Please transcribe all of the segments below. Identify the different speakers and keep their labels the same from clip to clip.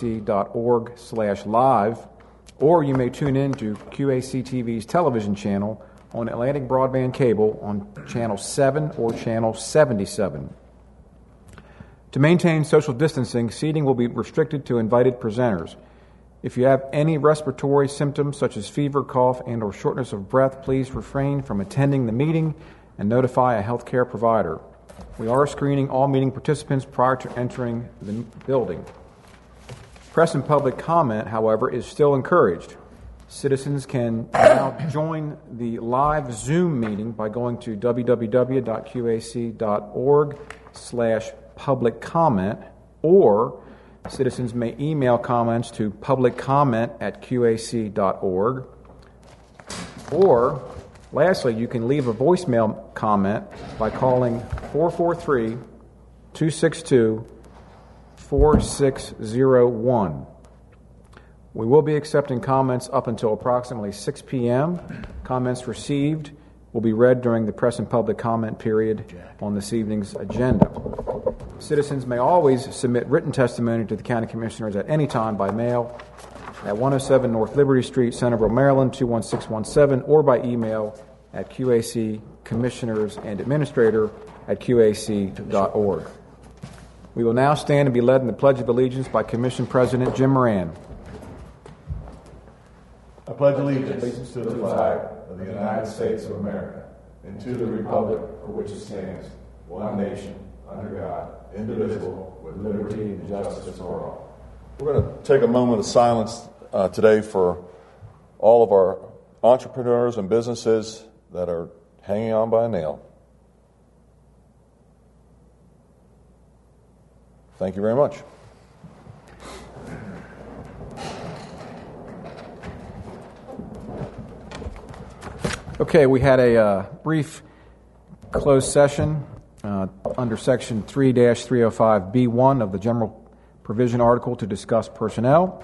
Speaker 1: qac.org/live, or you may tune in to QAC TV's television channel on Atlantic Broadband Cable on channel 7 or channel 77. To maintain social distancing, seating will be restricted to invited presenters. If you have any respiratory symptoms such as fever, cough, and or shortness of breath, please refrain from attending the meeting and notify a healthcare provider. We are screening all meeting participants prior to entering the building. Press and public comment, however, is still encouraged. Citizens can now join the live Zoom meeting by going to www.qac.org slash public comment, or citizens may email comments to publiccomment at qac.org. Or, lastly, you can leave a voicemail comment by calling 443 262 4601. We will be accepting comments up until approximately 6 p.m. Comments received will be read during the press and public comment period on this evening's agenda. Citizens may always submit written testimony to the County Commissioners at any time by mail at 107 North Liberty Street, Centreville, Maryland 21617, or by email at QAC Commissioners and Administrator at QAC.org. We will now stand and be led in the Pledge of Allegiance by Commission President Jim Moran.
Speaker 2: I pledge allegiance to the flag of the United States of America and to the republic for which it stands, one nation, under God, indivisible, with liberty and justice for all. We're going to take a moment of silence uh, today for all of our entrepreneurs and businesses that are hanging on by a nail. Thank you very much.
Speaker 1: Okay, we had a uh, brief closed session uh, under Section 3 305B1 of the General Provision Article to discuss personnel.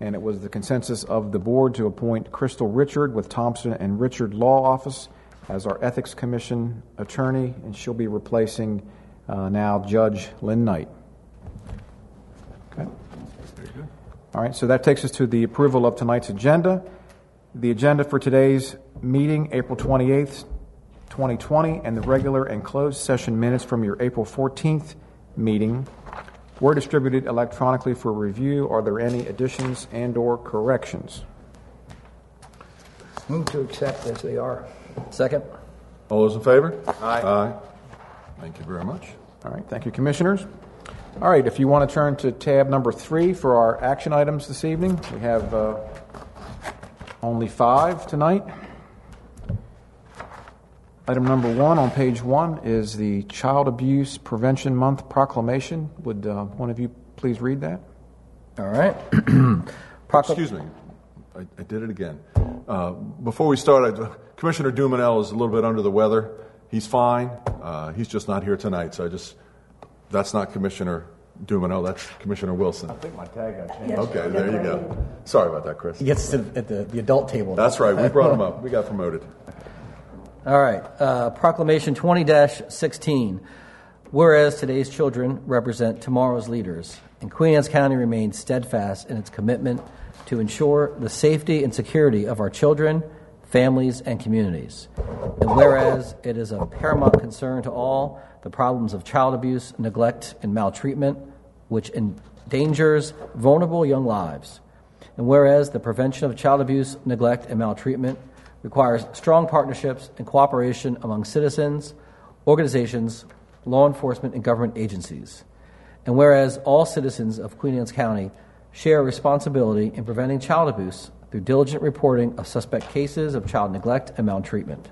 Speaker 1: And it was the consensus of the board to appoint Crystal Richard with Thompson and Richard Law Office as our Ethics Commission attorney, and she'll be replacing uh, now Judge Lynn Knight. Okay. All right, so that takes us to the approval of tonight's agenda. The agenda for today's meeting, April 28th, 2020, and the regular and closed session minutes from your April 14th meeting were distributed electronically for review. Are there any additions and or corrections?
Speaker 3: Move to accept as they are.
Speaker 4: Second.
Speaker 2: All those in favor?
Speaker 1: Aye.
Speaker 2: Aye. Thank you very much.
Speaker 1: All right, thank you, Commissioners. All right, if you want to turn to tab number three for our action items this evening, we have uh, only five tonight. Item number one on page one is the Child Abuse Prevention Month proclamation. Would uh, one of you please read that?
Speaker 4: All right.
Speaker 2: Proclam- Excuse me. I, I, did it again. Uh, before we start, I, Commissioner Dumenil is a little bit under the weather. He's fine. Uh, he's just not here tonight. So I just, that's not Commissioner Dumenil, that's Commissioner Wilson.
Speaker 3: I think my tag got changed.
Speaker 2: Okay, there you go. Sorry about that, Chris.
Speaker 4: He gets to at the, the adult table.
Speaker 2: That's right. We brought him up. We got promoted.
Speaker 4: All right. Uh, Proclamation 20 16. Whereas today's children represent tomorrow's leaders, and Queen Anne's County remains steadfast in its commitment to ensure the safety and security of our children, families, and communities. And whereas it is of paramount concern to all the problems of child abuse, neglect, and maltreatment, which endangers vulnerable young lives. And whereas the prevention of child abuse, neglect, and maltreatment requires strong partnerships and cooperation among citizens, organizations, law enforcement, and government agencies. And whereas all citizens of Queen Anne's County share responsibility in preventing child abuse through diligent reporting of suspect cases of child neglect and maltreatment.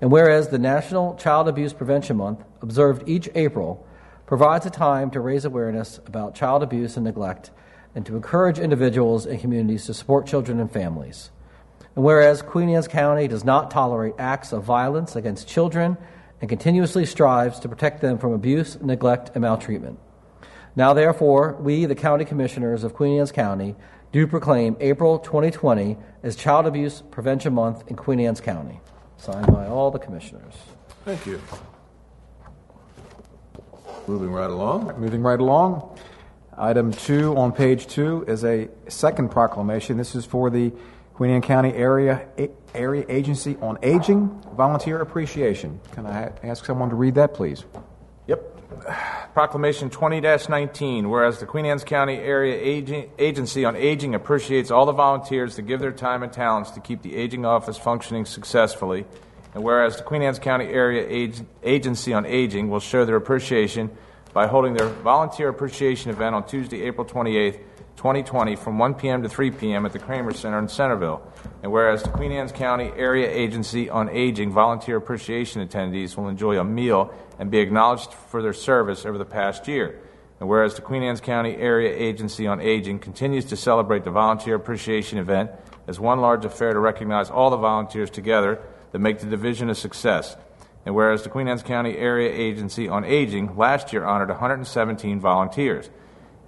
Speaker 4: And whereas the National Child Abuse Prevention Month, observed each April, provides a time to raise awareness about child abuse and neglect and to encourage individuals and communities to support children and families. And whereas Queen Anne's County does not tolerate acts of violence against children and continuously strives to protect them from abuse, neglect, and maltreatment. Now, therefore, we, the county commissioners of Queen Anne's County, do proclaim April 2020 as Child Abuse Prevention Month in Queen Anne's County. Signed by all the commissioners.
Speaker 2: Thank you. Moving right along.
Speaker 1: Moving right along. Item two on page two is a second proclamation. This is for the Queen Anne County Area Area Agency on Aging Volunteer Appreciation. Can I ha- ask someone to read that, please?
Speaker 5: Yep. Proclamation 20 19. Whereas the Queen Anne's County Area Aging, Agency on Aging appreciates all the volunteers that give their time and talents to keep the aging office functioning successfully. And whereas the Queen Anne's County Area Ag- Agency on Aging will show their appreciation by holding their volunteer appreciation event on Tuesday, April 28th, 2020, from 1 p.m. to 3 p.m. at the Kramer Center in Centreville. And whereas the Queen Anne's County Area Agency on Aging volunteer appreciation attendees will enjoy a meal and be acknowledged for their service over the past year. And whereas the Queen Anne's County Area Agency on Aging continues to celebrate the volunteer appreciation event as one large affair to recognize all the volunteers together that make the division a success. And whereas the Queen Anne's County Area Agency on Aging last year honored 117 volunteers.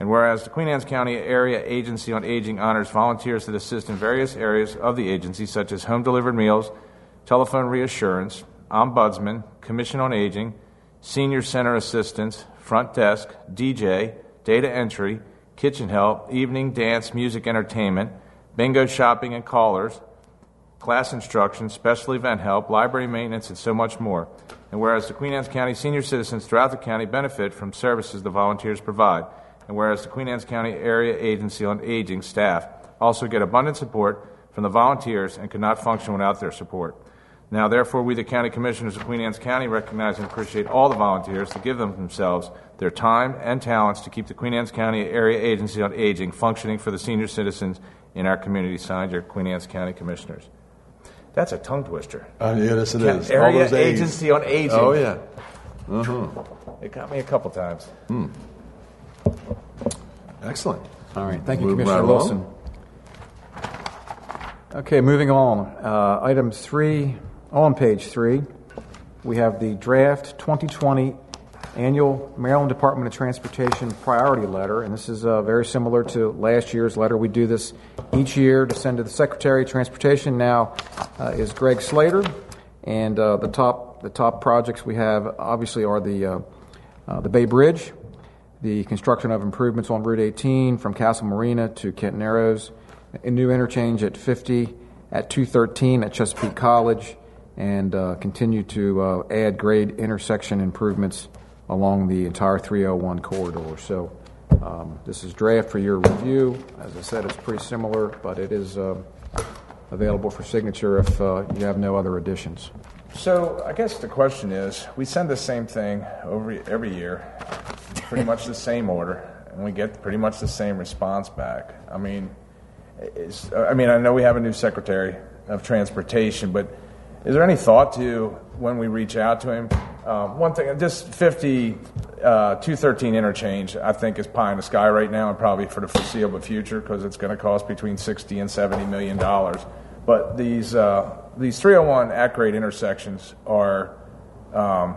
Speaker 5: And whereas the Queen Anne's County Area Agency on Aging honors volunteers that assist in various areas of the agency, such as home delivered meals, telephone reassurance, ombudsman, commission on aging, senior center assistance, front desk, DJ, data entry, kitchen help, evening dance, music entertainment, bingo shopping and callers, class instruction, special event help, library maintenance, and so much more. And whereas the Queen Anne's County senior citizens throughout the county benefit from services the volunteers provide, and whereas the Queen Anne's County Area Agency on Aging staff also get abundant support from the volunteers and could not function without their support. Now, therefore, we, the County Commissioners of Queen Anne's County, recognize and appreciate all the volunteers to give them themselves, their time, and talents to keep the Queen Anne's County Area Agency on Aging functioning for the senior citizens in our community. Signed, your Queen Anne's County Commissioners. That's a tongue twister.
Speaker 2: Uh, yeah, yes, it is. All
Speaker 5: Area
Speaker 2: those A's.
Speaker 5: Agency on Aging.
Speaker 2: Oh, yeah.
Speaker 5: It got me a couple times.
Speaker 2: Excellent.
Speaker 1: All right, thank you,
Speaker 2: Moving
Speaker 1: Commissioner
Speaker 2: right along.
Speaker 1: Wilson. Okay, moving on. Uh, item three, on page three, we have the draft 2020 annual Maryland Department of Transportation priority letter, and this is uh, very similar to last year's letter. We do this each year to send to the Secretary of Transportation. Now uh, is Greg Slater, and uh, the top the top projects we have obviously are the uh, uh, the Bay Bridge, the construction of improvements on Route 18 from Castle Marina to Kent Narrows, a new interchange at 50 at 213 at Chesapeake College, and uh, continue to add grade intersection improvements along the entire 301 corridor. So um, this is draft for your review. As I said, it's pretty similar, but it is uh, available for signature if uh, you have no other additions.
Speaker 5: So I guess the question is, we send the same thing over every year, pretty much the same order, and we get pretty much the same response back. I mean, I mean, I know we have a new Secretary of Transportation, but is there any thought to when we reach out to him? Um, one thing, this 50, uh, 213 interchange, I think is pie in the sky right now, and probably for the foreseeable future, because it's going to cost between 60 and 70 million dollars. But these uh, these 301 at grade intersections are um,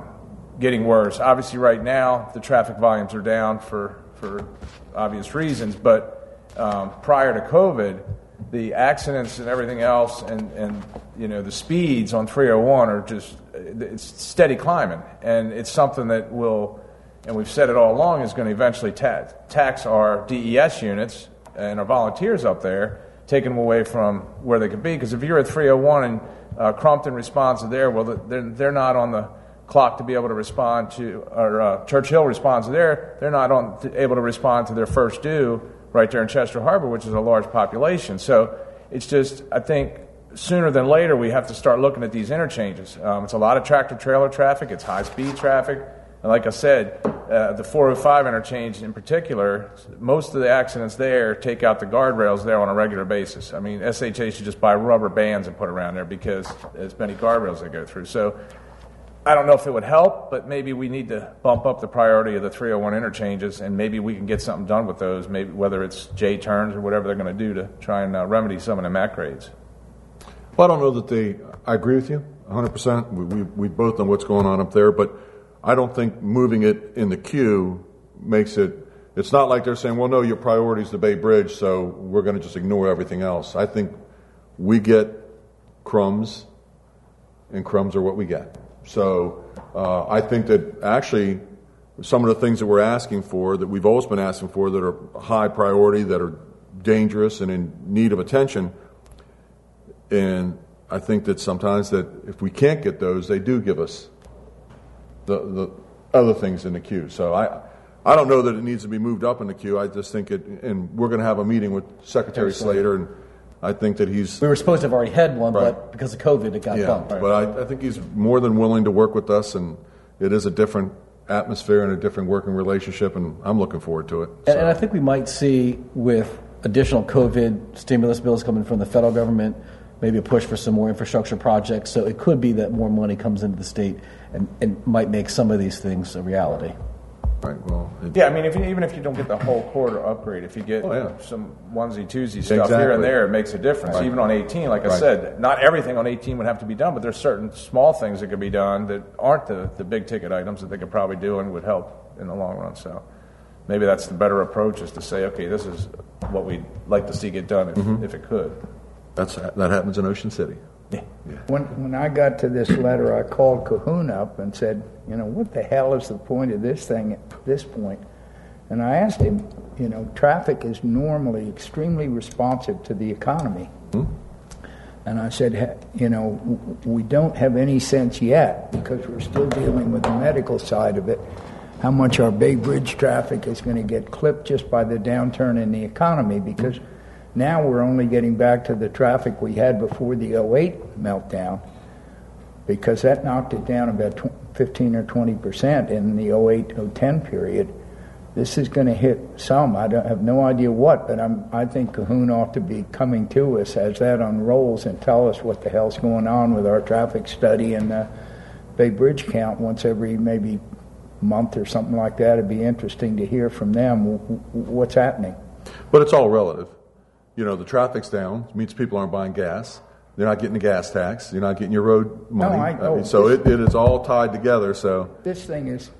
Speaker 5: getting worse. Obviously, right now the traffic volumes are down for for obvious reasons, but um, prior to COVID, the accidents and everything else, and and you know the speeds on 301 are just it's steady climbing, and it's something that will, and we've said it all along, is going to eventually ta- tax our DES units and our volunteers up there taking them away from where they could be. Because if you're at 301 and uh, Crumpton responds to there, well, they're, they're not on the clock to be able to respond to, or uh, Churchill responds to there, they're not on, able to respond to their first due right there in Chester Harbor, which is a large population. So it's just, I think, sooner than later we have to start looking at these interchanges. Um, it's a lot of tractor trailer traffic, it's high speed traffic. And like I said, uh, the 405 interchange in particular, most of the accidents there take out the guardrails there on a regular basis. I mean, SHA should just buy rubber bands and put around there because there's many guardrails they go through. So I don't know if it would help, but maybe we need to bump up the priority of the 301 interchanges, and maybe we can get something done with those. Maybe whether it's J turns or whatever they're going to do to try and uh, remedy some of the MAC grades.
Speaker 2: Well, I don't know that they. I agree with you 100. percent we, we we both know what's going on up there, but I don't think moving it in the queue makes it. It's not like they're saying, "Well, no, your priority is the Bay Bridge, so we're going to just ignore everything else." I think we get crumbs, and crumbs are what we get. So uh, I think that actually
Speaker 6: some of the things that we're asking for, that we've always been asking for, that are high priority, that are dangerous and in need of attention. And I think that sometimes that if we can't get those, they do give us the, the other things in the queue. So I, I don't know that it needs to be moved up in the queue. I just think it, and we're going to have a meeting with Secretary Slater, and I think that he's
Speaker 4: We were supposed to have already had one,
Speaker 6: Right.
Speaker 4: but because of COVID, it got
Speaker 6: yeah,
Speaker 4: bumped.
Speaker 6: but I, I think he's more than willing to work with us, and it is a different atmosphere and a different working relationship, and I'm looking forward to it.
Speaker 4: And, and I think we might see with additional COVID stimulus bills coming from the federal government, maybe a push for some more infrastructure projects. So it could be that more money comes into the state and, and might make some of these things a reality.
Speaker 6: Right. Well, it,
Speaker 5: Yeah, I mean, if you, even if you don't get the whole quarter upgrade, if you get
Speaker 6: Oh, yeah.
Speaker 5: some onesie twosie stuff here and there, it makes a difference.
Speaker 6: Right.
Speaker 5: Even on 18, like I said, not everything on 18 would have to be done, but there's certain small things that could be done that aren't the, the big ticket items that they could probably do and would help in the long run. So maybe that's the better approach is to say, okay, this is what we'd like to see get done if,
Speaker 6: Mm-hmm.
Speaker 5: if it could.
Speaker 6: that's that happens in Ocean City.
Speaker 3: When, when I got to this letter, I called Cahoon up and said, you know, what the hell is the point of this thing at this point? And I asked him, you know, traffic is normally extremely responsive to the economy. Hmm? And I said, you know, we don't have any sense yet because we're still dealing with the medical side of it, how much our Bay Bridge traffic is going to get clipped just by the downturn in the economy because now we're only getting back to the traffic we had before the 08 meltdown because that knocked it down about 15 or 20 percent in the 08 010 period. This is going to hit some. I have no idea what, but I'm, I think Cahoon ought to be coming to us as that unrolls and tell us what the hell's going on with our traffic study and the Bay Bridge count once every maybe month or something like that. It'd be interesting to hear from them what's happening.
Speaker 6: But it's all relative. You know, the traffic's down, it means people aren't buying gas. They're not getting the gas tax. You're not getting your road money.
Speaker 3: I-
Speaker 6: mean,
Speaker 3: oh,
Speaker 6: so
Speaker 3: this-
Speaker 6: it, it is all tied together. So
Speaker 3: This thing is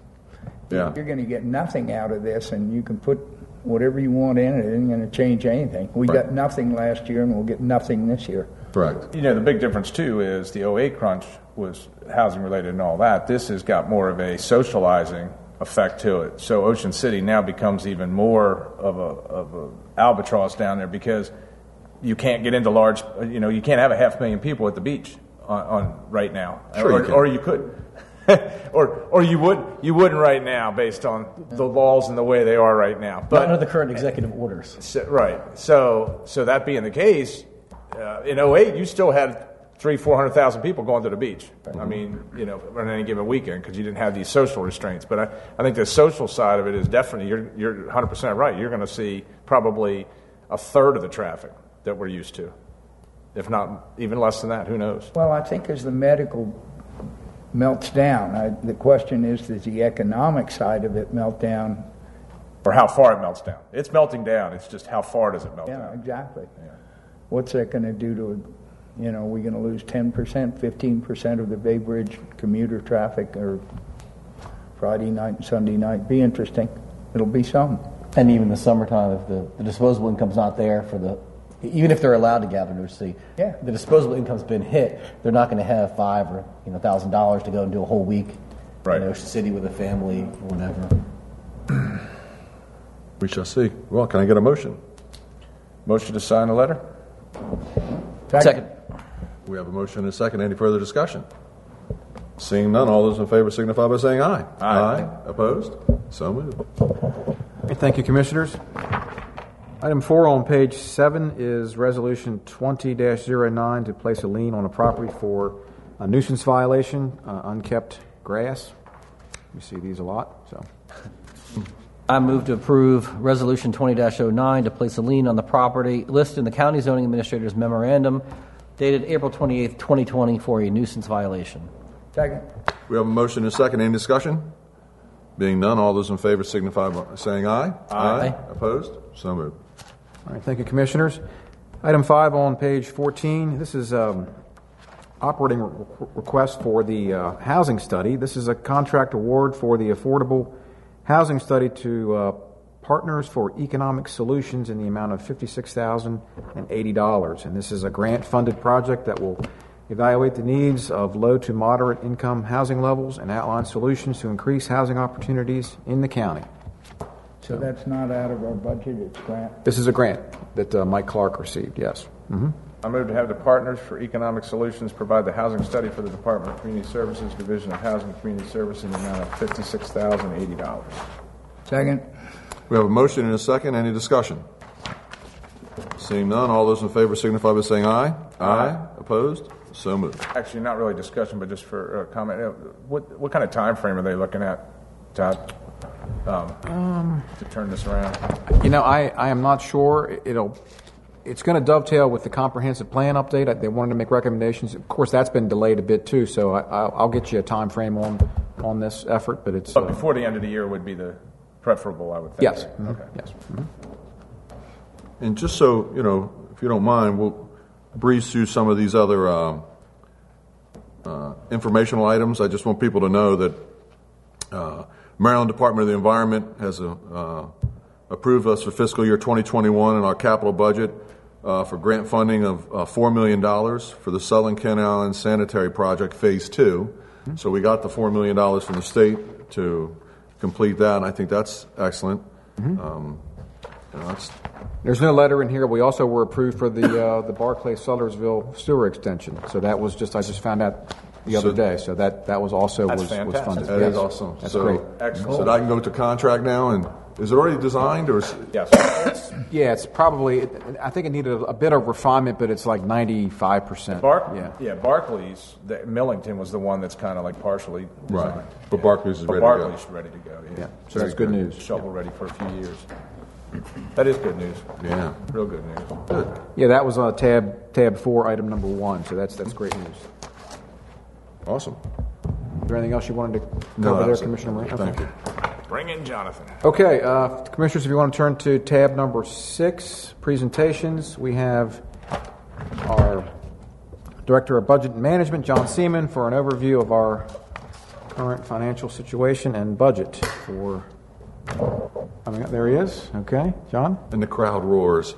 Speaker 6: yeah,
Speaker 3: You're going to get nothing out of this, and you can put whatever you want in it. It isn't going to change anything. We
Speaker 6: Right.
Speaker 3: got nothing last year, and we'll get nothing this year.
Speaker 6: correct.
Speaker 5: You know, the big difference too is the 08 crunch was housing related and all that. This has got more of a socializing effect to it. So Ocean City now becomes even more of a, of a albatross down there because you can't get into large, you know, you can't have a half million people at the beach on, on right now.
Speaker 6: Sure
Speaker 5: or,
Speaker 6: you can.
Speaker 5: or you could. or, or you would you wouldn't right now based on the laws and the way they are right now.
Speaker 4: Not
Speaker 5: But
Speaker 4: under the current executive orders.
Speaker 5: so, right. So, so that being the case, uh, in 08, you still had three, four hundred thousand people going to the beach. I mean, you know, on any given weekend because you didn't have these social restraints. But I, I think the social side of it is definitely you're you're 100 percent right. You're going to see probably a third of the traffic that we're used to, if not even less than that. Who knows?
Speaker 3: Well, I think as the medical melts down, I, the question is, does the economic side of it melt down?
Speaker 5: Or how far it melts down. It's melting down. It's just how far does it melt
Speaker 3: Yeah,
Speaker 5: down?
Speaker 3: exactly. What's that going to do to, you know, we're going to lose 10%, 15% of the Bay Bridge commuter traffic or Friday night and Sunday night? Be interesting. It'll be some.
Speaker 4: And even the summertime, if the, the disposable income's not there for the, even if they're allowed to gather in see,
Speaker 3: Yeah.
Speaker 4: the disposable income's been hit. They're not going to have five or you know thousand dollars to go and do a whole week
Speaker 5: Right.
Speaker 4: in Ocean City with a family or whatever.
Speaker 6: We shall see. Well, can I get a motion?
Speaker 5: Motion to sign the letter.
Speaker 4: Second.
Speaker 6: We have a motion and a second. Any further discussion? Seeing none, all those in favor signify by saying aye.
Speaker 5: Aye.
Speaker 6: Opposed? So moved.
Speaker 1: Thank you, Commissioners. Item four on page seven is Resolution 20-09 to place a lien on a property for a nuisance violation, uh, unkept grass. We see these a lot, so.
Speaker 4: I move to approve Resolution 20-09 to place a lien on the property listed in the County Zoning Administrator's Memorandum dated April 28th, 2020 for a nuisance violation.
Speaker 3: Second.
Speaker 6: We have a motion and a second. Any discussion? Being none, all those in favor signify by saying aye.
Speaker 4: Aye.
Speaker 6: Opposed? So moved.
Speaker 1: All right, thank you, Commissioners. Item five on page 14, this is um, operating re- request for the uh, housing study. This is a contract award for the affordable housing study to uh, Partners for Economic Solutions in the amount of $56,080. And this is a grant-funded project that will evaluate the needs of low to moderate income housing levels, and outline solutions to increase housing opportunities in the county.
Speaker 3: So that's not out of our budget, it's grant.
Speaker 1: This is a grant that uh, Mike Clark received, yes. hmm
Speaker 5: I move to have the Partners for Economic Solutions provide the housing study for the Department of Community Services Division of Housing and Community Services in the amount of $56,080.
Speaker 3: Second?
Speaker 6: We have a motion and a second. Any discussion? Seeing none, all those in favor signify by saying aye. Aye. Opposed? So moved.
Speaker 5: Actually, not really discussion, but just for uh, comment, uh, what, what kind of time frame are they looking at, Todd, um, to turn this around?
Speaker 1: You know, I, I am not sure. It'll, it's going to dovetail with the comprehensive plan update. They wanted to make recommendations. Of course, that's been delayed a bit too, so I, I'll I'll get you a time frame on, on this effort, but it's,
Speaker 5: But
Speaker 1: uh,
Speaker 5: before the end of the year would be the preferable, I would think.
Speaker 1: yes. mhm,
Speaker 5: Okay.
Speaker 1: Yes. mhm.
Speaker 6: And just so, you know, if you don't mind, we'll breeze through some of these other um, uh, informational items. I just want people to know that uh, Maryland Department of the Environment has uh, uh, approved us for fiscal year 2021 in our capital budget uh, for grant funding of uh, $4 million for the Southern Kent Island Sanitary Project Phase 2. So we got the $4 million from the state to complete that, and I think that's excellent. Um, you know, that's
Speaker 1: There's no letter in here. We also were approved for the, uh, the Barclay Sudlersville sewer extension. So that was just, I just found out the other
Speaker 6: So-
Speaker 1: day. So that, that was also
Speaker 5: That's
Speaker 1: was, was
Speaker 5: fantastic.
Speaker 1: funded.
Speaker 6: That is
Speaker 1: Yes.
Speaker 6: awesome.
Speaker 1: That's
Speaker 6: so,
Speaker 1: great.
Speaker 5: Excellent.
Speaker 6: So I can go to contract now, and is it already designed, or is,
Speaker 5: Yes.
Speaker 1: Yeah, it's probably, I think it needed a, a bit of refinement, but it's like 95%.
Speaker 5: Bark,
Speaker 1: Yeah.
Speaker 5: yeah, Barclays, the, Millington was the one that's kind of like partially
Speaker 6: right?
Speaker 5: designed.
Speaker 6: But Barclays is
Speaker 5: But
Speaker 6: ready
Speaker 5: Barclays
Speaker 6: to
Speaker 5: ready to go, yeah.
Speaker 1: Yeah, so that's good news.
Speaker 5: Shovel ready for a few years. That is good news.
Speaker 6: Yeah.
Speaker 5: Real good news.
Speaker 6: Good.
Speaker 1: Yeah, that was uh, tab tab four, item number one. So that's that's great news.
Speaker 6: Awesome.
Speaker 1: Is there anything else you wanted to
Speaker 6: No,
Speaker 1: cover there. Commissioner Moran?
Speaker 6: Thank
Speaker 1: Okay.
Speaker 6: you.
Speaker 5: Bring in Jonathan.
Speaker 1: Okay, uh, commissioners, if you want to turn to tab number six, presentations, we have our Director of Budget and Management, John Seeman, for an overview of our current financial situation and budget for. Coming up, there he is. Okay, John.
Speaker 6: And the crowd roars.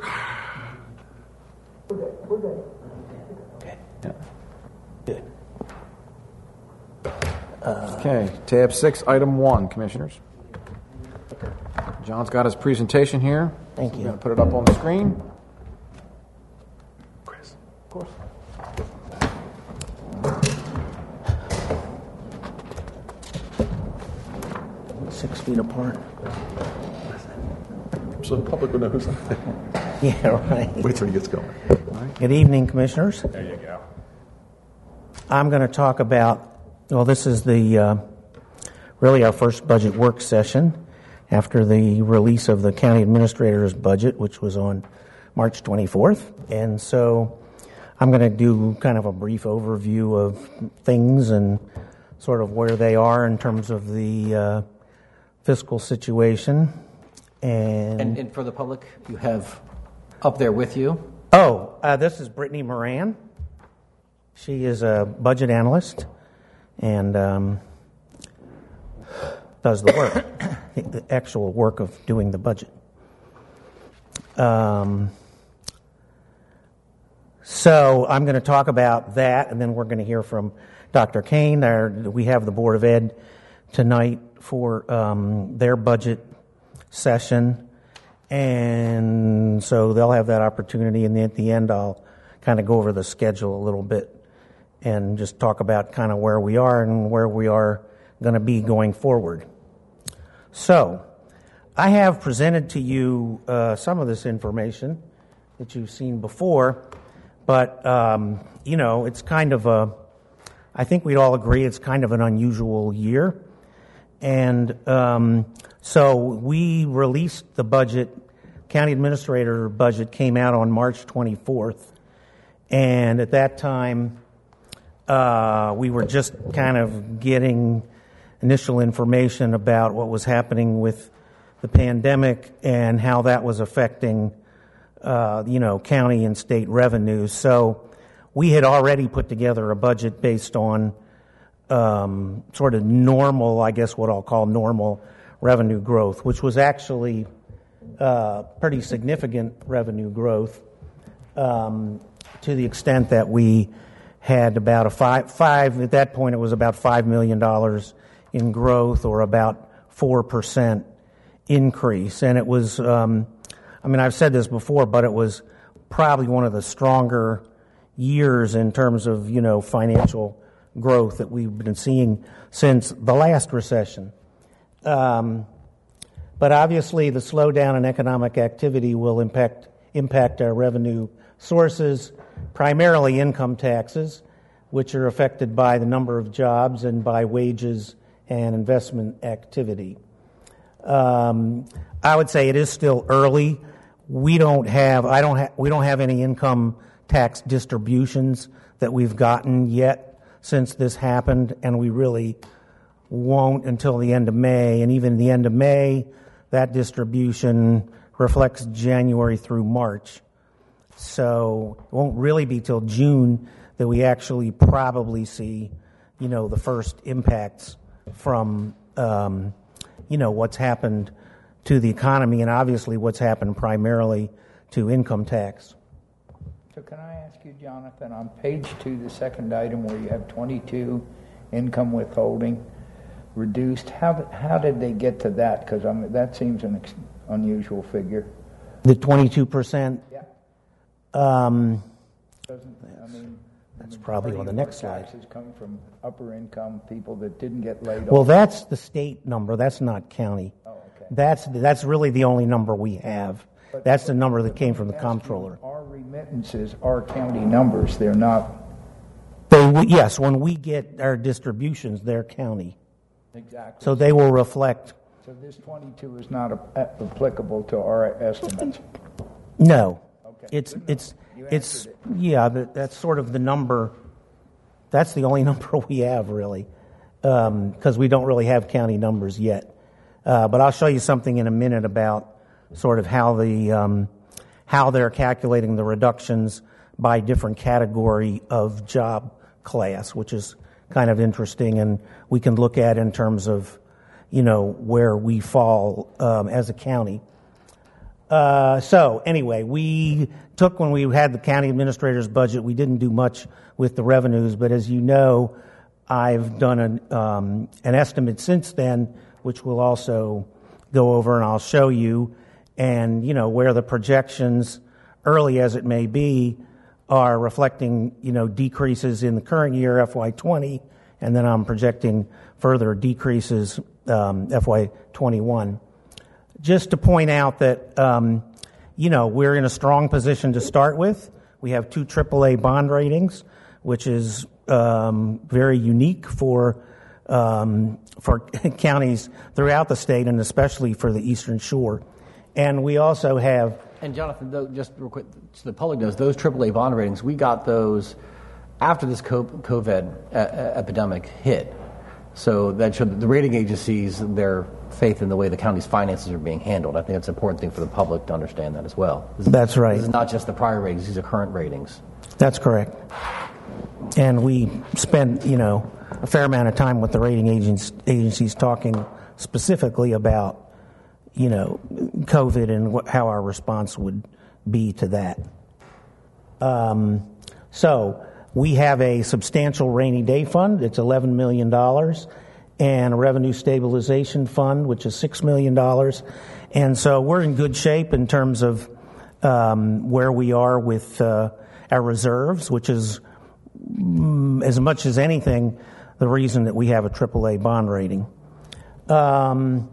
Speaker 1: Okay, tab six, item one, commissioners. John's got his presentation here.
Speaker 7: Thank
Speaker 1: We're
Speaker 7: you.
Speaker 1: going to put it up on the screen.
Speaker 6: Chris.
Speaker 1: Of course.
Speaker 7: Six feet apart.
Speaker 6: So the public will know who's. There.
Speaker 7: Yeah, right.
Speaker 6: Wait till he gets going.
Speaker 7: Good evening, Commissioners.
Speaker 5: There you go.
Speaker 7: I'm going to talk about, well, this is the, uh, really our first budget work session after the release of the county administrator's budget, which was on March 24th. And so I'm going to do kind of a brief overview of things and sort of where they are in terms of the uh, fiscal situation. And,
Speaker 4: And, and for the public, you have up there with you.
Speaker 7: Oh, uh, this is Brittany Moran. She is a budget analyst and um, does the work, the- actual work of doing the budget. Um, so I'm going to talk about that, and then we're going to hear from Dr. Kane. There, we have the Board of Ed tonight for um, their budget session, and so they'll have that opportunity. And at the end, I'll kind of go over the schedule a little bit and just talk about kind of where we are and where we are going to be going forward. So, I have presented to you uh, some of this information that you've seen before, but um, you know, it's kind of a. I think we'd all agree it's kind of an unusual year, and um, so we released the budget. County administrator budget came out on March 24th, and at that time, uh, we were just kind of getting initial information about what was happening with the pandemic and how that was affecting, uh, you know, county and state revenues. So we had already put together a budget based on um, sort of normal, I guess what I'll call normal revenue growth, which was actually uh, pretty significant revenue growth um, to the extent that we had about a five, five at that point it was about $5 million in growth or about 4% increase. And it was, um, I mean, I've said this before, but it was probably one of the stronger years in terms of, you know, financial growth that we've been seeing since the last recession. Um, but obviously, the slowdown in economic activity will impact, impact our revenue sources, primarily income taxes, which are affected by the number of jobs and by wages and investment activity. Um, I would say it is still early. We don't have I don't ha- we don't have any income tax distributions that we've gotten yet since this happened, and we really won't until the end of May. And even the end of May, that distribution reflects January through March. So it won't really be till June that we actually probably see, you know, the first impacts from, um, you know, what's happened to the economy and obviously what's happened primarily to income tax.
Speaker 3: So can I ask you, Jonathan, on page two, the second item where you have 22 income withholding reduced, how, how did they get to that? Because that seems an ex- unusual figure.
Speaker 7: The 22%?
Speaker 3: Yeah.
Speaker 7: Um,
Speaker 3: Doesn't, I mean,
Speaker 7: That's probably on the next slide.
Speaker 3: Taxes come from upper income people that didn't get laid off.
Speaker 7: well, that's the state number. That's not county.
Speaker 3: Oh, okay.
Speaker 7: That's, that's really the only number we have.
Speaker 3: But-
Speaker 7: That's the number that came from the comptroller.
Speaker 3: Our remittances are county numbers. They're not.
Speaker 7: They, yes, when we get our distributions, they're county.
Speaker 3: Exactly.
Speaker 7: So they will reflect,
Speaker 3: So this 22 is not applicable to our estimates.
Speaker 7: no.
Speaker 3: Okay,
Speaker 7: It's, it's, it's,
Speaker 3: answered
Speaker 7: yeah, that, that's sort of the number, that's the only number we have really, because we don't really have county numbers yet. Uh, but I'll show you something in a minute about sort of how the, um, how they're calculating the reductions by different category of job class, which is kind of interesting, and we can look at in terms of, you know, where we fall um, as a county. Uh, so anyway, we took when we had the county administrator's budget. We didn't do much with the revenues, but as you know, I've done an, um, an estimate since then, which we'll also go over and I'll show you, and you know where the projections, early as it may be, are reflecting you know decreases in the current year FY20, and then I'm projecting further decreases um, FY21 just to point out that um, you know we're in a strong position to start with. We have two AAA bond ratings, which is um, very unique for um, for counties throughout the state, and especially for the Eastern Shore. And we also have
Speaker 4: And Jonathan, though, just real quick, so the public knows those AAA bond ratings. We got those after this COVID e- epidemic hit. So that showed the rating agencies their faith in the way the county's finances are being handled. I think that's an important thing for the public to understand that as well. This is-
Speaker 7: That's right.
Speaker 4: This is not just the prior ratings; these are current ratings.
Speaker 7: That's correct. And we spent, you know, a fair amount of time with the rating agents, agencies talking specifically about, you know, COVID and what, how our response would be to that. Um, so we have a substantial rainy day fund. It's $11 million. And a revenue stabilization fund, which is $6 million. And so we're in good shape in terms of um, where we are with uh, our reserves, which is mm, as much as anything the reason that we have a AAA bond rating. Um,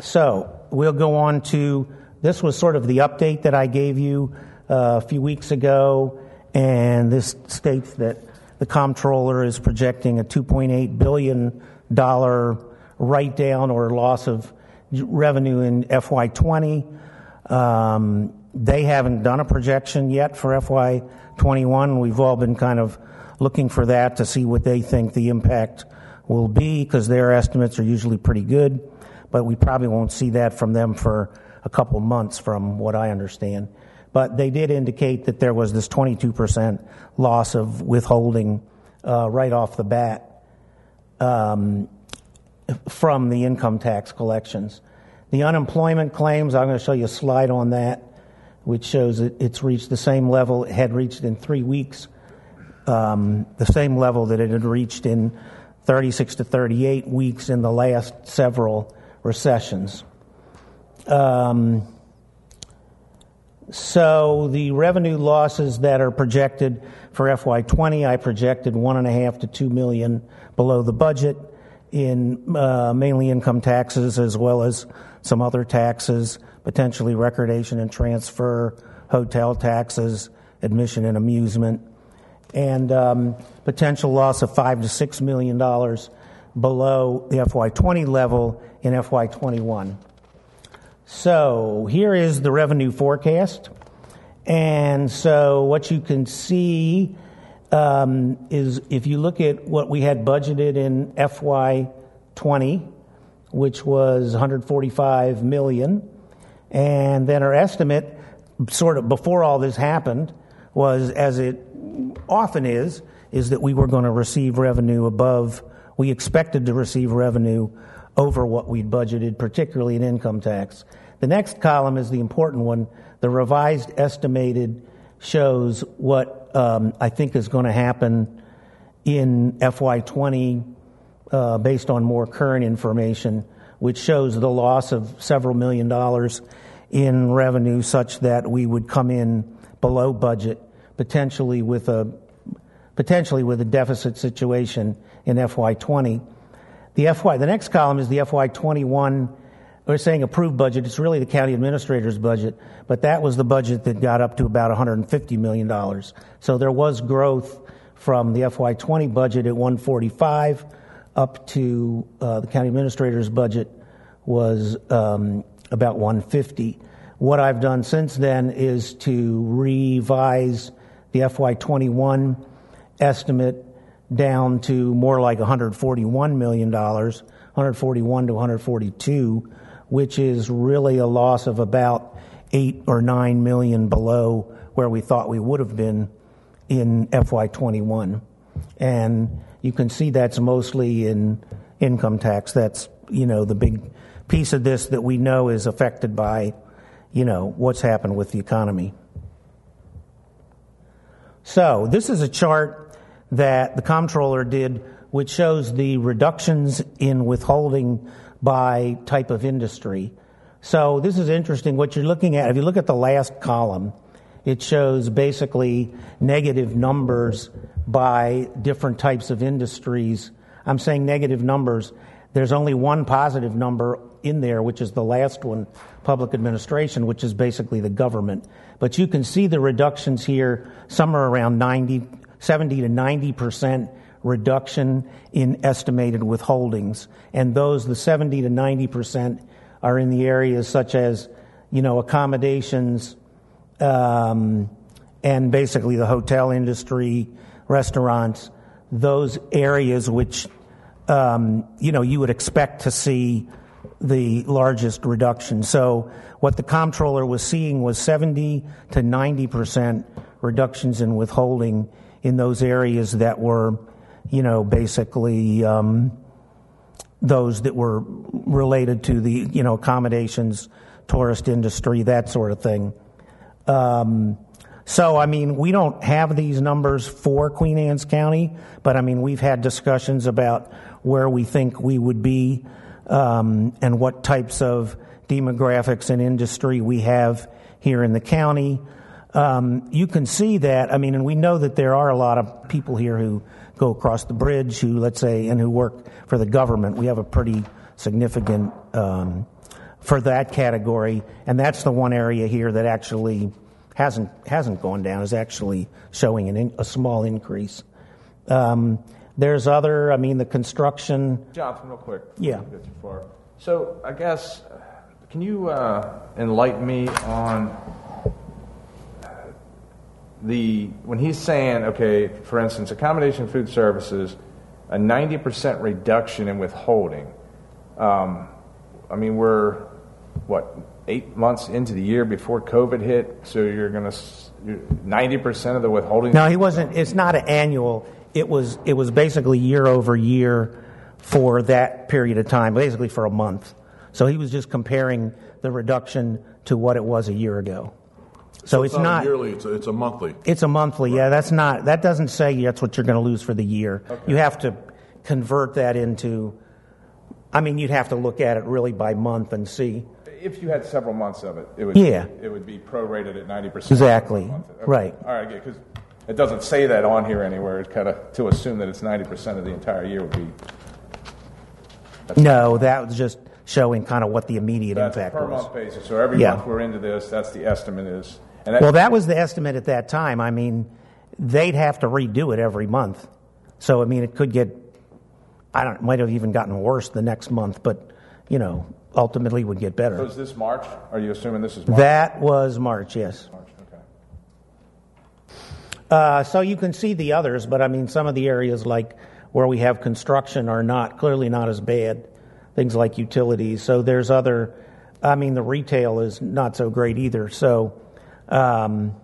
Speaker 7: so we'll go on to this was sort of the update that I gave you uh, a few weeks ago, and this states that the comptroller is projecting a 2.8 billion dollar write down or loss of revenue in FY20. Um, they haven't done a projection yet for FY21. We've all been kind of looking for that to see what they think the impact will be because their estimates are usually pretty good, but we probably won't see that from them for a couple months, from what I understand. But they did indicate that there was this 22% loss of withholding uh, right off the bat um, from the income tax collections. The unemployment claims, I'm going to show you a slide on that, which shows that it's reached the same level it had reached in three weeks um, the same level that it had reached in 36 to 38 weeks in the last several recessions. Um, so the revenue losses that are projected for FY20, I projected one and a half to two million below the budget in uh, mainly income taxes as well as some other taxes, potentially recordation and transfer, hotel taxes, admission and amusement, and um, potential loss of five to six million dollars below the FY20 level in FY21. So here is the revenue forecast. And so what you can see um, is if you look at what we had budgeted in FY20, which was 145 million, and then our estimate, sort of before all this happened, was as it often is, is that we were going to receive revenue above, we expected to receive revenue over what we'd budgeted, particularly in income tax. The next column is the important one. The revised estimated shows what um, I think is going to happen in FY20 uh, based on more current information, which shows the loss of several million dollars in revenue such that we would come in below budget, potentially with a potentially with a deficit situation in FY20. The FY, the next column is the FY21. We're saying approved budget. It's really the county administrator's budget, but that was the budget that got up to about 150 million dollars. So there was growth from the FY20 budget at 145 up to uh, the county administrator's budget was um, about 150. What I've done since then is to revise the FY21 estimate down to more like 141 million dollars, 141 to 142, which is really a loss of about eight or nine million below where we thought we would have been in FY21, and you can see that's mostly in income tax. That's you know the big piece of this that we know is affected by you know what's happened with the economy. So this is a chart that the comptroller did, which shows the reductions in withholding by type of industry. So this is interesting. What you're looking at, if you look at the last column, it shows basically negative numbers by different types of industries. I'm saying negative numbers. There's only one positive number in there, which is the last one, public administration, which is basically the government. But you can see the reductions here, somewhere around 90, 70 to 90 percent reduction in estimated withholdings. And those, the 70 to 90 percent, are in the areas such as, you know, accommodations, um, and basically the hotel industry, restaurants, those areas which, um, you know, you would expect to see the largest reduction. So what the comptroller was seeing was 70 to 90 percent reductions in withholding in those areas that were, you know, basically um, those that were related to the, you know, accommodations, tourist industry, that sort of thing. Um, so, I mean, we don't have these numbers for Queen Anne's County, but I mean, we've had discussions about where we think we would be um, and what types of demographics and industry we have here in the county um, you can see that. I mean, and we know that there are a lot of people here who go across the bridge, who, let's say, and who work for the government. We have a pretty significant um, for that category, and that's the one area here that actually hasn't hasn't gone down. Is actually showing an in, a small increase. Um, there's other. I mean, the construction.
Speaker 5: Jonathan, real quick.
Speaker 7: Yeah.
Speaker 5: Get too far. So I guess, can you uh, enlighten me on the when he's saying, okay, for instance, accommodation food services, a 90% reduction in withholding. Um, I mean, we're what eight months into the year before COVID hit, so you're going to 90% of the withholding.
Speaker 7: No, he wasn't. It's not an annual. It was. It was basically year over year for that period of time, basically for a month. So he was just comparing the reduction to what it was a year ago. So, it's,
Speaker 6: not,
Speaker 7: not.
Speaker 6: yearly. It's a, it's a monthly.
Speaker 7: It's a monthly. Yeah, that's not. That doesn't say that's what you're going to lose for the year. You have to convert that into. I mean, you'd have to look at it really by month and see.
Speaker 5: If you had several months of it, it would
Speaker 7: Yeah.
Speaker 5: it would be prorated at ninety percent.
Speaker 7: Exactly. Right.
Speaker 5: All right, because it doesn't say that on here anywhere. It's kind of to assume that it's ninety percent of the entire year would be.
Speaker 7: No, that was just showing kind of what the immediate
Speaker 5: That's
Speaker 7: impact
Speaker 5: per
Speaker 7: was.
Speaker 5: month basis. So every
Speaker 7: Yeah.
Speaker 5: month we're into this. That's the estimate is. And
Speaker 7: Well, that was the estimate at that time. I mean, they'd have to redo it every month. So, I mean, it could get, I don't, it might have even gotten worse the next month, but, you know, ultimately would get
Speaker 5: so
Speaker 7: better.
Speaker 5: is this March? Are you assuming this is March?
Speaker 7: That was March, yes.
Speaker 5: March, okay.
Speaker 7: Uh, so you can see the others, but I mean, some of the areas like where we have construction are not, clearly not as bad. Things like utilities. So there's other, I mean, the retail is not so great either. So, um,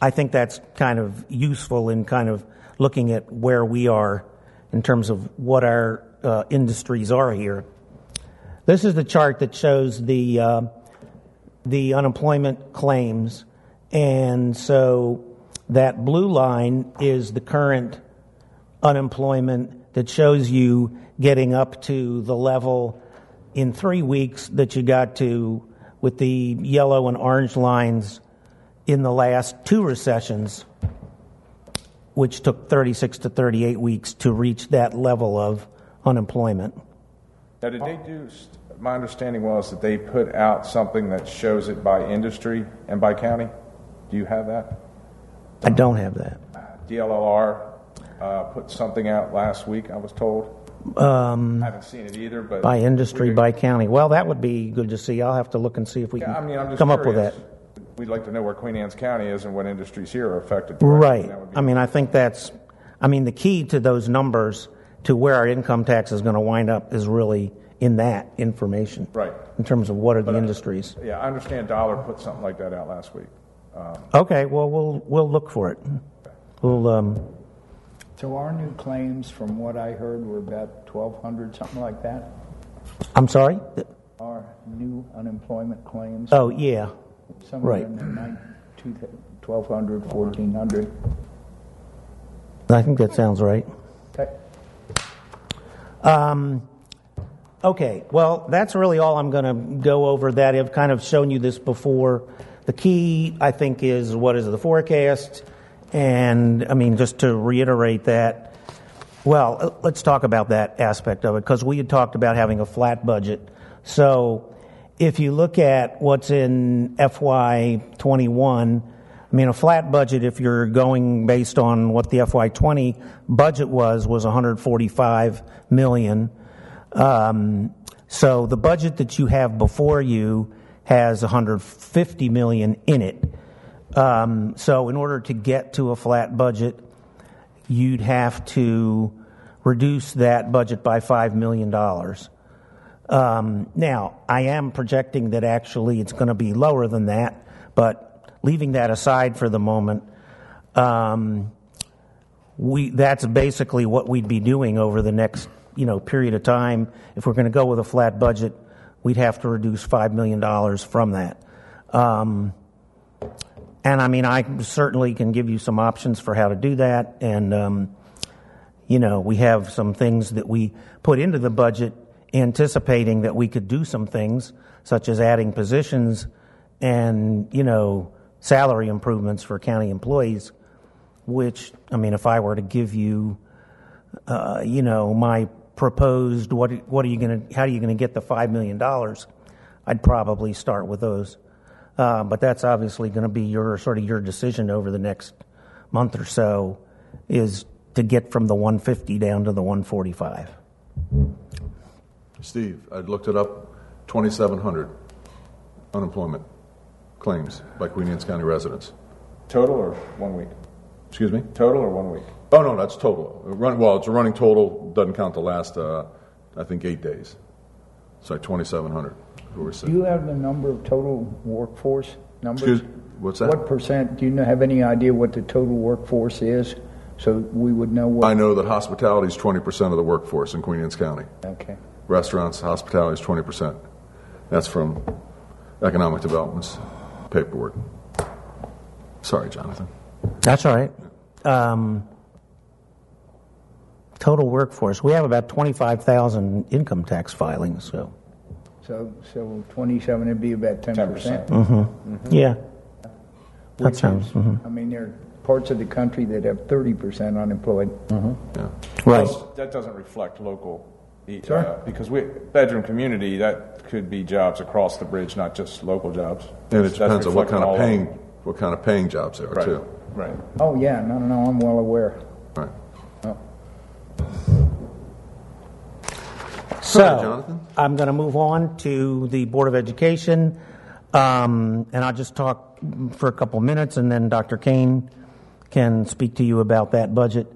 Speaker 7: I think that's kind of useful in kind of looking at where we are in terms of what our uh, industries are here. This is the chart that shows the uh, the unemployment claims, and so that blue line is the current unemployment that shows you getting up to the level in three weeks that you got to with the yellow and orange lines in the last two recessions, which took 36 to 38 weeks to reach that level of unemployment.
Speaker 5: Now, did they do? My understanding was that they put out something that shows it by industry and by county. Do you have that?
Speaker 7: I don't have that.
Speaker 5: DLLR uh, put something out last week. I was told. Um, I haven't seen it either, but
Speaker 7: By industry, by county. Well, that would be good to see. I'll have to look and see if we
Speaker 5: Yeah, I
Speaker 7: can
Speaker 5: mean,
Speaker 7: come up with that.
Speaker 5: We'd like to know where Queen Anne's County is and what industries here are affected. directly.
Speaker 7: Right.
Speaker 5: That would be-
Speaker 7: I mean, I think that's, I mean, the key to those numbers to where our income tax is going to wind up is really in that information.
Speaker 5: Right.
Speaker 7: In terms of what are the
Speaker 5: But, uh,
Speaker 7: industries.
Speaker 5: Yeah, I understand Dollar put something like that out last week.
Speaker 7: Okay, well, we'll, we'll look for it. We'll, um,
Speaker 3: So our new claims, from what I heard, were about 1,200, something like that?
Speaker 7: I'm sorry?
Speaker 3: Our new unemployment claims,
Speaker 7: Oh, yeah.
Speaker 3: somewhere
Speaker 7: right.
Speaker 3: in the nine- 1,200, 1,400.
Speaker 7: I think that sounds right.
Speaker 3: Okay.
Speaker 7: Um, okay, well, that's really all I'm going to go over. That I've kind of shown you this before. The key, I think, is what is the forecast, and I mean, just to reiterate that. Well, let's talk about that aspect of it because we had talked about having a flat budget. So, if you look at what's in FY21, I mean, a flat budget, if you're going based on what the FY20 budget was, was 145 million. Um, so the budget that you have before you has 150 million in it. Um, so in order to get to a flat budget, you'd have to reduce that budget by five million dollars. Um, now, I am projecting that actually it's going to be lower than that, but leaving that aside for the moment, um, we that's basically what we'd be doing over the next you know period of time. If we're going to go with a flat budget, we'd have to reduce five million dollars from that. Um, and I mean, I certainly can give you some options for how to do that, and um, you know, we have some things that we put into the budget anticipating that we could do some things, such as adding positions and, you know, salary improvements for county employees, which, I mean, if I were to give you, uh, you know, my proposed, what, what are you going to, how are you going to get the $5 million? I'd probably start with those. Uh, but that's obviously going to be your sort of your decision over the next month or so is to get from the 150 down to the 145.
Speaker 6: Steve, I looked it up. 2,700 unemployment claims by Queen Anne's County residents.
Speaker 5: Total or one week?
Speaker 6: Excuse me?
Speaker 5: Total or one week?
Speaker 6: Oh no, that's total. Run, well, it's a running total. Doesn't count the last, uh, I think, eight days. So 2,700 who were sick.
Speaker 3: Do you have the number of total workforce numbers?
Speaker 6: Excuse, what's that?
Speaker 3: What percent, do you know, have any idea what the total workforce is? So we would know what.
Speaker 6: I know that hospitality is 20% of the workforce in Queen Anne's County.
Speaker 3: Okay.
Speaker 6: Restaurants, hospitality is 20%. That's from Economic Development's paperwork. Sorry, Jonathan.
Speaker 7: That's all right. Um, total workforce. We have about 25,000 income tax filings, so.
Speaker 3: So, so 27 would be about 10%.
Speaker 5: 10%.
Speaker 7: Mm-hmm. Yeah. That sounds. mhm.
Speaker 3: I mean, there are parts of the country that have 30% unemployed.
Speaker 6: Yeah.
Speaker 7: Right.
Speaker 5: Plus, that doesn't reflect local, e-
Speaker 3: Sure.
Speaker 5: uh, because we, bedroom community, that could be jobs across the bridge, not just local jobs.
Speaker 6: And it depends on what kind of
Speaker 5: them.
Speaker 6: paying, what kind of paying jobs there are
Speaker 5: Right,
Speaker 6: too.
Speaker 5: right.
Speaker 3: Oh, yeah, no, no, no, I'm well aware.
Speaker 6: Right.
Speaker 3: Oh.
Speaker 7: So,
Speaker 6: Jonathan.
Speaker 7: I'm going to move on to the Board of Education, um, and I'll just talk for a couple minutes, and then Dr. Kane can speak to you about that budget.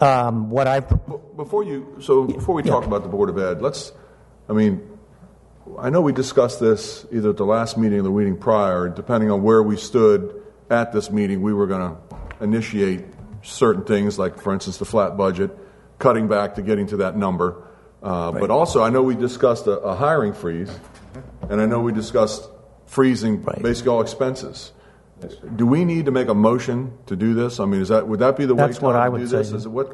Speaker 7: Um, what I've
Speaker 6: Before you, so before we talk about the Board of Ed, let's, I mean, I know we discussed this either at the last meeting or the meeting prior, depending on where we stood at this meeting, we were going to initiate certain things, like, for instance, the flat budget, cutting back to getting to that number. Uh, But also, I know we discussed a, a hiring freeze, and I know we discussed freezing
Speaker 7: Right.
Speaker 6: basically all expenses. Do we need to make a motion to do this? I mean, is that, would that be the way
Speaker 7: That's what I would
Speaker 6: do
Speaker 7: say.
Speaker 6: this? Is it what?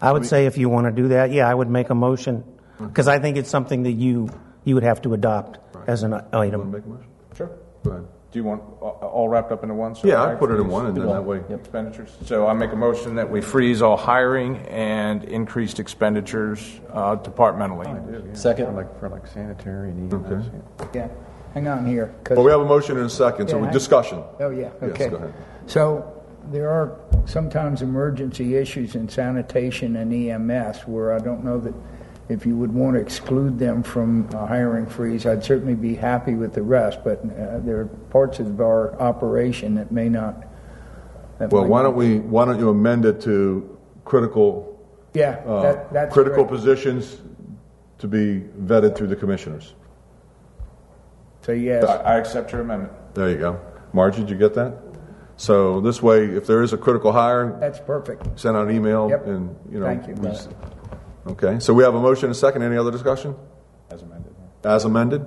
Speaker 7: I would say if you want to do that, yeah, I would make a motion because I think it's something that you you would have to adopt as an
Speaker 6: Want to
Speaker 7: item.
Speaker 6: make a motion?
Speaker 5: Sure.
Speaker 6: Go ahead.
Speaker 5: Do you want all wrapped up into one? So
Speaker 6: Yeah, I'd put it in one, and then that way-
Speaker 5: Expenditures. So I make a motion that we freeze all hiring and increased expenditures uh, departmentally.
Speaker 4: Second.
Speaker 8: like for like sanitary and EMS.
Speaker 3: Yeah, hang on here.
Speaker 6: Well, we have a motion in a second, so
Speaker 3: Yeah,
Speaker 6: we discussion.
Speaker 3: Oh, yeah,
Speaker 6: Yes,
Speaker 3: okay.
Speaker 6: go ahead.
Speaker 3: So there are sometimes emergency issues in sanitation and EMS where I don't know that if you would want to exclude them from a hiring freeze, I'd certainly be happy with the rest, but uh, there are parts of our operation that may not. that
Speaker 6: Well, why don't we, why don't you amend it to critical,
Speaker 3: Yeah,
Speaker 6: uh,
Speaker 3: that, that's.
Speaker 6: critical
Speaker 3: great.
Speaker 6: positions to be vetted through the commissioners?
Speaker 3: So, yes,
Speaker 5: I I accept your amendment.
Speaker 6: There you go. Margie, did you get that? So this way, if there is a critical hire,
Speaker 3: that's perfect.
Speaker 6: send out an email
Speaker 3: Yep.
Speaker 6: and, you know.
Speaker 3: Thank you.
Speaker 6: We s- Okay, so we have a motion and a second. Any other discussion?
Speaker 5: As amended.
Speaker 6: As amended?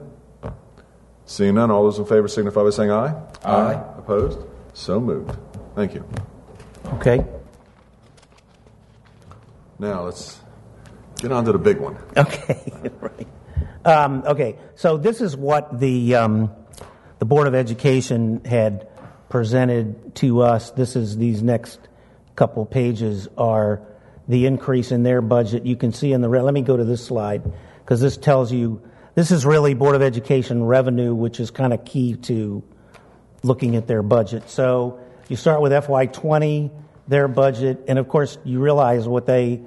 Speaker 6: Seeing none, all those in favor signify by saying aye. Aye. Opposed? So moved. Thank you.
Speaker 7: Okay.
Speaker 6: Now, let's get on to the big one.
Speaker 7: Okay, right. Um, okay, so this is what the um, the Board of Education had presented to us. This is these next couple pages are the increase in their budget. You can see in the. Let me go to this slide because this tells you this is really Board of Education revenue, which is kind of key to looking at their budget. So you start with FY20, their budget, and of course you realize what they,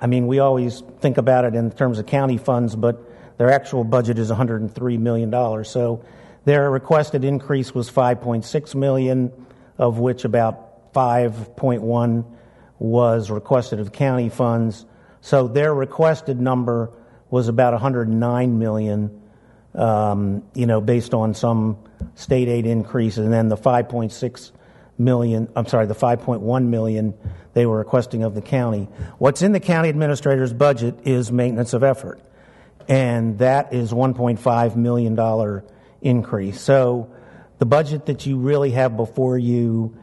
Speaker 7: I mean, we always think about it in terms of county funds, but their actual budget is $103 million. So their requested increase was 5.6 million, of which about 5.1 was requested of county funds. So their requested number was about 109 million um, you know, based on some state aid increases, and then the 5.6 million, I'm sorry, the 5.1 million they were requesting of the county. What's in the county administrator's budget is maintenance of effort, and that is 1.5 million dollar increase. So the budget that you really have before you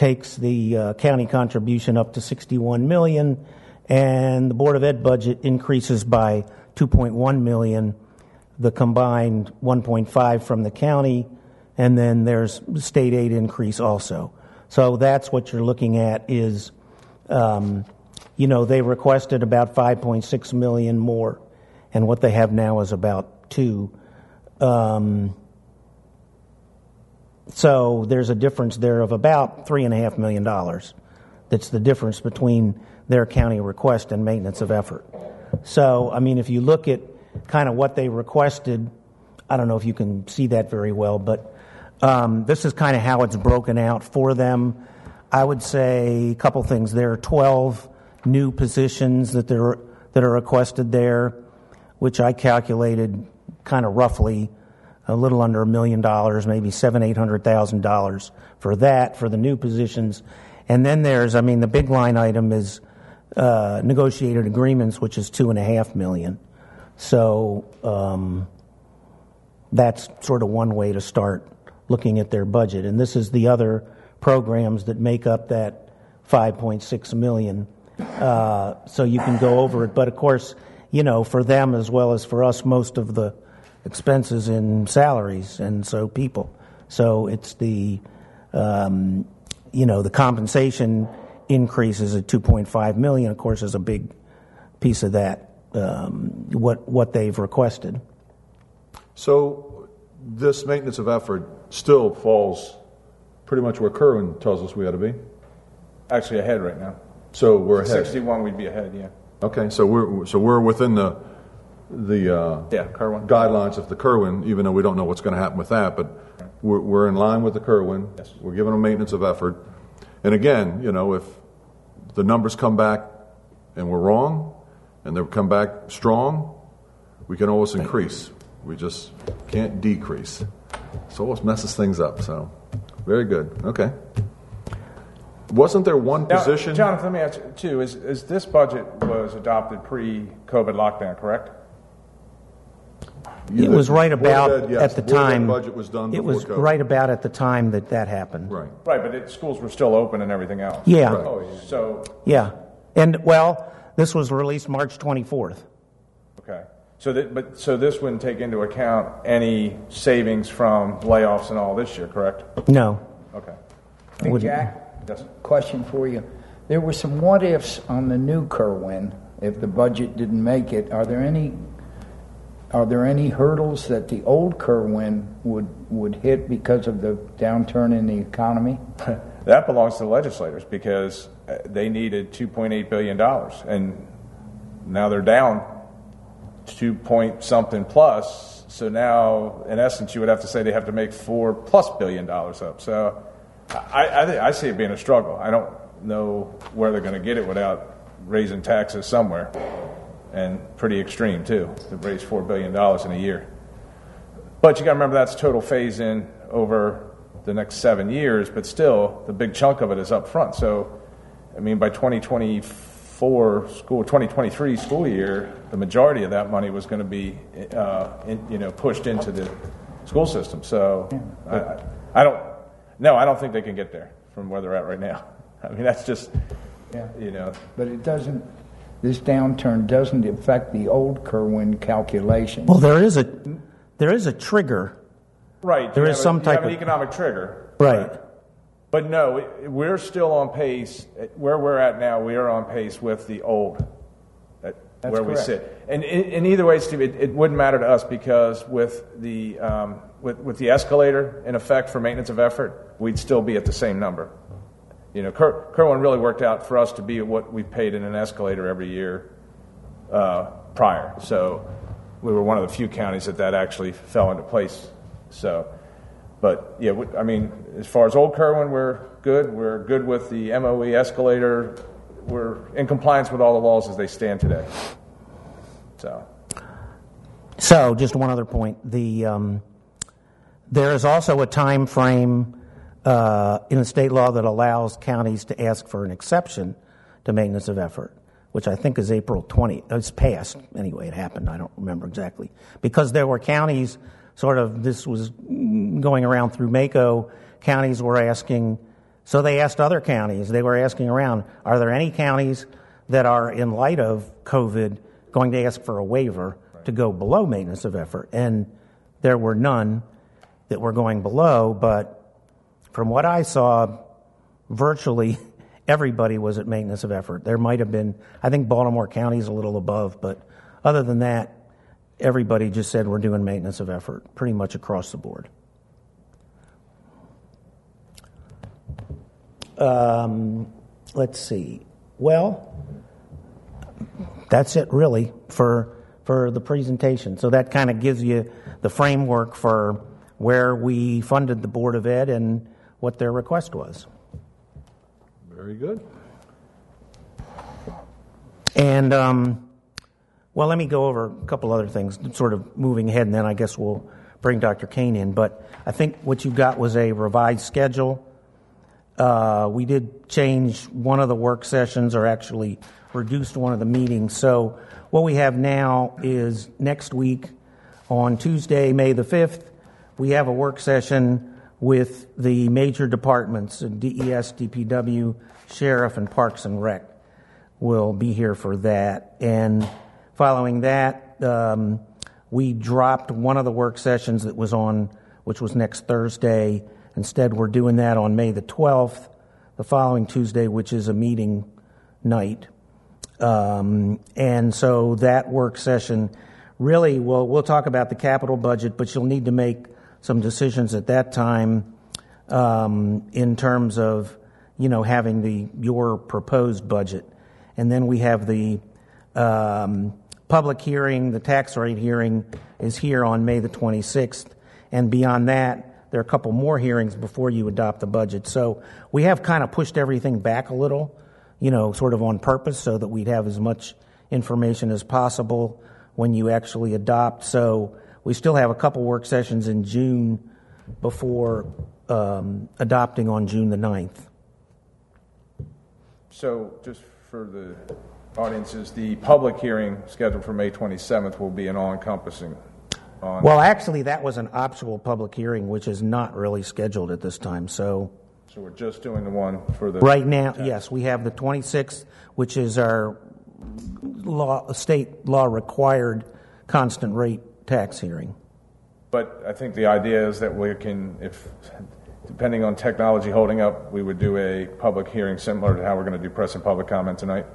Speaker 7: takes the uh, county contribution up to 61 million, and the Board of Ed budget increases by 2.1 million the combined 1.5 from the county, and then there's state aid increase also. So that's what you're looking at is, um, you know, they requested about 5.6 million more, and what they have now is about two. Um, so there's a difference there of about three and a half million dollars. That's the difference between their county request and maintenance of effort. So, I mean, if you look at kind of what they requested, I don't know if you can see that very well, but um, this is kind of how it's broken out for them. I would say a couple things. There are 12 new positions that, that are requested there, which I calculated kind of roughly a little under a million dollars, maybe seven, eight hundred thousand dollars for that, for the new positions. And then there's, I mean, the big line item is uh, negotiated agreements, which is two and a half million. So um, that's sort of one way to start looking at their budget. And this is the other programs that make up that 5.6 million. Uh, so you can go over it. But of course, you know, for them as well as for us, most of the expenses in salaries and so people. So it's the, um, you know, the compensation increases at 2.5 million. Of course, is a big piece of that. Um, what what they've requested.
Speaker 6: So this maintenance of effort still falls pretty much where Kirwan tells us we ought to be.
Speaker 5: Actually, ahead right now.
Speaker 6: So we're ahead.
Speaker 5: 61, we'd be ahead, yeah.
Speaker 6: Okay, so we're so we're within the the uh,
Speaker 5: Yeah, Kirwan.
Speaker 6: guidelines of the Kirwan, even though we don't know what's going to happen with that, but we're, we're in line with the Kirwan.
Speaker 5: Yes.
Speaker 6: We're giving them maintenance of effort, and again, you know, if the numbers come back and we're wrong, and they come back strong, we can always increase. We just can't decrease. So it always messes things up. So very good. Okay. Wasn't there one
Speaker 5: Now,
Speaker 6: position?
Speaker 5: Jonathan, let me ask you, too, is, is this budget was adopted pre-COVID lockdown, correct?
Speaker 6: You-
Speaker 7: It was right about
Speaker 6: Ed, yes,
Speaker 7: at the
Speaker 6: Board
Speaker 7: time.
Speaker 6: budget was done
Speaker 7: It
Speaker 6: before
Speaker 7: was
Speaker 6: COVID.
Speaker 7: right about at the time that that happened.
Speaker 6: Right.
Speaker 5: Right, but it, schools were still open and everything else.
Speaker 7: Yeah.
Speaker 6: Right.
Speaker 5: Oh, So,
Speaker 7: Yeah. And well, this was released March 24th.
Speaker 5: okay. So that, but, so this wouldn't take into account any savings from layoffs and all this year, correct?
Speaker 7: No.
Speaker 5: Okay.
Speaker 3: Hey,
Speaker 7: Would-
Speaker 3: Jack,
Speaker 5: Yes.
Speaker 3: question for you. There were some what ifs on the new Kirwan if the budget didn't make it. Are there any are there any hurdles that the old Kirwan would would hit because of the downturn in the economy?
Speaker 5: That belongs to the legislators because uh, they needed $2.8 billion and now they're down 2 point something plus. So now, in essence, you would have to say they have to make 4 plus billion dollars up. So I, I, I see it being a struggle. I don't know where they're going to get it without raising taxes somewhere. And pretty extreme, too, to raise $4 billion in a year. But you got to remember that's total phase in over the next seven years, but still, the big chunk of it is up front. So, I mean, by 2024 school, 2023 school year, the majority of that money was going to be, uh, in, you know, pushed into the school system. So, I, I- I don't, no, I don't think they can get there from where they're at right now. I mean, that's just,
Speaker 3: Yeah.
Speaker 5: you know,
Speaker 3: But it doesn't. This downturn doesn't affect the old Kirwan calculation.
Speaker 7: Well, there is a there is a trigger.
Speaker 5: right.
Speaker 7: There
Speaker 5: you
Speaker 7: is
Speaker 5: have a-
Speaker 7: some
Speaker 5: you
Speaker 7: type
Speaker 5: have an
Speaker 7: of-
Speaker 5: economic trigger.
Speaker 7: Right.
Speaker 5: But no, it- we're still on pace. Where we're at now, we are on pace with the old,
Speaker 3: That's
Speaker 5: where we sit. And in, in either way, Steve, it, it wouldn't matter to us because with the um, with, with the escalator in effect for maintenance of effort, we'd still be at the same number. You know, Ker- Kirwan really worked out for us to be what we paid in an escalator every year uh, prior. So we were one of the few counties that that actually fell into place. So, but yeah, we, I mean, as far as Old Kirwan, we're good. We're good with the MOE escalator. We're in compliance with all the laws as they stand today. So,
Speaker 7: So, just one other point: the um, there is also a time frame uh, in the state law that allows counties to ask for an exception to maintenance of effort, which I think is April 20. It's passed anyway. It happened. I don't remember exactly because there were counties. Sort of, this was going around through MACo. Counties were asking, so they asked other counties. They were asking around, are there any counties that are, in light of COVID, going to ask for a waiver to go below maintenance of effort? And there were none that were going below, but from what I saw, virtually everybody was at maintenance of effort. There might have been, I think Baltimore County is a little above, but other than that, everybody just said we're doing maintenance of effort pretty much across the board. Um, let's see. Well, that's it really for for the presentation. So that kind of gives you the framework for where we funded the Board of Ed and what their request was.
Speaker 6: Very good.
Speaker 7: And um, well, let me go over a couple other things, sort of moving ahead, and then I guess we'll bring Dr. Kane in. But I think what you got was a revised schedule. Uh, we did change one of the work sessions, or actually reduced one of the meetings. So what we have now is next week on Tuesday, May the 5th, we have a work session with the major departments, DES, DPW, Sheriff, and Parks and Rec will be here for that. And following that, um, we dropped one of the work sessions that was on, which was next Thursday. Instead, we're doing that on May the 12th, the following Tuesday, which is a meeting night. Um, and so that work session really, well, we'll talk about the capital budget, but you'll need to make some decisions at that time um, in terms of, you know, having the your proposed budget, and then we have the um, public hearing. The tax rate hearing is here on May the 26th, and beyond that, there are a couple more hearings before you adopt the budget. So we have kind of pushed everything back a little, you know, sort of on purpose, so that we'd have as much information as possible when you actually adopt. So we still have a couple work sessions in June before um, adopting on June the 9th.
Speaker 5: So, just for the audiences, the public hearing scheduled for May 27th will be an all-encompassing on,
Speaker 7: Well, actually, that was an optional public hearing, which is not really scheduled at this time. So,
Speaker 5: so we're just doing the one for the...
Speaker 7: right now, yes, we have the 26th, which is our law, state law required constant rate tax hearing.
Speaker 5: But I think the idea is that we can, if, depending on technology holding up, we would do a public hearing similar to how we're going to do press and public comment tonight?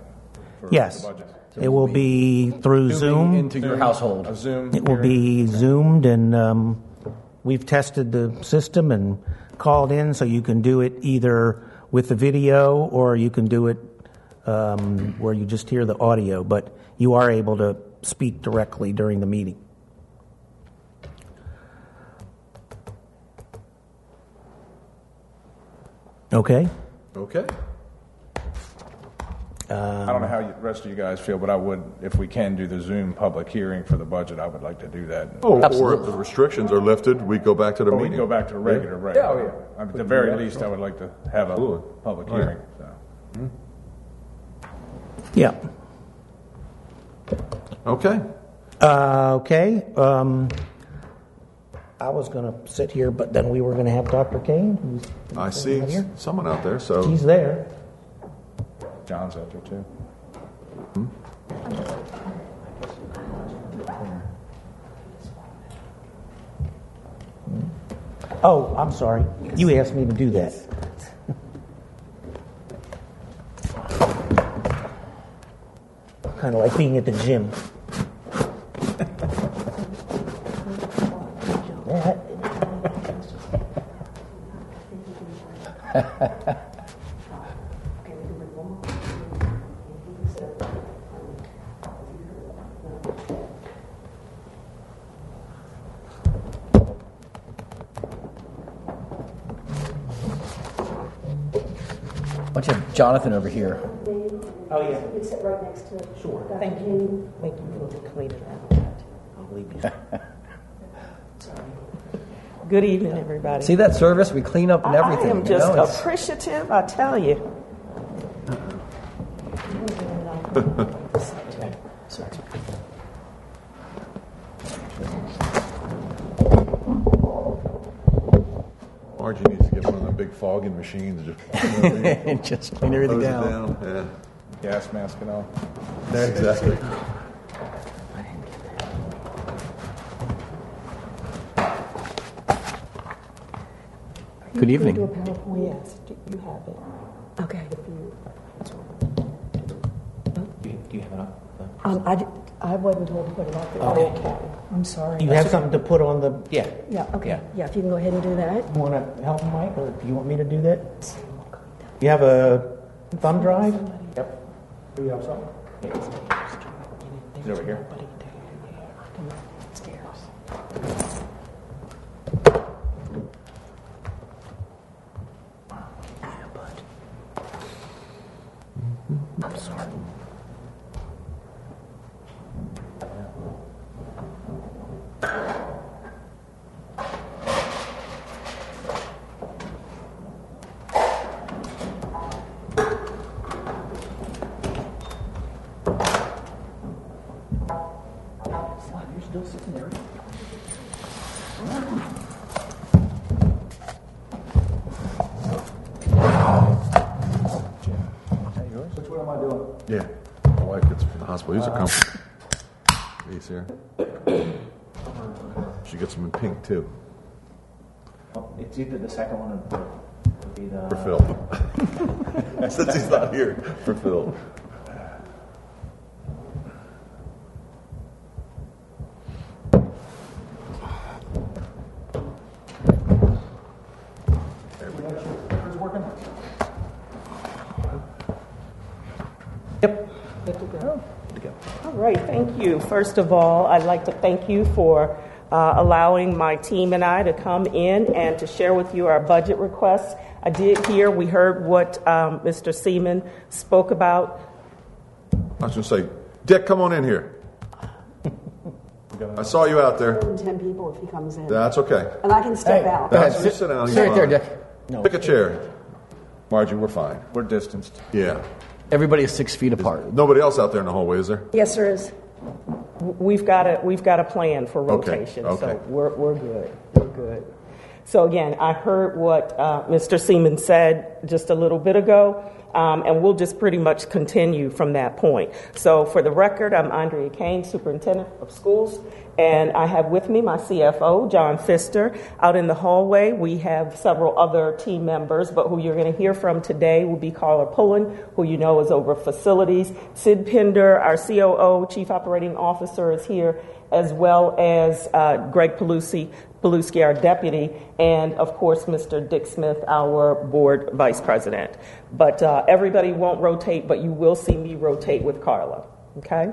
Speaker 5: for
Speaker 7: Yes.
Speaker 5: budget.
Speaker 7: It will be through Zoom.
Speaker 4: into your household.
Speaker 5: A Zoom
Speaker 7: It will
Speaker 5: hearing?
Speaker 7: be zoomed, and um, we've tested the system and called in, so you can do it either with the video or you can do it um, where you just hear the audio, but you are able to speak directly during the meeting. Okay?
Speaker 6: Okay.
Speaker 5: I don't know how you- the rest of you guys feel, but I would, if we can do the Zoom public hearing for the budget, I would like to do that.
Speaker 6: Oh, or if the restrictions are lifted, we go back to the
Speaker 5: Or we
Speaker 6: meeting.
Speaker 5: can go back to a regular, right?
Speaker 1: Yeah, oh, yeah.
Speaker 5: I mean, At the very least, I would like to have a
Speaker 6: Absolutely.
Speaker 5: public
Speaker 6: Oh, yeah.
Speaker 5: hearing, so.
Speaker 7: Yeah.
Speaker 6: Okay.
Speaker 7: Uh, okay. Um, I was going to sit here, but then we were going to have Dr. Kane. Who's
Speaker 6: I see
Speaker 7: here.
Speaker 6: someone out there, so.
Speaker 7: He's there.
Speaker 5: John's out there too. Hmm?
Speaker 7: Oh, I'm sorry. You asked me to do that. kind of like being at the gym.
Speaker 4: Why don't you have Jonathan over here?
Speaker 7: Oh, yeah.
Speaker 9: You sit right next to
Speaker 7: Sure. Thank
Speaker 9: you.
Speaker 7: Make you feel clean it out. I'll leave you.
Speaker 10: Good evening, everybody.
Speaker 4: See that service? We clean up and everything.
Speaker 10: I am
Speaker 4: you
Speaker 10: just
Speaker 4: know,
Speaker 10: appreciative, I tell you.
Speaker 6: Margie needs to get one of the big fogging machines. and Just
Speaker 4: just clean everything
Speaker 6: close it
Speaker 4: down.
Speaker 6: Yeah.
Speaker 5: Gas mask and all.
Speaker 6: Yeah, exactly.
Speaker 4: Good
Speaker 9: Do a
Speaker 4: evening.
Speaker 9: PowerPoint?
Speaker 10: Yes, do you have it?
Speaker 9: Okay.
Speaker 8: Do you have it up?
Speaker 9: Um, I, I wasn't told to put it up there.
Speaker 10: Okay.
Speaker 9: I'm sorry.
Speaker 7: You have something to put on the.
Speaker 8: Yeah.
Speaker 9: Yeah, okay.
Speaker 8: Yeah.
Speaker 9: Yeah, if you can go ahead and do that.
Speaker 7: You want to help Mike, or do you want me to do that? You have a thumb drive? Yep. Do you have something?
Speaker 5: Is it over here?
Speaker 6: Too.
Speaker 8: Well, It's either the second one or the third. Be the-
Speaker 6: For Phil. Since he's not here, for Phil. Yep. There we go.
Speaker 10: All right, thank you. First of all, I'd like to thank you for uh, allowing my team and I to come in and to share with you our budget requests. I did hear, we heard what um, Mr. Seeman spoke about.
Speaker 6: I was going to say, Dick, come on in here. I saw you out there.
Speaker 9: 10 people if he comes in.
Speaker 6: That's okay.
Speaker 9: And I can step
Speaker 3: Hey,
Speaker 9: out.
Speaker 3: go ahead.
Speaker 6: That's just sit down.
Speaker 3: Sit right there,
Speaker 6: fine.
Speaker 3: Dick.
Speaker 6: Pick a chair. Margie, we're fine.
Speaker 5: We're distanced.
Speaker 6: Yeah.
Speaker 4: Everybody is six feet apart.
Speaker 6: Nobody else out there in the hallway, is there?
Speaker 9: Yes, there is.
Speaker 10: We've got a, we've got a plan for
Speaker 6: Okay,
Speaker 10: rotation,
Speaker 6: okay.
Speaker 10: so we're, we're good. We're good. So again, I heard what uh, Mr. Seeman said just a little bit ago, um, and we'll just pretty much continue from that point. So for the record, I'm Andrea Kane, Superintendent of Schools, and I have with me my CFO, John Fister. Out in the hallway, we have several other team members, but who you're going to hear from today will be Carla Pullen, who you know is over facilities. Sid Pinder, our COO, Chief Operating Officer, is here, as well as uh, Greg Palusi, Paluski, our deputy, and of course, Mr. Dick Smith, our board vice president. But uh, everybody won't rotate, but you will see me rotate with Carla. Okay?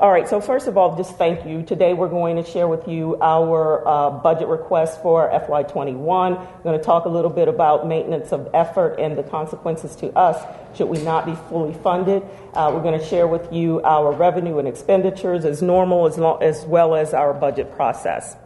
Speaker 10: All right, so first of all, just thank you. Today we're going to share with you our uh, budget request for FY21. We're going to talk a little bit about maintenance of effort and the consequences to us should we not be fully funded. Uh, we're going to share with you our revenue and expenditures as normal, as, as well as our budget process.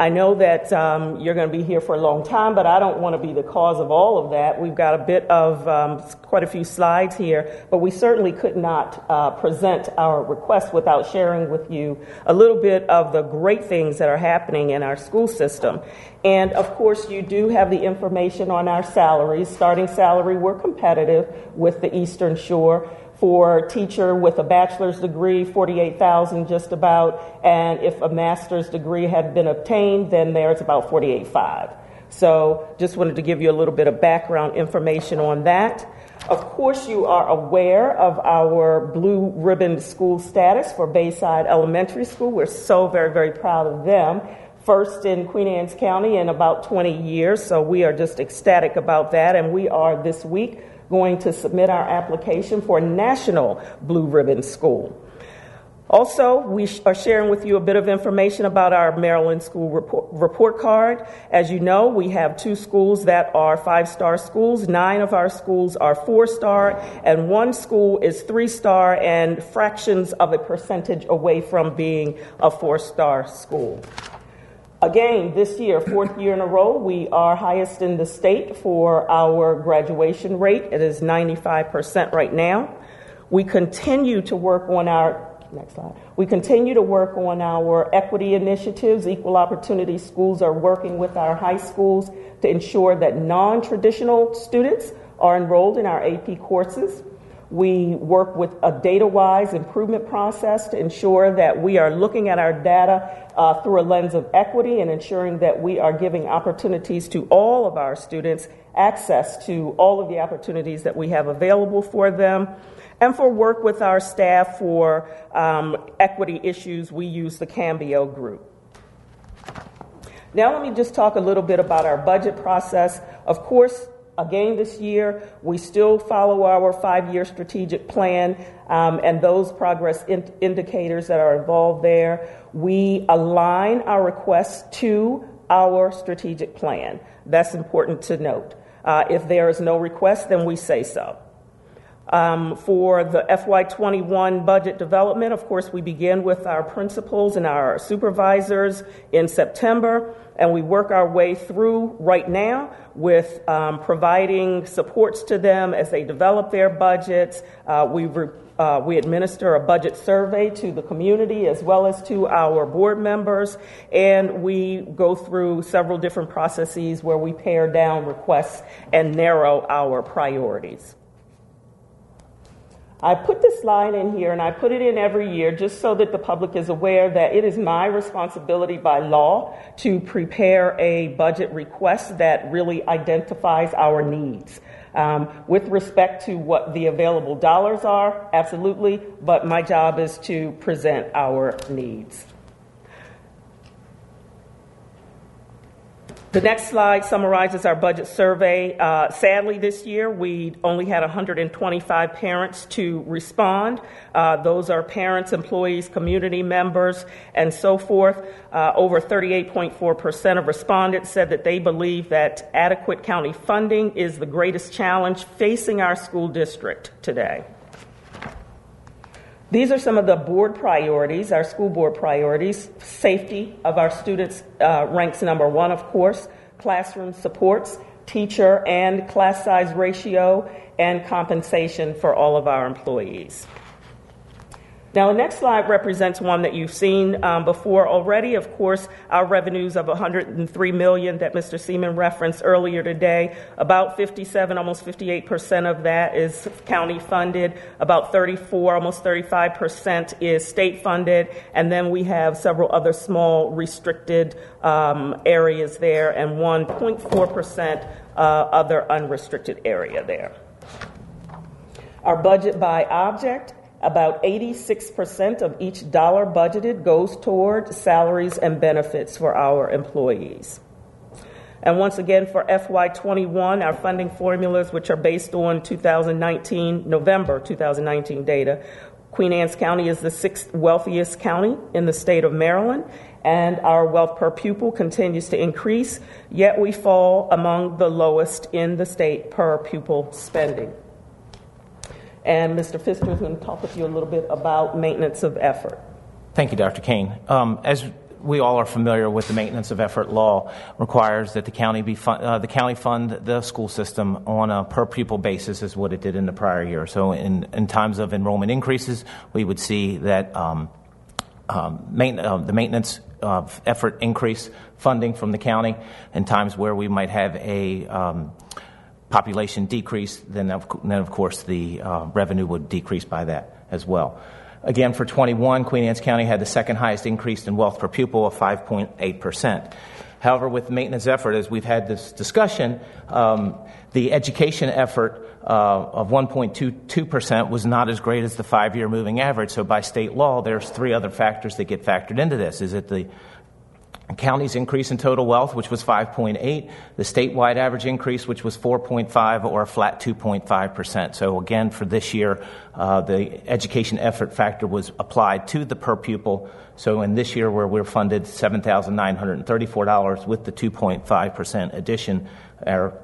Speaker 10: I know that um, you're going to be here for a long time, but I don't want to be the cause of all of that. We've got a bit of um, quite a few slides here, but we certainly could not uh, present our request without sharing with you a little bit of the great things that are happening in our school system. And of course, you do have the information on our salaries. Starting salary, we're competitive with the Eastern Shore for teacher with a bachelor's degree 48,000 just about and if a master's degree had been obtained then there's about 48.5 so just wanted to give you a little bit of background information on that. Of course you are aware of our blue ribbon school status for bayside elementary school. We're so very very proud of them. First in Queen Anne's County in about 20 years, so we are just ecstatic about that. And we are this week going to submit our application for National Blue Ribbon School. Also, we are sharing with you a bit of information about our Maryland School report, report card. As you know, we have two schools that are five star schools. Nine of our schools are four star, and one school is three star and fractions of a percentage away from being a four star school. Again, this year, fourth year in a row, we are highest in the state for our graduation rate. It is 95% right now. We continue to work on our Next slide. We continue to work on our equity initiatives. Equal opportunity schools are working with our high schools to ensure that non traditional students are enrolled in our AP courses. We work with a data wise improvement process to ensure that we are looking at our data uh, through a lens of equity and ensuring that we are giving opportunities to all of our students access to all of the opportunities that we have available for them. And for work with our staff for um, equity issues, we use the Cambio group. Now, let me just talk a little bit about our budget process. Of course, again this year, we still follow our five year strategic plan um, and those progress in- indicators that are involved there. We align our requests to our strategic plan. That's important to note. Uh, if there is no request, then we say so. Um, for the FY21 budget development, of course, we begin with our principals and our supervisors in September, and we work our way through right now with um, providing supports to them as they develop their budgets. Uh, we, re- uh, we administer a budget survey to the community as well as to our board members, and we go through several different processes where we pare down requests and narrow our priorities. I put this line in here and I put it in every year just so that the public is aware that it is my responsibility by law to prepare a budget request that really identifies our needs. Um, with respect to what the available dollars are, absolutely, but my job is to present our needs. The next slide summarizes our budget survey. Uh, sadly, this year we only had 125 parents to respond. Uh, those are parents, employees, community members, and so forth. Uh, over 38.4% of respondents said that they believe that adequate county funding is the greatest challenge facing our school district today. These are some of the board priorities, our school board priorities. Safety of our students uh, ranks number one, of course. Classroom supports, teacher and class size ratio, and compensation for all of our employees. Now, the next slide represents one that you've seen um, before already. Of course, our revenues of 103 million that Mr. Seeman referenced earlier today. About 57, almost 58 percent of that is county funded. About 34, almost 35 percent is state funded, and then we have several other small restricted um, areas there, and 1.4 percent uh, other unrestricted area there. Our budget by object about 86% of each dollar budgeted goes toward salaries and benefits for our employees. And once again, for FY21, our funding formulas, which are based on 2019, November 2019 data, Queen Anne's County is the sixth wealthiest county in the state of Maryland, and our wealth per pupil continues to increase, yet we fall among the lowest in the state per pupil spending. And Mr. Pfister is going to talk with you a little bit about maintenance of effort.
Speaker 8: Thank you, Dr. Kane. Um, as we all are familiar with the maintenance of effort law requires that the county be uh, the county fund the school system on a per pupil basis is what it did in the prior year. So in, in times of enrollment increases, we would see that um, um, main, uh, the maintenance of effort increase funding from the county. In times where we might have a um, population decrease, then of, then of course the uh, revenue would decrease by that as well. Again, for 21, Queen Anne's County had the second highest increase in wealth per pupil of 5.8%. However, with maintenance effort, as we've had this discussion, um, the education effort uh, of 1.22% was not as great as the five year moving average. So, by state law, there's three other factors that get factored into this. Is it the county's increase in total wealth, which was 5.8, the statewide average increase, which was 4.5, or a flat 2.5%. So again, for this year, uh, the education effort factor was applied to the per pupil. So in this year, where we're funded $7,934 with the 2.5% addition, our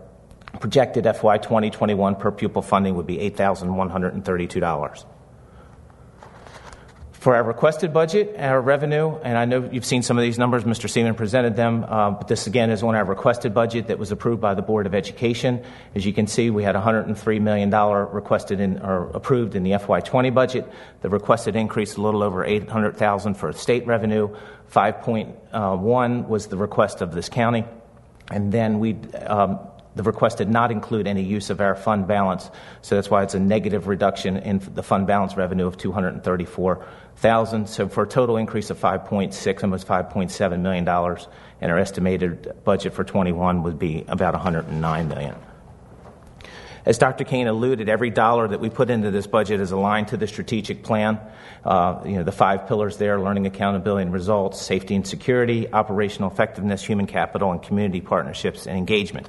Speaker 8: projected FY 2021 per pupil funding would be $8,132 for our requested budget, our revenue, and I know you've seen some of these numbers, Mr. Seeman presented them, uh, but this again is on our requested budget that was approved by the Board of Education. As you can see, we had $103 million requested in, or approved in the FY20 budget. The requested increase a little over 800,000 for state revenue. 5.1 was the request of this county. And then we um, the request did not include any use of our fund balance, so that's why it's a negative reduction in the fund balance revenue of 234,000. So for a total increase of 5.6, almost 5.7 million dollars, and our estimated budget for 21 would be about 109 million. As Dr. Kane alluded, every dollar that we put into this budget is aligned to the strategic plan. Uh, you know, the five pillars there learning, accountability, and results, safety and security, operational effectiveness, human capital, and community partnerships and engagement.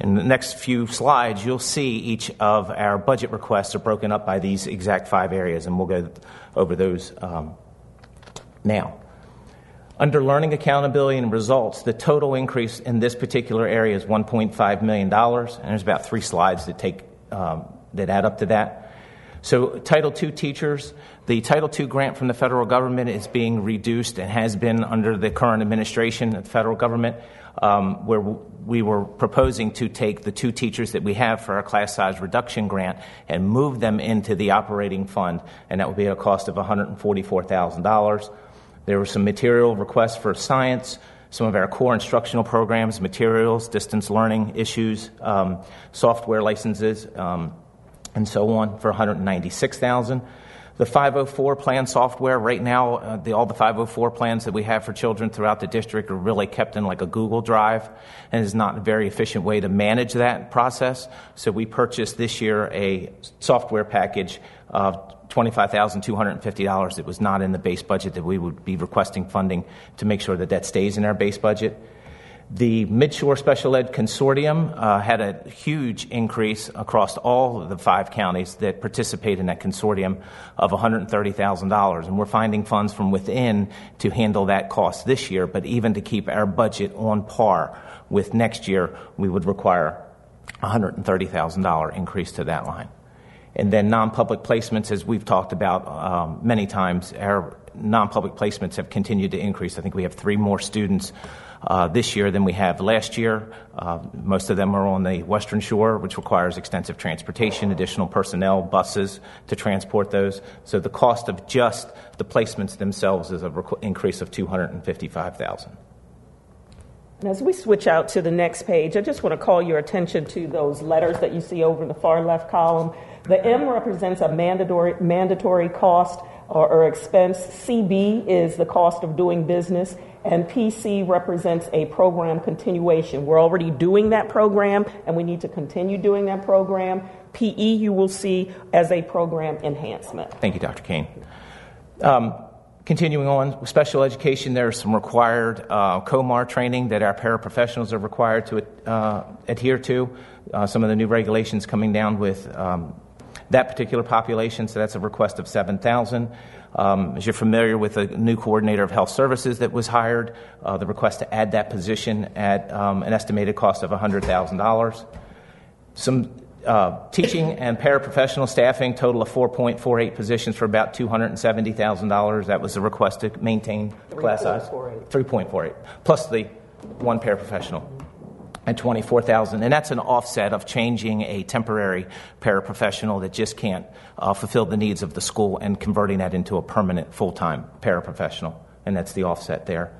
Speaker 8: In the next few slides, you'll see each of our budget requests are broken up by these exact five areas, and we'll go over those um, now. Under learning accountability and results, the total increase in this particular area is $1.5 million, and there's about three slides that take um, that add up to that. So, Title II teachers, the Title II grant from the federal government is being reduced and has been under the current administration of the federal government um, where we were proposing to take the two teachers that we have for our class size reduction grant and move them into the operating fund, and that would be at a cost of $144,000. There were some material requests for science, some of our core instructional programs, materials, distance learning issues, um, software licenses. Um, and so on for 196,000. The 504 plan software right now, uh, the, all the 504 plans that we have for children throughout the district are really kept in like a Google Drive, and is not a very efficient way to manage that process. So we purchased this year a software package of $25,250. It was not in the base budget that we would be requesting funding to make sure that that stays in our base budget. The Midshore Special Ed Consortium uh, had a huge increase across all of the five counties that participate in that consortium of $130,000. And we're finding funds from within to handle that cost this year, but even to keep our budget on par with next year, we would require $130,000 increase to that line. And then non public placements, as we've talked about um, many times, our non public placements have continued to increase. I think we have three more students uh, this year than we have last year. Uh, most of them are on the Western Shore, which requires extensive transportation, additional personnel, buses to transport those. So the cost of just the placements themselves is an rec- increase of 255000
Speaker 10: and as we switch out to the next page, I just want to call your attention to those letters that you see over in the far left column. The M represents a mandatory, mandatory cost or, or expense. CB is the cost of doing business and PC represents a program continuation. We're already doing that program, and we need to continue doing that program. PE, you will see as a program enhancement.
Speaker 8: Thank you, Dr. Kane. Um, continuing on, special education, there's some required uh, COMAR training that our paraprofessionals are required to uh, adhere to. Uh, some of the new regulations coming down with um, that particular population, so that's a request of 7,000. Um, as you're familiar with a new coordinator of health services that was hired, uh, the request to add that position at um, an estimated cost of $100,000. Some uh, teaching and paraprofessional staffing, total of 4.48 positions for about $270,000. That was the request to maintain class size. 3.48, plus the one paraprofessional and 24,000 and that's an offset of changing a temporary paraprofessional that just can't uh, fulfill the needs of the school and converting that into a permanent full-time paraprofessional. And that's the offset there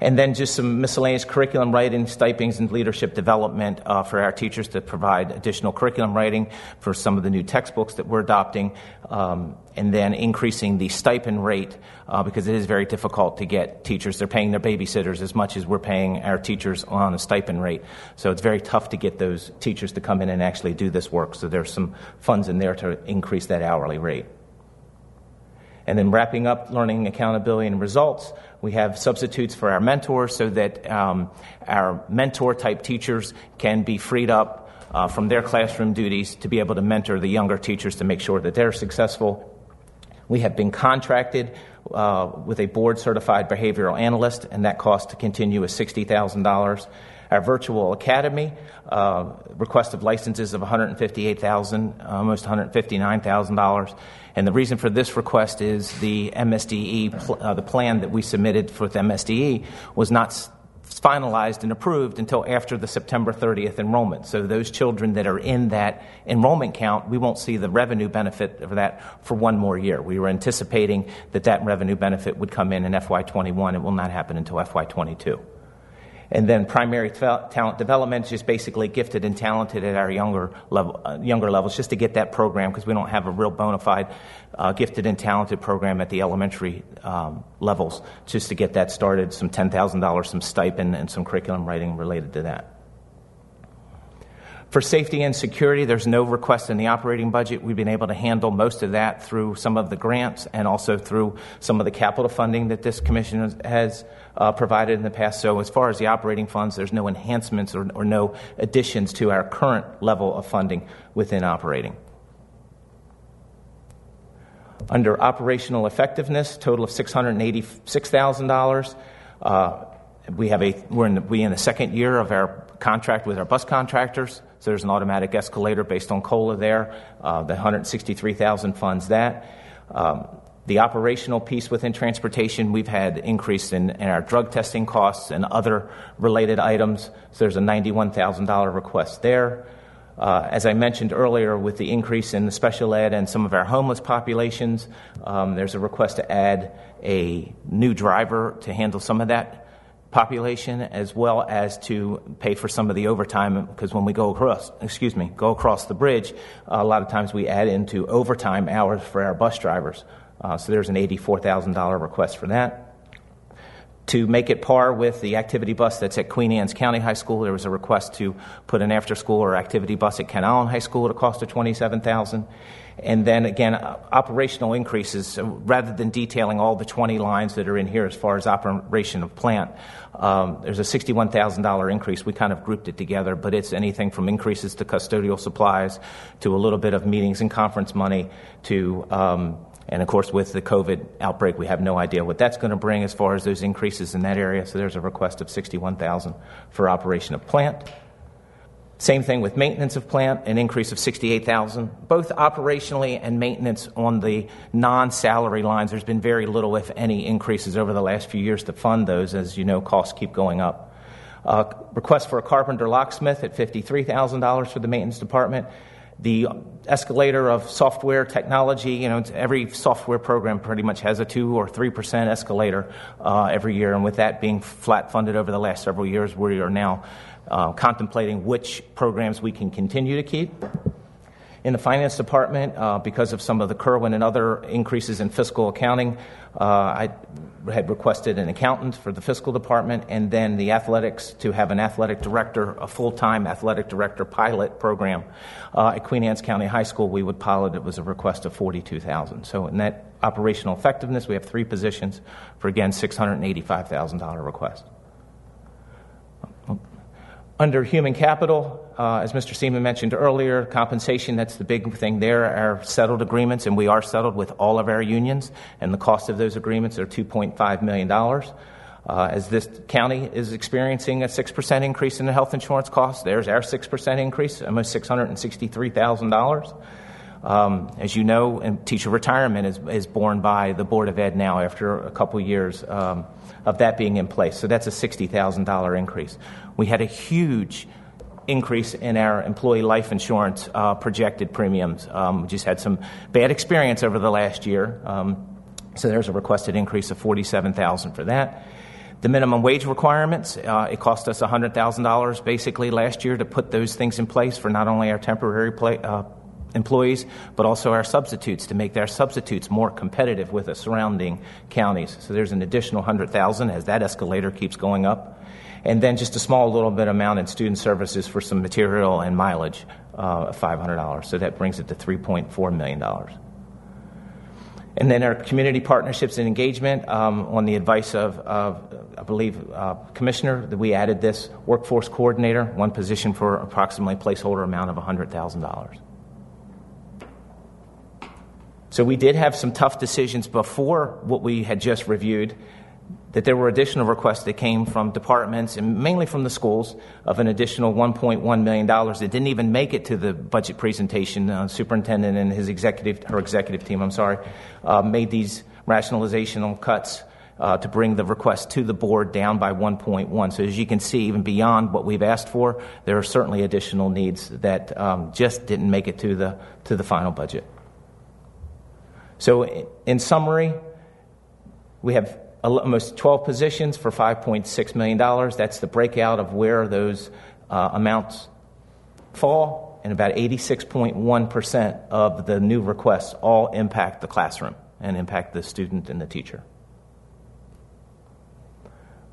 Speaker 8: and then just some miscellaneous curriculum writing, stipends, and leadership development uh, for our teachers to provide additional curriculum writing for some of the new textbooks that we're adopting, um, and then increasing the stipend rate uh, because it is very difficult to get teachers. They're paying their babysitters as much as we're paying our teachers on a stipend rate. So it's very tough to get those teachers to come in and actually do this work. So there's some funds in there to increase that hourly rate. And then wrapping up learning, accountability, and results, we have substitutes for our mentors so that um, our mentor type teachers can be freed up uh, from their classroom duties to be able to mentor the younger teachers to make sure that they're successful. We have been contracted uh, with a board certified behavioral analyst, and that cost to continue is $60,000. Our virtual academy uh, request of licenses of 158,000, almost $159,000. And the reason for this request is the MSDE, pl- uh, the plan that we submitted for the MSDE was not finalized and approved until after the September 30th enrollment. So those children that are in that enrollment count, we won't see the revenue benefit of that for one more year. We were anticipating that that revenue benefit would come in in FY21. It will not happen until FY22. And then primary talent development is just basically gifted and talented at our younger level, uh, younger levels, just to get that program because we don't have a real bona fide uh, gifted and talented program at the elementary um, levels. Just to get that started, some ten thousand dollars, some stipend, and some curriculum writing related to that. For safety and security, there's no request in the operating budget. We've been able to handle most of that through some of the grants and also through some of the capital funding that this commission has uh, provided in the past. So, as far as the operating funds, there's no enhancements or, or no additions to our current level of funding within operating. Under operational effectiveness, total of $686,000. Uh, we have a, we're in, the, we in the second year of our contract with our bus contractors. So there's an automatic escalator based on COLA there. Uh, the 163,000 funds that. Um, the operational piece within transportation, we've had increase in, in, our drug testing costs and other related items. So there's a $91,000 request there. Uh, as I mentioned earlier, with the increase in the special ed and some of our homeless populations, um, there's a request to add a new driver to handle some of that population as well as to pay for some of the overtime because when we go across excuse me go across the bridge a lot of times we add into overtime hours for our bus drivers uh, so there's an $84000 request for that to make it par with the activity bus that's at Queen Anne's County High School, there was a request to put an after school or activity bus at Kent Island High School at a cost of 27000 And then again, operational increases. Rather than detailing all the 20 lines that are in here as far as operation of plant, um, there's a $61,000 increase. We kind of grouped it together, but it's anything from increases to custodial supplies to a little bit of meetings and conference money to um, and of course, with the COVID outbreak, we have no idea what that's going to bring as far as those increases in that area. So there's a request of 61,000 for operation of plant. Same thing with maintenance of plant, an increase of 68,000. Both operationally and maintenance on the non-salary lines, there's been very little, if any, increases over the last few years to fund those. As you know, costs keep going up. Uh, request for a carpenter locksmith at $53,000 for the maintenance department the escalator of software technology. You know, every software program pretty much has a two or three percent escalator uh, every year, and with that being flat funded over the last several years, we are now uh, contemplating which programs we can continue to keep. In the finance department, uh, because of some of the Kirwan and other increases in fiscal accounting, uh, I had requested an accountant for the fiscal department and then the athletics to have an athletic director, a full time athletic director pilot program uh, at Queen Anne's County High School. We would pilot it was a request of 42000 So, in that operational effectiveness, we have three positions for again $685,000 request. Under human capital, uh, as Mr. Seeman mentioned earlier, compensation, that's the big thing there, are settled agreements, and we are settled with all of our unions, and the cost of those agreements are $2.5 million. Uh, as this county is experiencing a 6% increase in the health insurance costs, there's our 6% increase, almost $663,000. Um, as you know, teacher retirement is, is borne by the Board of Ed now after a couple years um, of that being in place. So that's a $60,000 increase. We had a huge increase in our employee life insurance uh, projected premiums. Um, we just had some bad experience over the last year. Um, so there's a requested increase of 47000 for that. The minimum wage requirements, uh, it cost us $100,000 basically last year to put those things in place for not only our temporary play, uh, employees, but also our substitutes to make their substitutes more competitive with the surrounding counties. So there's an additional 100,000 as that escalator keeps going up and then just a small little bit amount in student services for some material and mileage uh, of $500. So that brings it to $3.4 million. And then our community partnerships and engagement, um, on the advice of, of I believe, uh, Commissioner, that we added this workforce coordinator, one position for approximately placeholder amount of $100,000. So we did have some tough decisions before what we had just reviewed that there were additional requests that came from departments and mainly from the schools of an additional $1.1 million that didn't even make it to the budget presentation. Uh, superintendent and his executive, her executive team, I'm sorry, uh, made these rationalizational cuts uh, to bring the request to the board down by 1.1. So as you can see, even beyond what we've asked for, there are certainly additional needs that um, just didn't make it to the, to the final budget. So in summary, we have almost 12 positions for $5.6 million. That's the breakout of where those uh, amounts fall, and about 86.1% of the new requests all impact the classroom and impact the student and the teacher.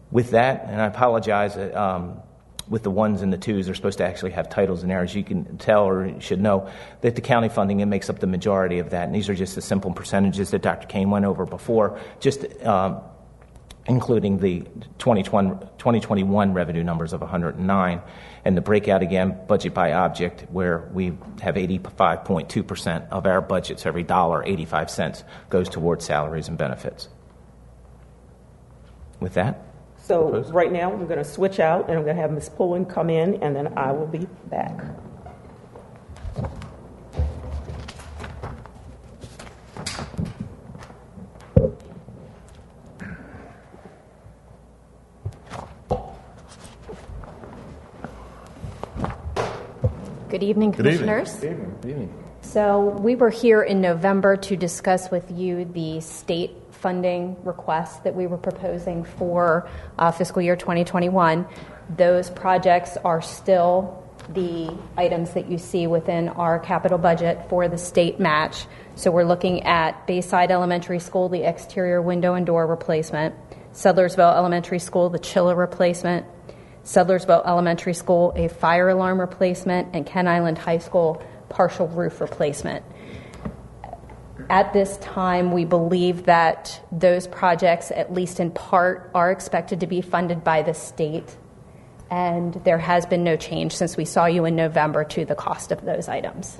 Speaker 8: With that, and I apologize, uh, um, with the ones and the twos, they're supposed to actually have titles and errors. You can tell or should know, that the county funding it makes up the majority of that. And these are just the simple percentages that Dr. Kane went over before. Just um, including the 2021 revenue numbers of 109, and the breakout again, budget by object, where we have 85.2% of our budgets, every dollar, 85 cents, goes towards salaries and benefits. With that?
Speaker 10: So, right now, I'm going to switch out and I'm going to have Ms. Pullen come in, and then I will be back.
Speaker 11: Good evening, Commissioners. Good evening. Good evening. So, we were here in November to discuss with you the state funding requests that we were proposing for uh, fiscal year 2021. Those projects are still the items that you see within our capital budget for the state match. So we're looking at Bayside Elementary School, the exterior window and door replacement, Sudlersville Elementary School, the chiller replacement, Sudlersville Elementary School, a fire alarm replacement, and Kent Island High School, partial roof replacement. At this time, we believe that those projects, at least in part, are expected to be funded by the state and there has been no change since we saw you in November to the cost of those items.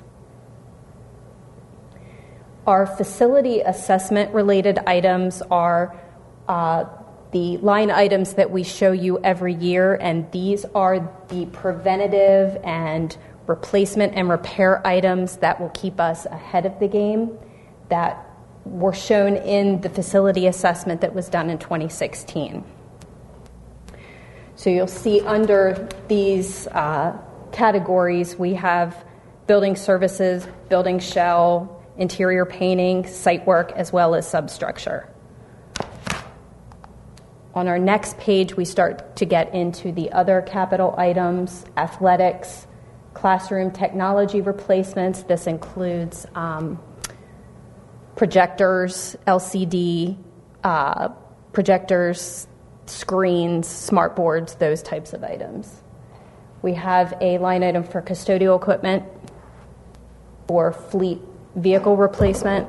Speaker 11: Our facility assessment related items are uh, the line items that we show you every year, and these are the preventative and replacement and repair items that will keep us ahead of the game that were shown in the facility assessment that was done in 2016. So you'll see under these uh, categories, we have building services, building shell, interior painting, site work, as well as substructure. On our next page, we start to get into the other capital items athletics, classroom technology replacements. This includes um, projectors, LCD uh, projectors, screens, smart boards, those types of items. We have a line item for custodial equipment, for fleet vehicle replacement,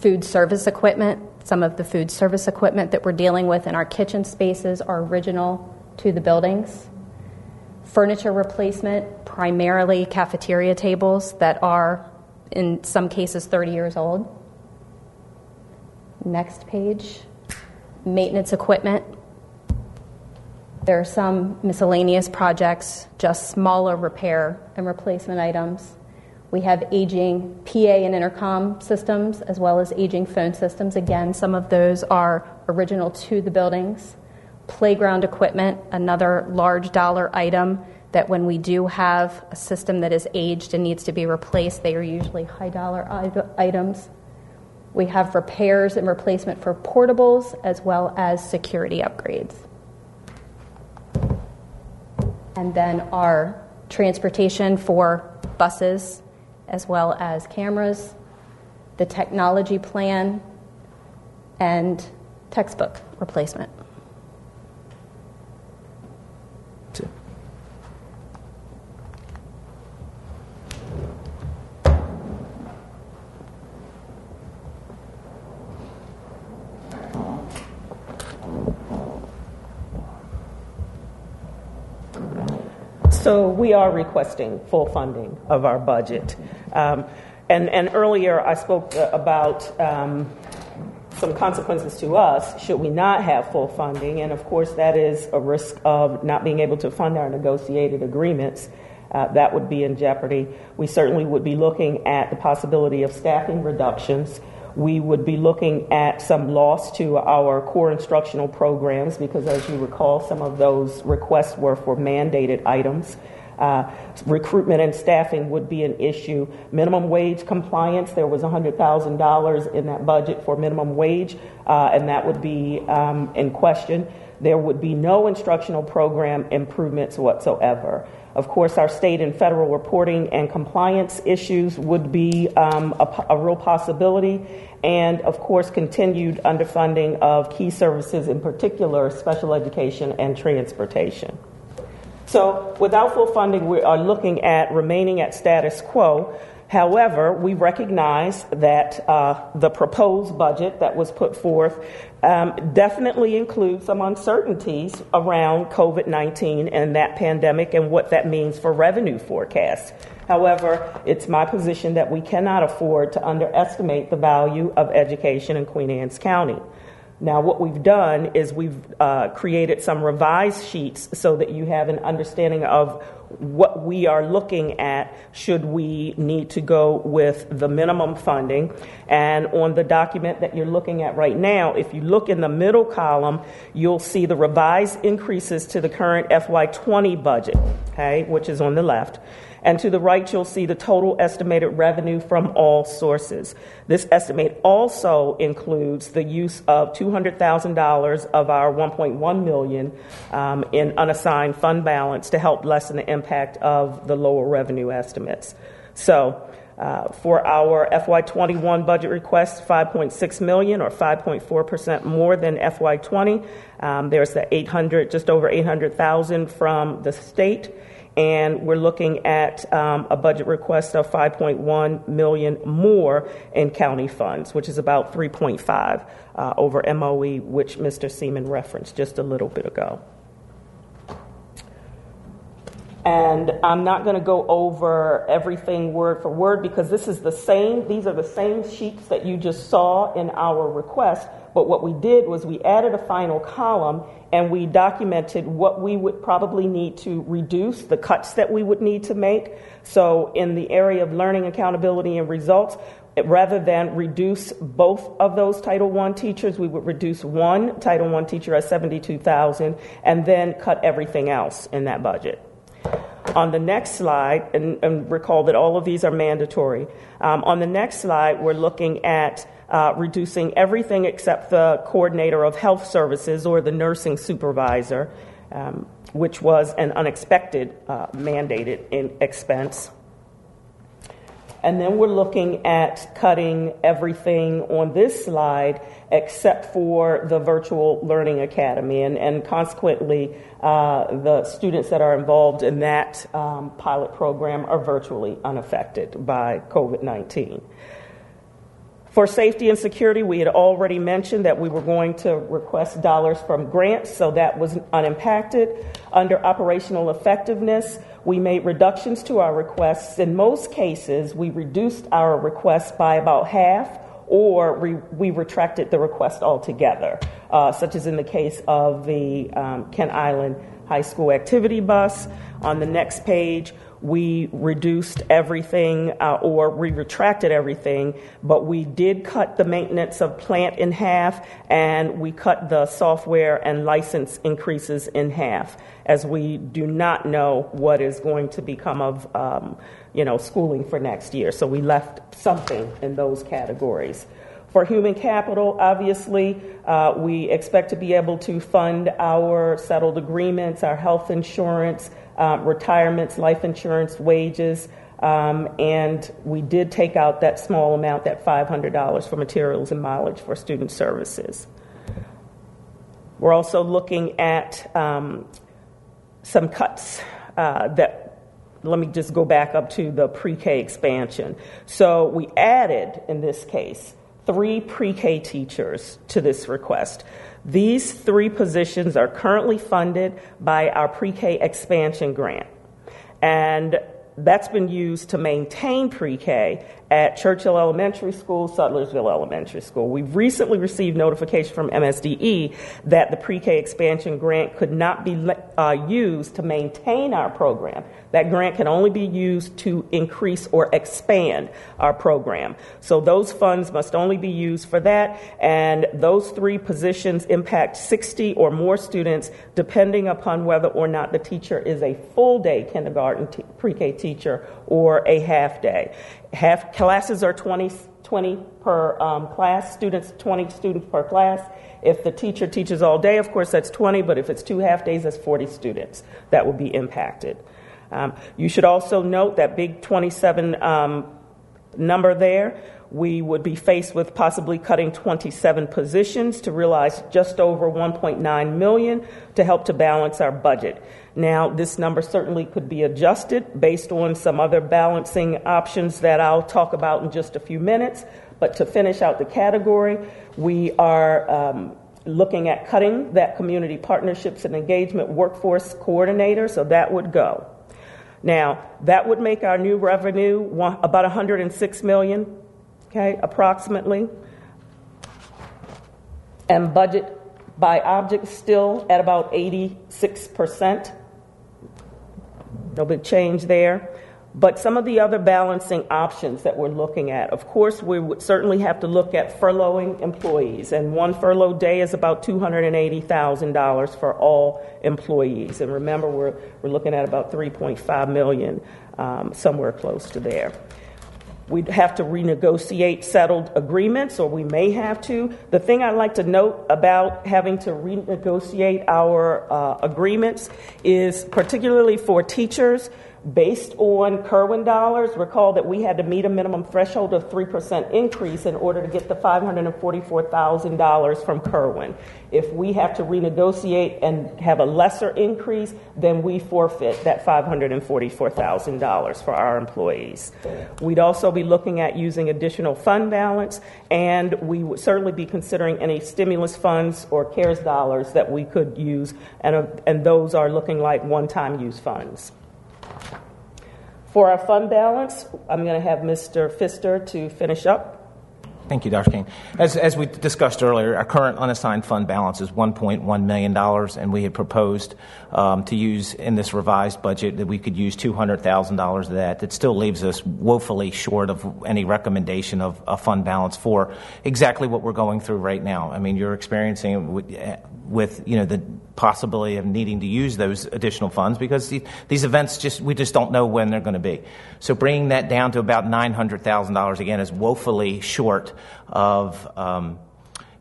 Speaker 11: food service equipment. Some of the food service equipment that we're dealing with in our kitchen spaces are original to the buildings. Furniture replacement, primarily cafeteria tables that are, in some cases, 30 years old. Next page maintenance equipment. There are some miscellaneous projects, just smaller repair and replacement items. We have aging PA and intercom systems as well as aging phone systems. Again, some of those are original to the buildings. Playground equipment, another large dollar item that when we do have a system that is aged and needs to be replaced, they are usually high dollar items. We have repairs and replacement for portables as well as security upgrades. And then our transportation for buses as well as cameras, the technology plan, and textbook replacement.
Speaker 10: So we are requesting full funding of our budget. Um, and, and earlier I spoke uh, about um, some consequences to us should we not have full funding. And of course, that is a risk of not being able to fund our negotiated agreements. Uh, that would be in jeopardy. We certainly would be looking at the possibility of staffing reductions we would be looking at some loss to our core instructional programs because, as you recall, some of those requests were for mandated items. Uh, recruitment and staffing would be an issue. Minimum wage compliance, there was $100,000 in that budget for minimum wage, uh, and that would be um, in question. There would be no instructional program improvements whatsoever. Of course, our state and federal reporting and compliance issues would be um, a, a, real possibility. And of course, continued underfunding of key services, in particular special education and transportation. So, without full funding, we are looking at remaining at status quo. However, we recognize that uh, the proposed budget that was put forth um, definitely includes some uncertainties around COVID 19 and that pandemic and what that means for revenue forecasts. However, it's my position that we cannot afford to underestimate the value of education in Queen Anne's County. Now, what we've done is we've uh, created some revised sheets so that you have an understanding of what we are looking at should we need to go with the minimum funding. And on the document that you're looking at right now, if you look in the middle column, you'll see the revised increases to the current FY20 budget, okay, which is on the left. And to the right, you'll see the total estimated revenue from all sources. This estimate also includes the use of $200,000 of our 1.1 million um, in unassigned fund balance to help lessen the impact of the lower revenue estimates. So, uh, for our FY21 budget request, 5.6 million or 5.4 percent more than FY20. Um, there's the 800, just over 800,000 from the state, and we're looking at um, a budget request of 5.1 million more in county funds, which is about 3.5 uh, over MOE, which Mr. Seeman referenced just a little bit ago. And I'm not going to go over everything word for word because this is the same, these are the same sheets that you just saw in our request. But what we did was we added a final column and we documented what we would probably need to reduce, the cuts that we would need to make. So, in the area of learning accountability and results, rather than reduce both of those Title I teachers, we would reduce one Title I teacher at 72,000 and then cut everything else in that budget. On the next slide, and, and recall that all of these are mandatory. Um, on the next slide, we're looking at uh, reducing everything except the coordinator of health services or the nursing supervisor, um, which was an unexpected uh, mandated expense. And then we're looking at cutting everything on this slide except for the Virtual Learning Academy. And, and consequently, uh, the students that are involved in that um, pilot program are virtually unaffected by COVID 19. For safety and security, we had already mentioned that we were going to request dollars from grants, so that was unimpacted. Under operational effectiveness, we made reductions to our requests. In most cases, we reduced our requests by about half or we, we retracted the request altogether, uh, such as in the case of the um, Kent Island High School activity bus. On the next page, we reduced everything uh, or we retracted everything, but we did cut the maintenance of plant in half and we cut the software and license increases in half as we do not know what is going to become of um, you know schooling for next year. So we left something in those categories. For human capital, obviously, uh, we expect to be able to fund our settled agreements, our health insurance, um, retirements, life insurance, wages, um, and we did take out that small amount, that $500 for materials and mileage for student services. We're also looking at um, some cuts uh, that let me just go back up to the pre K expansion. So we added, in this case, three pre K teachers to this request. These three positions are currently funded by our pre K expansion grant. And that's been used to maintain pre K at Church Hill Elementary School, Sudlersville Elementary School. We've recently received notification from MSDE that the pre K expansion grant could not be uh, used to maintain our program. That grant can only be used to increase or expand our program. So those funds must only be used for that, and those three positions impact 60 or more students depending upon whether or not the teacher is a full day kindergarten t- pre K teacher or a half day. Half classes are 20, 20 per um, class, students, 20 students per class. If the teacher teaches all day, of course, that's 20, but if it's two half days, that's 40 students that would be impacted. Um, you should also note that big 27 um, number there we would be faced with possibly cutting 27 positions to realize just over 1.9 million to help to balance our budget. Now, this number certainly could be adjusted based on some other balancing options that I'll talk about in just a few minutes. But to finish out the category, we are um, looking at cutting that community partnerships and engagement workforce coordinator, so that would go. Now, that would make our new revenue about 106 million okay, approximately. And budget by object still at about 86%. No big change there. But some of the other balancing options that we're looking at, of course, we would certainly have to look at furloughing employees. And one furlough day is about $280,000 for all employees. And remember, we're, we're looking at about 3.5 million, um, somewhere close to there. We'd have to renegotiate settled agreements, or we may have to. The thing I'd like to note about having to renegotiate our uh, agreements is particularly for teachers based on Kirwan dollars. Recall that we had to meet a minimum threshold of 3% increase in order to get the $544,000 from Kirwan. If we have to renegotiate and have a lesser increase, then we forfeit that $544,000 for our employees. We'd also be looking at using additional fund balance, and we would certainly be considering any stimulus funds or CARES dollars that we could use, and, and those are looking like one time use funds. For our fund balance, I'm going to have Mr. Pfister to finish up.
Speaker 8: Thank you, Dr. King. As, as we discussed earlier, our current unassigned fund balance is $1.1 million, and we had proposed um, to use in this revised budget that we could use $200,000 of that. That still leaves us woefully short of any recommendation of a fund balance for exactly what we're going through right now. I mean, you're experiencing with, you know the possibility of needing to use those additional funds because the, these events just we just don't know when they're going to be. So bringing that down to about nine hundred thousand dollars again is woefully short of. Um,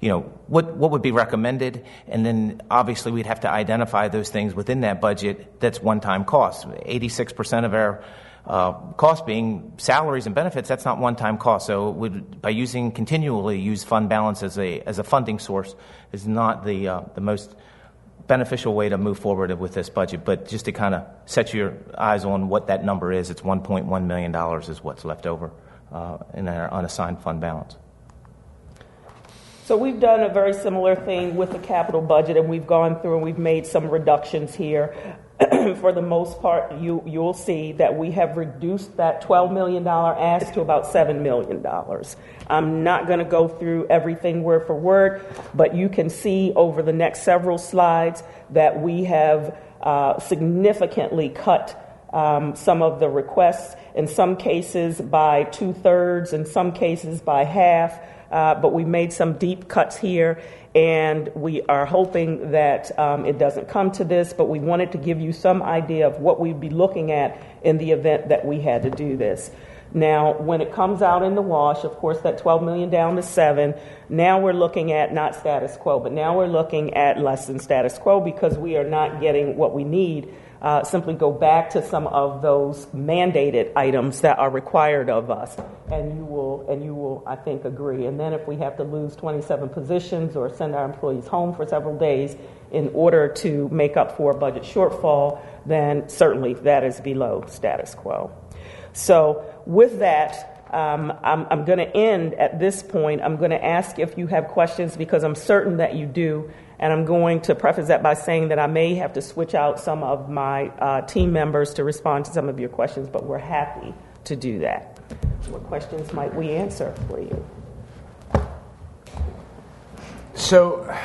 Speaker 8: you know what what would be recommended, and then obviously we'd have to identify those things within that budget that's one-time costs. Eighty-six percent of our uh, cost being salaries and benefits, that's not one-time cost. So would, by using continually use fund balance as a as a funding source is not the uh, the most beneficial way to move forward with this budget. But just to kind of set your eyes on what that number is, it's $1.1 million is what's left over uh, in our unassigned fund balance.
Speaker 10: So we've done a very similar thing with the capital budget, and we've gone through and we've made some reductions here. For the most part, you you'll see that we have reduced that $12 million ask to about $7 million. I'm not going to go through everything word for word, but you can see over the next several slides that we have uh, significantly cut um, some of the requests, in some cases by two thirds, in some cases by half. Uh, but we made some deep cuts here, and we are hoping that um, it doesn't come to this. But we wanted to give you some idea of what we'd be looking at in the event that we had to do this. Now, when it comes out in the wash, of course, that 12 million down to seven. Now we're looking at not status quo, but now we're looking at less than status quo because we are not getting what we need uh, simply go back to some of those mandated items that are required of us, and you will, and you will, I think, agree. And then if we have to lose 27 positions or send our employees home for several days in order to make up for a budget shortfall, then certainly that is below status quo. So with that. Um, I'm, I'm going to end at this point. I'm going to ask if you have questions because I'm certain that you do. And I'm going to preface that by saying that I may have to switch out some of my uh, team members to respond to some of your questions, but we're happy to do that. What questions might we answer for you?
Speaker 5: So,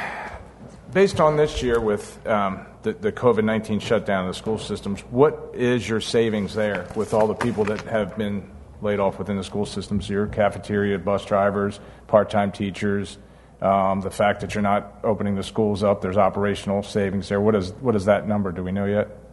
Speaker 5: based on this year with um, the, the COVID 19 shutdown of the school systems, what is your savings there with all the people that have been laid off within the school systems? Your cafeteria, bus drivers, part time teachers, um, the fact that you're not opening the schools up, there's operational savings there. What is, what is that number? Do we know yet?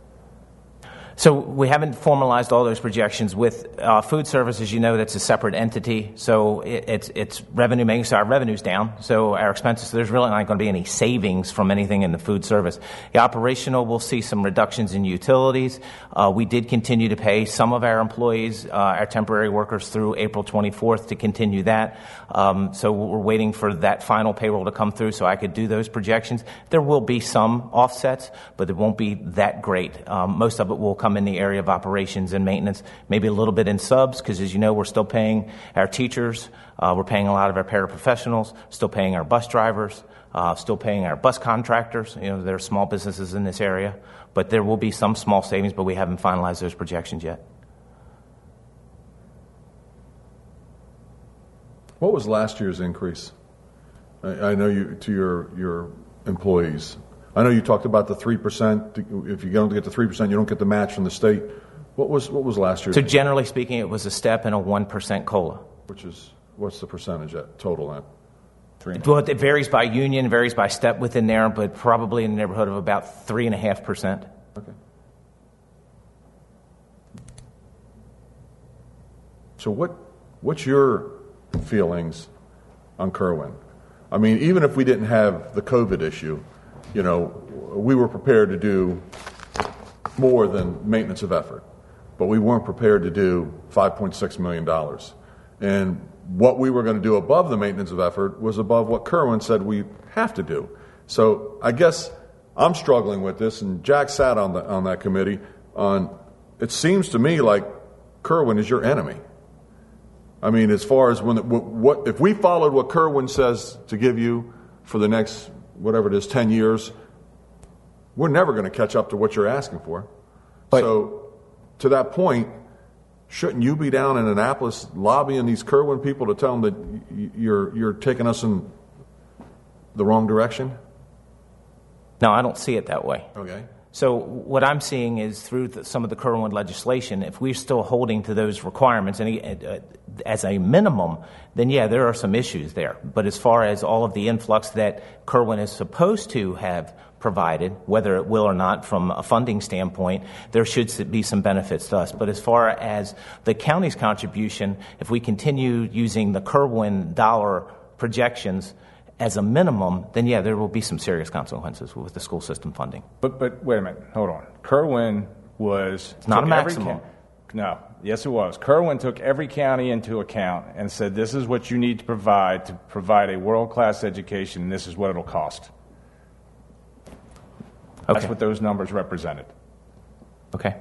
Speaker 8: So we haven't formalized all those projections with uh, food services. You know, that's a separate entity, so it, it's it's revenue making. So our revenue's down, so our expenses. So there's really not going to be any savings from anything in the food service. The operational, we'll see some reductions in utilities. Uh, we did continue to pay some of our employees, uh, our temporary workers, through April 24th to continue that. Um, so we're waiting for that final payroll to come through, so I could do those projections. There will be some offsets, but it won't be that great. Um, most of it will come in the area of operations and maintenance, maybe a little bit in subs, because as you know, we're still paying our teachers, uh, we're paying a lot of our paraprofessionals, still paying our bus drivers, uh, still paying our bus contractors. You know, there are small businesses in this area, but there will be some small savings, but we haven't finalized those projections yet.
Speaker 6: What was last year's increase? I, I know you to your your employees. I know you talked about the 3%. If you don't get the 3%, you don't get the match from the state. What was, what was last year?
Speaker 8: So generally speaking, it was a step and a 1% COLA.
Speaker 6: Which is, what's the percentage at total then?
Speaker 5: Three
Speaker 8: Well, it varies by union, varies by step within there, but probably in the neighborhood of about 3.5%.
Speaker 6: Okay. So what, what's your feelings on Kirwan? I mean, even if we didn't have the COVID issue, you know, we were prepared to do more than maintenance of effort, but we weren't prepared to do $5.6 million. And what we were going to do above the maintenance of effort was above what Kirwan said we have to do. So I guess I'm struggling with this, and Jack sat on, the, on that committee. On it seems to me like Kirwan is your enemy. I mean, as far as when what, if we followed what Kirwan says to give you for the next whatever it is, ten years, we're never going to catch up to what you're asking for. so, to that point, shouldn't you be down in Annapolis lobbying these Kirwan people to tell them that you're you're taking us in the wrong direction?
Speaker 8: No, I don't see it that way.
Speaker 6: Okay.
Speaker 8: So what I'm seeing is through the, some of the Kirwan legislation, if we're still holding to those requirements, and uh, as a minimum, then yeah, there are some issues there. But as far as all of the influx that Kirwan is supposed to have provided, whether it will or not from a funding standpoint, there should be some benefits to us. But as far as the county's contribution, if we continue using the Kirwan dollar projections as a minimum, then yeah, there will be some serious consequences with the school system funding.
Speaker 5: But but wait a minute, hold on. Kirwan was
Speaker 8: It's not a maximum.
Speaker 5: ca- no, yes, it was. Kirwan took every county into account and said, "This is what you need to provide to provide a world class education, and this is what it'll cost." That's what those numbers represented.
Speaker 8: Okay.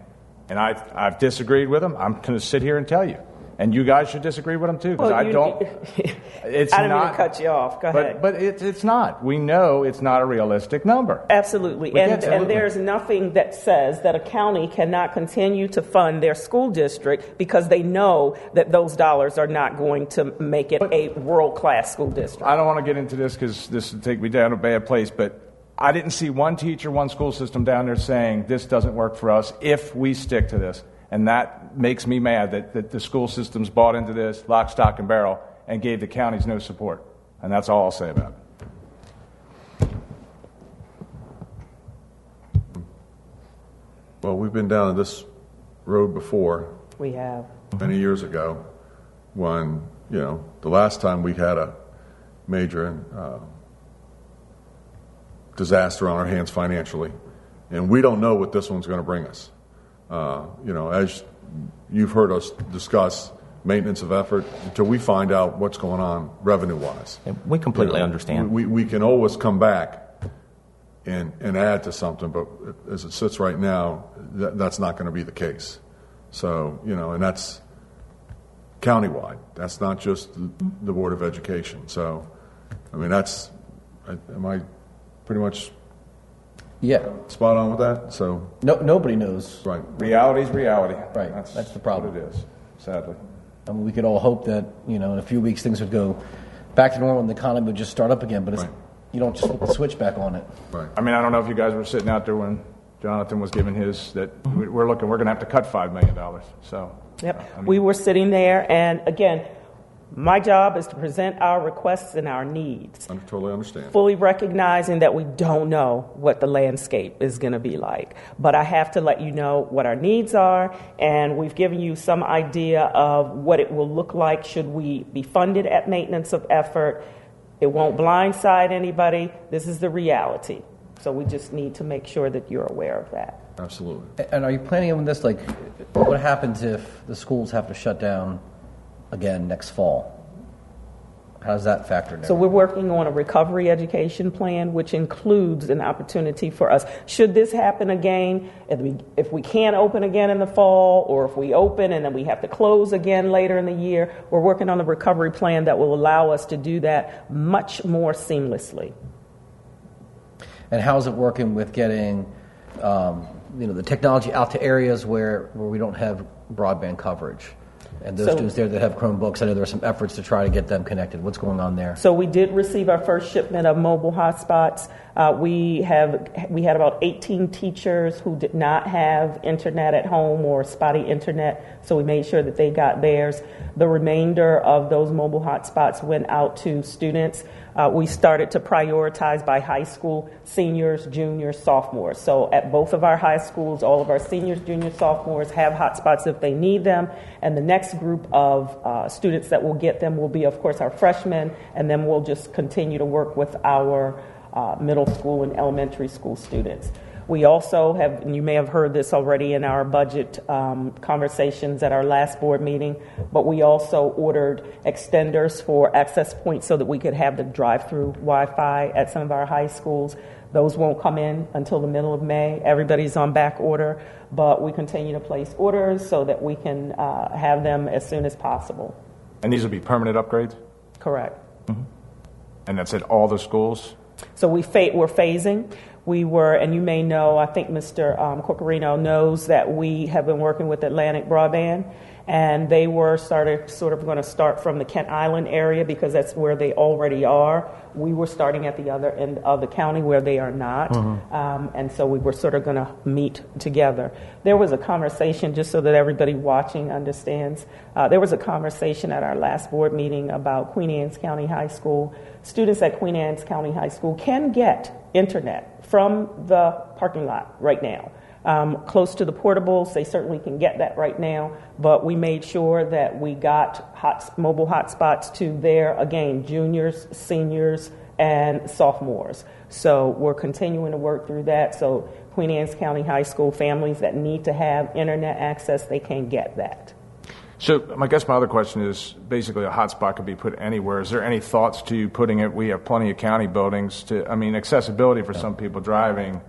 Speaker 5: And I've, I've disagreed with them. I'm going to sit here and tell you. And you guys should disagree with them too, because
Speaker 10: Well,
Speaker 5: I don't. It's
Speaker 10: I didn't mean to cut you off. Go
Speaker 5: but,
Speaker 10: ahead.
Speaker 5: But it's it's not. We know it's not a realistic number.
Speaker 10: Absolutely.
Speaker 5: We
Speaker 10: And,
Speaker 5: can't-
Speaker 10: and there's nothing that says that a county cannot continue to fund their school district because they know that those dollars are not going to make it a world class school district.
Speaker 5: I don't want to get into this because this would take me down a bad place, but I didn't see one teacher, one school system down there saying this doesn't work for us if we stick to this. And that makes me mad that, that the school systems bought into this, lock, stock, and barrel, and gave the counties no support. And that's all I'll say about it.
Speaker 6: Well, we've been down this road before
Speaker 10: We have.
Speaker 6: many years ago when, you know, the last time we had a major uh, disaster on our hands financially. And we don't know what this one's going to bring us. Uh, you know, as you've heard us discuss maintenance of effort until we find out what's going on revenue wise.
Speaker 8: We completely
Speaker 6: You know,
Speaker 8: understand.
Speaker 6: We, we can always come back and, and add to something, but as it sits right now, that, that's not going to be the case. So, you know, and that's countywide. That's not just the, the Board of Education. So, I mean, that's, I, am I pretty much
Speaker 4: Yeah.
Speaker 6: spot on with that? So,
Speaker 4: No, nobody knows.
Speaker 6: right.
Speaker 5: Reality's reality.
Speaker 4: Right, that's the problem.
Speaker 5: What it is, sadly.
Speaker 4: I mean, we could all hope that you know in a few weeks things would go back to normal and the economy would just start up again. But it's,
Speaker 6: Right.
Speaker 4: you don't just flip the switch back on it.
Speaker 6: Right.
Speaker 5: I mean, I don't know if you guys were sitting out there when Jonathan was giving his, that we- we're looking, we're going to have to cut $5 million. So,
Speaker 10: Yep.
Speaker 5: I mean-
Speaker 10: we were sitting there, and again, my job is to present our requests and our needs,
Speaker 6: I totally understand.
Speaker 10: fully recognizing that we don't know what the landscape is going to be like. But I have to let you know what our needs are, and we've given you some idea of what it will look like should we be funded at maintenance of effort. It won't blindside anybody. This is the reality. So we just need to make sure that you're aware of that.
Speaker 6: Absolutely.
Speaker 4: And are you planning on this? Like, what happens if the schools have to shut down again next fall? How does that factor in?
Speaker 10: So we're working on a recovery education plan, which includes an opportunity for us. Should this happen again, if we, if we can't open again in the fall, or if we open and then we have to close again later in the year, we're working on a recovery plan that will allow us to do that much more seamlessly.
Speaker 4: And how is it working with getting, um, you know, the technology out to areas where, where we don't have broadband coverage? And those
Speaker 10: So-
Speaker 4: students there that have Chromebooks, I know there are some efforts to try to get them connected. What's going on there?
Speaker 10: So we did receive our first shipment of mobile hotspots. Uh, we have we had about 18 teachers who did not have internet at home or spotty internet, so we made sure that they got theirs. The remainder of those mobile hotspots went out to students. Uh, we started to prioritize by high school seniors, juniors, sophomores. So at both of our high schools, all of our seniors, juniors, sophomores have hotspots if they need them. And the next group of uh, students that will get them will be, of course, our freshmen, and then we'll just continue to work with our uh, middle school and elementary school students. We also have, and you may have heard this already in our budget um, conversations at our last board meeting, but we also ordered extenders for access points so that we could have the drive through Wi Fi at some of our high schools. Those won't come in until the middle of May. Everybody's on back order, but we continue to place orders so that we can uh, have them as soon as possible.
Speaker 5: And these will be permanent upgrades?
Speaker 10: Correct.
Speaker 5: And that's at all the schools?
Speaker 10: So we fa- we're phasing. We were, and you may know, I think Mr. Um, Corchiarino knows that we have been working with Atlantic Broadband, and they were started sort of going to start from the Kent Island area because that's where they already are. We were starting at the other end of the county where they are not, um, and so we were sort of going to meet together. There was a conversation, just so that everybody watching understands. Uh, there was a conversation at our last board meeting about Queen Anne's County High School. Students at Queen Anne's County High School can get internet from the parking lot right now. Um, close to the portables, they certainly can get that right now, but we made sure that we got hot, mobile hotspots to their, again, juniors, seniors, and sophomores. So we're continuing to work through that. So Queen Anne's County High School families that need to have internet access, they can get that.
Speaker 5: So, I guess my other question is basically a hotspot could be put anywhere. Is there any thoughts to putting it? We have plenty of county buildings to, I mean, accessibility for some people driving,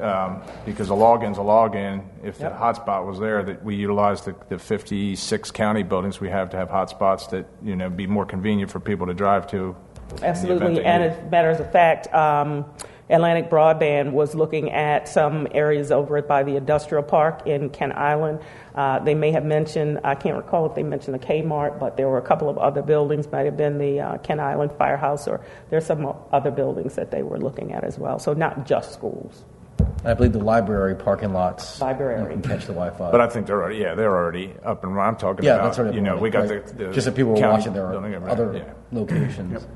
Speaker 5: um, because a login's a login. If the
Speaker 10: Yep.
Speaker 5: hotspot was there, that we utilize the, the 56 county buildings we have to have hotspots that, you know, be more convenient for people to drive to. in the event
Speaker 10: Absolutely, and as a matter of fact, um, Atlantic Broadband was looking at some areas over by the industrial park in Kent Island. Uh, they may have mentioned, I can't recall if they mentioned the Kmart, but there were a couple of other buildings, might have been the uh, Kent Island Firehouse, or there's some other buildings that they were looking at as well. So not just schools.
Speaker 4: I believe the library parking lots.
Speaker 10: Library.
Speaker 4: You can catch the Wi-Fi.
Speaker 5: But I think they're already, yeah, they're already up and running. I'm talking
Speaker 4: yeah,
Speaker 5: about,
Speaker 4: that's already
Speaker 5: you know, we got
Speaker 4: right.
Speaker 5: the, the
Speaker 4: just if people were watching their
Speaker 5: building
Speaker 4: other
Speaker 5: yeah.
Speaker 4: locations.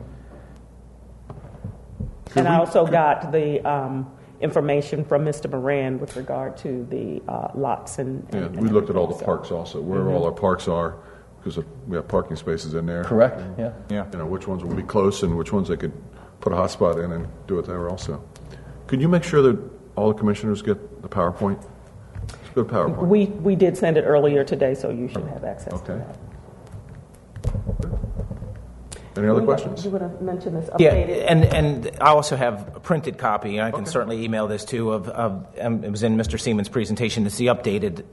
Speaker 10: And I also got the um, information from Mr. Moran with regard to the uh, lots and.
Speaker 6: Yeah,
Speaker 10: and-
Speaker 6: we looked at all the
Speaker 10: so-
Speaker 6: parks also, where all our parks are, because we have parking spaces in there.
Speaker 4: Correct. Yeah.
Speaker 5: Yeah.
Speaker 6: You know, which ones will be close and which ones they could put a hotspot in and do it there also. Could you make sure that all the commissioners get the PowerPoint? It's a good PowerPoint.
Speaker 10: We, we did send it earlier today, so you should have access to
Speaker 6: Okay.
Speaker 10: that.
Speaker 6: Any other questions?
Speaker 10: You want to mention this
Speaker 8: Yeah,
Speaker 10: updated?
Speaker 8: and, and I also have a printed copy, and I can certainly email this too, of, of um, it was in Mr. Seeman's presentation. It's the updated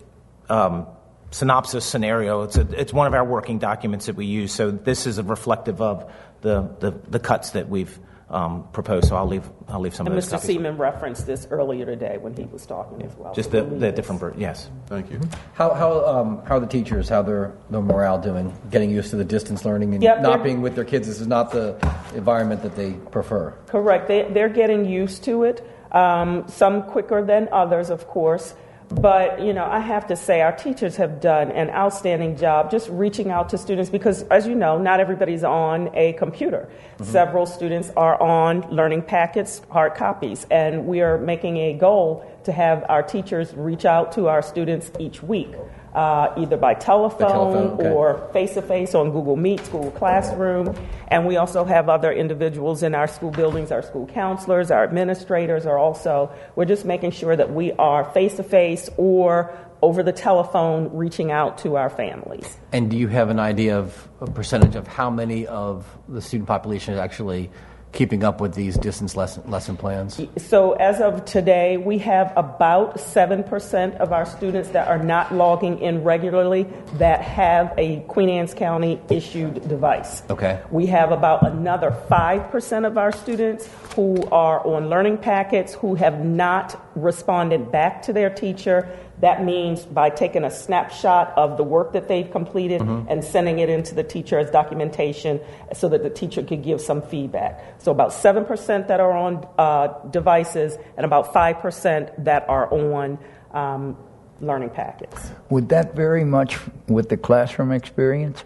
Speaker 8: um, synopsis scenario. It's, a, it's one of our working documents that we use, so this is a reflective of the, the, the cuts that we've um, proposed, so I'll leave, I'll leave some
Speaker 10: And
Speaker 8: of those
Speaker 10: Mr.
Speaker 8: copies.
Speaker 10: Seeman referenced this earlier today when he was talking as well.
Speaker 8: Just
Speaker 10: So
Speaker 8: the, the different,
Speaker 10: this.
Speaker 8: ver- yes.
Speaker 6: Thank you.
Speaker 4: How how um, how are the teachers? How their their morale doing? Getting used to the distance learning and
Speaker 10: Yep,
Speaker 4: not being with their kids. This is not the environment that they prefer.
Speaker 10: Correct. They, they're getting used to it. Um, some quicker than others, of course. But, you know, I have to say, our teachers have done an outstanding job just reaching out to students because, as you know, not everybody's on a computer. Mm-hmm. Several students are on learning packets, hard copies, and we are making a goal to have our teachers reach out to our students each week, uh, either by telephone,
Speaker 4: telephone, okay.
Speaker 10: or face to face on Google Meet, Google Classroom. And we also have other individuals in our school buildings, our school counselors, our administrators are also, we're just making sure that we are face to face or over the telephone reaching out to our families.
Speaker 4: And do you have an idea of a percentage of how many of the student population is actually keeping up with these distance lesson, lesson plans?
Speaker 10: So as of today, we have about 7% of our students that are not logging in regularly that have a Queen Anne's County issued device.
Speaker 4: Okay.
Speaker 10: We have about another 5% of our students who are on learning packets who have not responded back to their teacher That means by taking a snapshot of the work that they've completed and sending it into the teacher as documentation so that the teacher could give some feedback. So about 7% that are on uh, devices and about 5% that are on um, learning packets.
Speaker 3: Would that vary much with the classroom experience?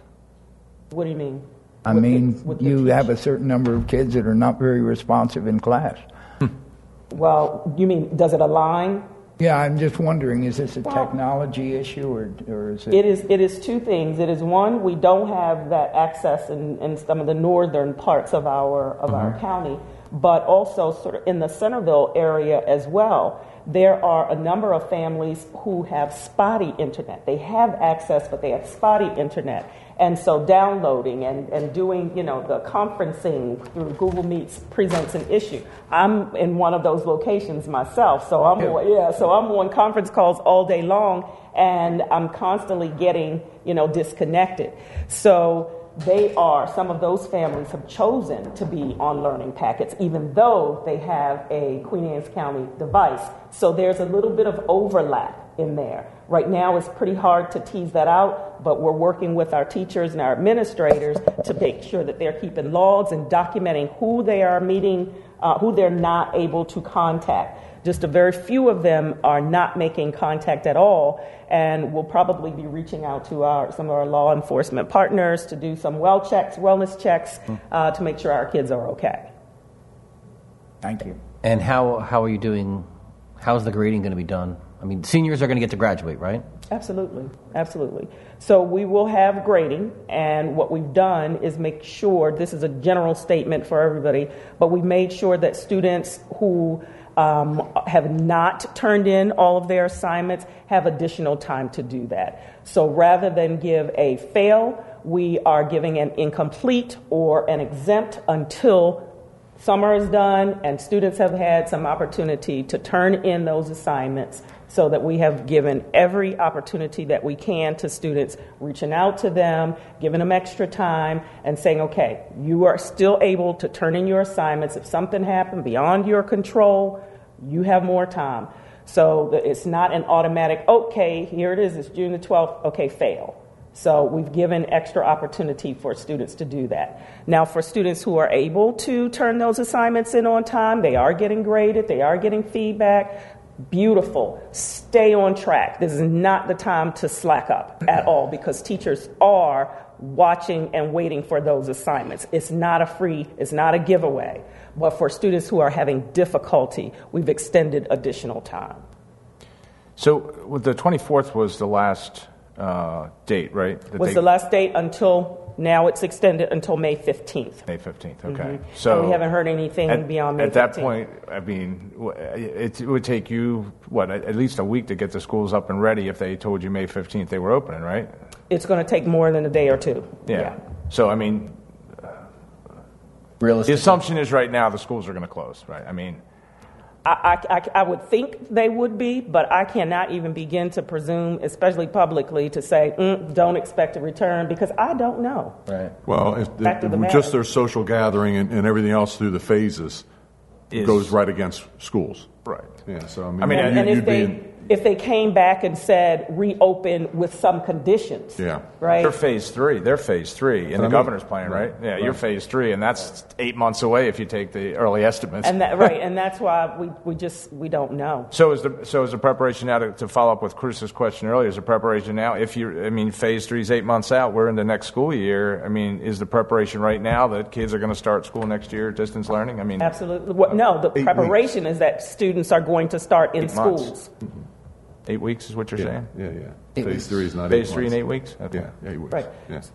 Speaker 10: What do you mean?
Speaker 3: I
Speaker 10: With
Speaker 3: mean,
Speaker 10: the
Speaker 3: you
Speaker 10: teach-
Speaker 3: have a certain number of kids that are not very responsive in class.
Speaker 10: Well, you mean, does it align?
Speaker 3: Yeah, I'm just wondering, is this a
Speaker 10: Well-
Speaker 3: technology issue or, or is it?
Speaker 10: It is, it is two things. It is one, we don't have that access in, in some of the northern parts of our, of our uh-huh. county, but also sort of in the Centreville area as well. There are a number of families who have spotty internet. They have access, but they have spotty internet. And so downloading and, and doing, you know, the conferencing through Google Meets presents an issue. I'm in one of those locations myself, so I'm on, yeah, so I'm on conference calls all day long and I'm constantly getting, you know, disconnected. So they are, some of those families have chosen to be on learning packets, even though they have a Queen Anne's County device. So there's a little bit of overlap in there. Right now, it's pretty hard to tease that out, but we're working with our teachers and our administrators to make sure that they're keeping logs and documenting who they are meeting, uh, who they're not able to contact. Just a very few of them are not making contact at all, and we'll probably be reaching out to our, some of our law enforcement partners to do some well checks, wellness checks, uh, to make sure our kids are okay.
Speaker 3: Thank you.
Speaker 4: And how, how are you doing? How's the grading going to be done? I mean, seniors are going to get to graduate, right?
Speaker 10: Absolutely, absolutely. So we will have grading, and what we've done is make sure this is a general statement for everybody, but we made sure that students who um, have not turned in all of their assignments have additional time to do that. So rather than give a fail, we are giving an incomplete or an exempt until summer is done and students have had some opportunity to turn in those assignments so that we have given every opportunity that we can to students, reaching out to them, giving them extra time, and saying, okay, you are still able to turn in your assignments. If something happened beyond your control, you have more time. So it's not an automatic, okay, here it is, it's June the 12th, okay, fail. So we've given extra opportunity for students to do that. Now, for students who are able to turn those assignments in on time, they are getting graded, they are getting feedback. Beautiful. Stay on track. This is not the time to slack up at all because teachers are watching and waiting for those assignments. It's not a free, it's not a giveaway. But for students who are having difficulty, we've extended additional time.
Speaker 5: So the 24th was the last uh, date, right? That
Speaker 10: Was
Speaker 5: they-
Speaker 10: the last date until now it's extended until May 15th.
Speaker 5: May 15th, okay.
Speaker 10: Mhm.
Speaker 5: So
Speaker 10: And we haven't heard anything
Speaker 5: at,
Speaker 10: beyond May
Speaker 5: At that point, I mean, it, it would take you, what, at at least a week to get the schools up and ready if they told you May 15th they were opening, right?
Speaker 10: It's going to take more than a day or two.
Speaker 5: Yeah. So, I mean, the assumption is right now the schools are going to close, right? I mean,
Speaker 10: I, I, I, I would think they would be, but I cannot even begin to presume, especially publicly, to say, mm, don't expect a return because I don't know.
Speaker 4: Right.
Speaker 6: Well, if,
Speaker 10: Fact of the
Speaker 6: if
Speaker 10: matter.
Speaker 6: just their social gathering and, and everything else through the phases
Speaker 5: Is-
Speaker 6: goes right against schools.
Speaker 5: right.
Speaker 6: Yeah, so I mean,
Speaker 5: I mean,
Speaker 6: you,
Speaker 10: And, and
Speaker 6: you'd
Speaker 10: if
Speaker 6: be
Speaker 10: they
Speaker 6: in-
Speaker 10: if they came back and said reopen with some conditions,
Speaker 6: Yeah.
Speaker 10: right?
Speaker 5: They're phase three. They're phase three in the
Speaker 6: mean.
Speaker 5: governor's plan, right?
Speaker 6: Right.
Speaker 5: Yeah, you're phase three, and that's eight months away if you take the early estimates.
Speaker 10: And that right, and that's why we, we just we don't know.
Speaker 5: So is the so is the preparation now to, to follow up with Chris's question earlier? Is the preparation now? If you, I mean, phase three is eight months out. We're in the next school year. I mean, is the preparation right now that kids are going to start school next year, distance learning? I mean,
Speaker 10: Absolutely. What, no, the
Speaker 6: Eight
Speaker 10: preparation is that students are going to start in
Speaker 5: Eight months.
Speaker 10: schools. Mm-hmm.
Speaker 5: Eight weeks is what you're
Speaker 6: yeah,
Speaker 5: saying.
Speaker 6: yeah, yeah.
Speaker 4: Eight
Speaker 6: Phase
Speaker 4: weeks.
Speaker 6: three is not
Speaker 5: Phase
Speaker 6: eight
Speaker 5: three in
Speaker 6: months.
Speaker 5: eight weeks. Okay.
Speaker 6: Yeah, eight weeks.
Speaker 10: Right.
Speaker 6: Yes.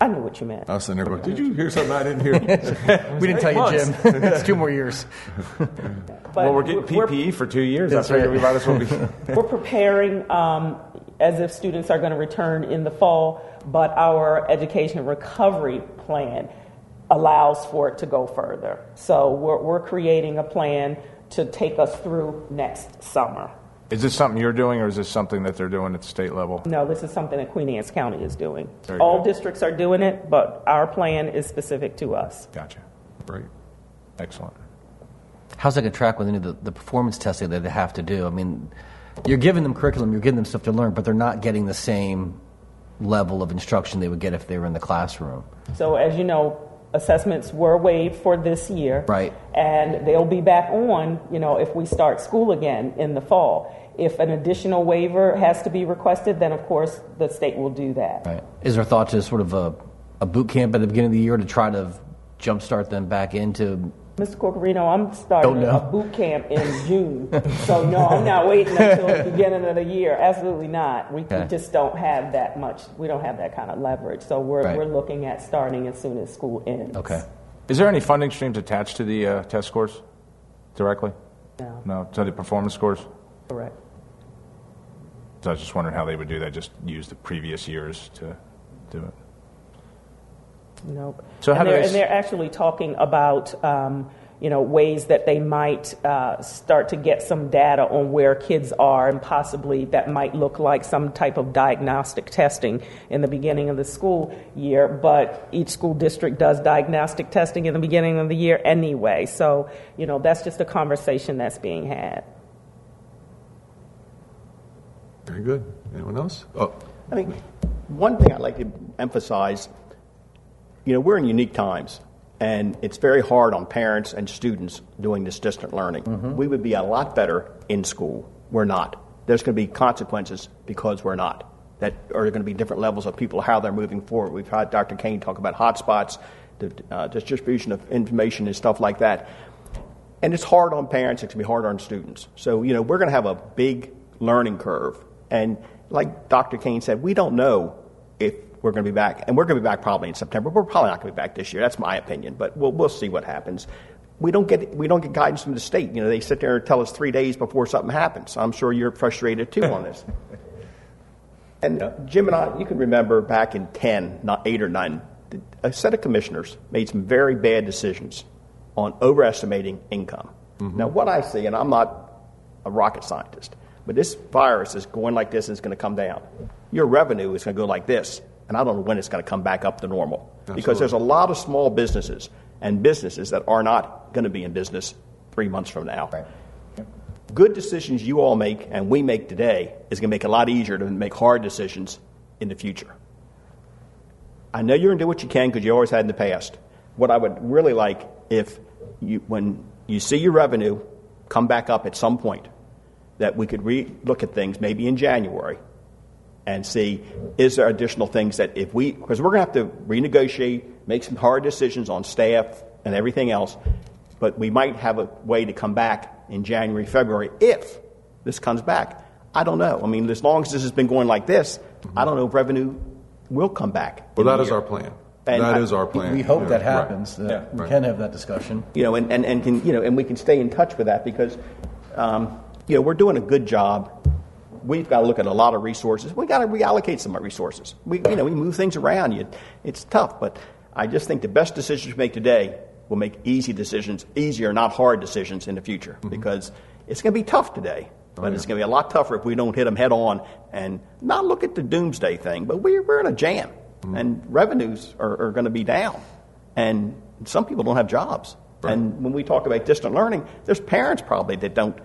Speaker 10: I knew what you meant.
Speaker 6: I was sitting there going, "Did you hear something I didn't hear?"
Speaker 4: We didn't tell you, Jim. it's two more years.
Speaker 10: But
Speaker 5: well, we're getting
Speaker 10: we're-
Speaker 5: PPE for two years.
Speaker 4: That's
Speaker 5: That's, right.
Speaker 4: right.
Speaker 5: We might as well be.
Speaker 10: We're preparing um, as if students are going to return in the fall, but our education recovery plan allows for it to go further. So we're, we're creating a plan to take us through next summer.
Speaker 5: Is this something you're doing, or is this something that they're doing at the state level?
Speaker 10: No, this is something that Queen Anne's County is doing. All
Speaker 5: good.
Speaker 10: districts are doing it, but our plan is specific to us.
Speaker 5: Gotcha.
Speaker 6: Great.
Speaker 5: Excellent.
Speaker 4: How's that going to track with any of the, the performance testing that they have to do? I mean, you're giving them curriculum, you're giving them stuff to learn, but they're not getting the same level of instruction they would get if they were in the classroom.
Speaker 10: So, as you know, assessments were waived for this year.
Speaker 4: Right.
Speaker 10: And they'll be back on, you know, if we start school again in the fall. If an additional waiver has to be requested, then of course the state will do that.
Speaker 4: Right. Is there thought to sort of a, a boot camp at the beginning of the year to try to jumpstart them back into
Speaker 10: Mr. Corchiarino, I'm starting a boot camp in June. so, no, I'm not waiting until the beginning of the year. Absolutely not. We,
Speaker 4: Okay.
Speaker 10: we just don't have that much, we don't have that kind of leverage. So, we're,
Speaker 4: Right.
Speaker 10: we're looking at starting as soon as school ends.
Speaker 4: Okay.
Speaker 5: Is there any funding streams attached to the uh, test scores directly?
Speaker 10: No.
Speaker 5: No, to the performance scores?
Speaker 10: Correct.
Speaker 5: So I was just wondering how they would do that, just use the previous years to do it.
Speaker 10: Nope.
Speaker 5: So how
Speaker 10: and,
Speaker 5: do
Speaker 10: they're,
Speaker 5: they
Speaker 10: and they're actually talking about, um, you know, ways that they might uh, start to get some data on where kids are, and possibly that might look like some type of diagnostic testing in the beginning of the school year. But each school district does diagnostic testing in the beginning of the year anyway. So, you know, that's just a conversation that's being had.
Speaker 6: Very good. Anyone else? Oh,
Speaker 12: I think one thing I'd like to emphasize, you know, we're in unique times, and it's very hard on parents and students doing this distant learning. We would be a lot better in school. We're not. There's going to be consequences because we're not. That are going to be different levels of people how they're moving forward. We've had Dr. Kane talk about hotspots, the uh, distribution of information and stuff like that. And it's hard on parents, it's going to be hard on students. So, you know, we're going to have a big learning curve. And like Dr. Kane said, we don't know if we're going to be back. And we're going to be back probably in September. We're probably not going to be back this year. That's my opinion. But we'll, we'll see what happens. We don't, get, we don't get guidance from the state. You know, they sit there and tell us three days before something happens. I'm sure you're frustrated too on this. And Jim and I, you can remember back in 10, not 8 or 9, a set of commissioners made some very bad decisions on overestimating income. Mm-hmm. Now, what I see, and I'm not a rocket scientist, but this virus is going like this and it's going to come down. Your revenue is going to go like this, and I don't know when it's going to come back up to normal. Because there's a lot of small businesses and businesses that are not going to be in business three months from now. Good decisions you all make and we make today is going to make it a lot easier to make hard decisions in the future. I know you're going to do what you can because you always had in the past. What I would really like if you, when you see your revenue come back up at some point, that we could re- look at things maybe in January and see is there additional things that if we because we're going to have to renegotiate, make some hard decisions on staff and everything else, but we might have a way to come back in January, February if this comes back. I don't know. I mean, as long as this has been going like this, I don't know if revenue will come back.
Speaker 6: well, that is
Speaker 12: year.
Speaker 6: our plan.
Speaker 12: And
Speaker 6: that
Speaker 12: I-
Speaker 6: is our plan.
Speaker 4: We hope
Speaker 6: Yeah,
Speaker 4: that
Speaker 6: right.
Speaker 4: happens. That
Speaker 5: Yeah.
Speaker 4: we
Speaker 6: Right.
Speaker 4: can have that discussion.
Speaker 12: you know, and, and, and can you know, and we can stay in touch with that because, um, you know, we're doing a good job. We've got to look at a lot of resources. We've got to reallocate some of our resources. We, you know, we move things around. You, it's tough, but I just think the best decisions we make today will make easy decisions, easier, not hard decisions in the future mm-hmm. because it's going to be tough today. Oh, but it's going to be a lot tougher if we don't hit them head on and not look at the doomsday thing. But we're, we're in a jam, mm-hmm. and revenues are, are going to be down, and some people don't have jobs. And when we talk about distant learning, there's parents probably that don't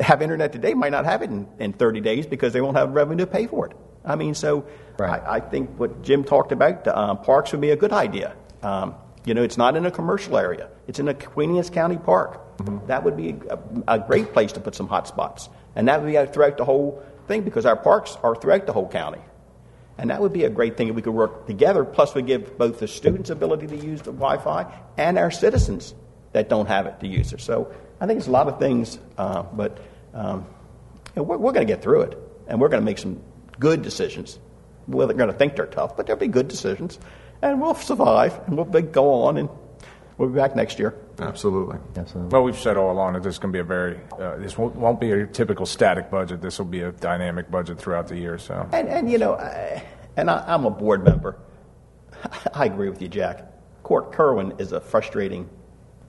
Speaker 12: have internet today, might not have it in, in 30 days because they won't have revenue to pay for it. I mean, so
Speaker 4: Right.
Speaker 12: I, I think what Jim talked about, uh, parks would be a good idea. Um, you know, it's not in a commercial area. It's in a Queen Anne's County park. That would be a, a great place to put some hot spots. And that would be throughout the whole thing because our parks are throughout the whole county. And that would be a great thing if we could work together. Plus, we give both the students ability to use the Wi-Fi and our citizens that don't have it to use it. So I think it's a lot of things, uh, but um, you know, we're, we're going to get through it, and we're going to make some good decisions. Well, they're going to think they're tough, but they'll be good decisions, and we'll survive, and we'll be, go on, and we'll be back next year.
Speaker 6: Absolutely.
Speaker 4: Absolutely.
Speaker 5: Well, we've said all along that this is going to be a very, uh, this won't, won't be a typical static budget. This will be a dynamic budget throughout the year. So,
Speaker 12: And, and you know, I, and I, I'm a board member. I agree with you, Jack. Court Kirwan is a frustrating.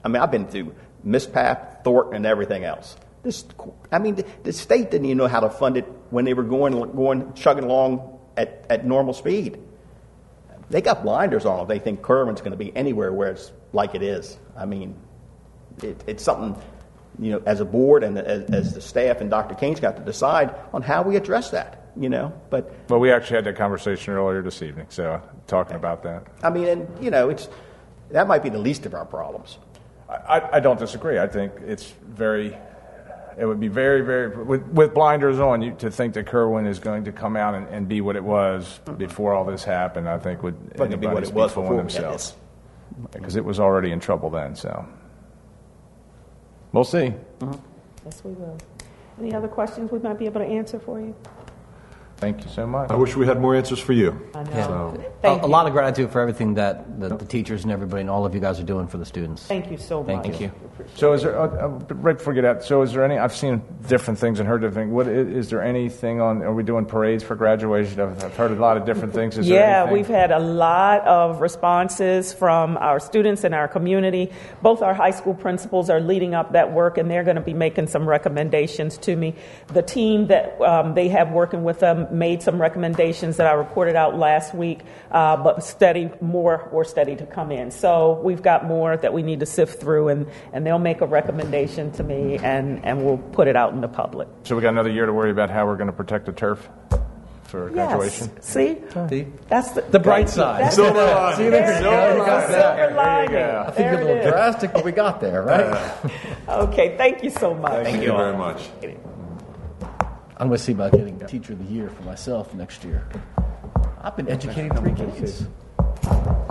Speaker 12: I mean, I've been through MSPAP, Thornton, and everything else. This, I mean, the, the state didn't even know how to fund it when they were going, going chugging along at, at normal speed. They got blinders on. They think Kirwan's going to be anywhere where it's like it is. I mean, it, it's something you know, as a board and as, as the staff and Dr. Kane's got to decide on how we address that, you know. But
Speaker 5: Well, we actually had that conversation earlier this evening, so talking about that.
Speaker 12: I mean, and you know, it's that might be the least of our problems.
Speaker 5: I, I, I don't disagree. I think it's very, it would be very, very, with, with blinders on, you, to think that Kirwan is going to come out and, and be what it was before all this happened, I think would
Speaker 12: But to be what
Speaker 5: anybody
Speaker 12: it was
Speaker 5: fooling
Speaker 12: before
Speaker 5: themselves. Because it was already in trouble then, so. We'll see. Mm-hmm.
Speaker 10: Yes, we will. Any other questions we might be able to answer for you?
Speaker 5: Thank you so much.
Speaker 6: I wish we had more answers for you.
Speaker 10: I know.
Speaker 6: So,
Speaker 4: A,
Speaker 10: Thank
Speaker 4: a
Speaker 10: you.
Speaker 4: lot of gratitude for everything that the, the teachers and everybody and all of you guys are doing for the students.
Speaker 10: Thank you so much.
Speaker 4: Thank you.
Speaker 5: So is there, uh, uh, right before we get out, so is there any, I've seen different things and heard different, what, i- is there anything on, are we doing parades for graduation? I've I've heard a lot of different things. Is
Speaker 10: Yeah,
Speaker 5: anything?
Speaker 10: we've had a lot of responses from our students and our community. Both our high school principals are leading up that work, and they're going to be making some recommendations to me. The team that um, they have working with them made some recommendations that I reported out last week, uh, but study more were study to come in. So we've got more that we need to sift through, and, and they'll make a recommendation to me, and, and we'll put it out in the public.
Speaker 5: So we got another year to worry about how we're going to protect the turf for graduation?
Speaker 10: Yes. See? That's the,
Speaker 4: The bright side.
Speaker 10: That's
Speaker 6: Silver
Speaker 10: the-
Speaker 6: lining.
Speaker 10: See, there it
Speaker 6: Silver
Speaker 10: is.
Speaker 6: lining.
Speaker 10: Silver lining.
Speaker 5: go.
Speaker 4: I think
Speaker 10: There
Speaker 4: a little drastic, but we got there, right?
Speaker 10: Okay, thank you so much.
Speaker 6: thank you very much.
Speaker 4: I'm going to see about getting Teacher of the Year for myself next year. I've been educating three kids.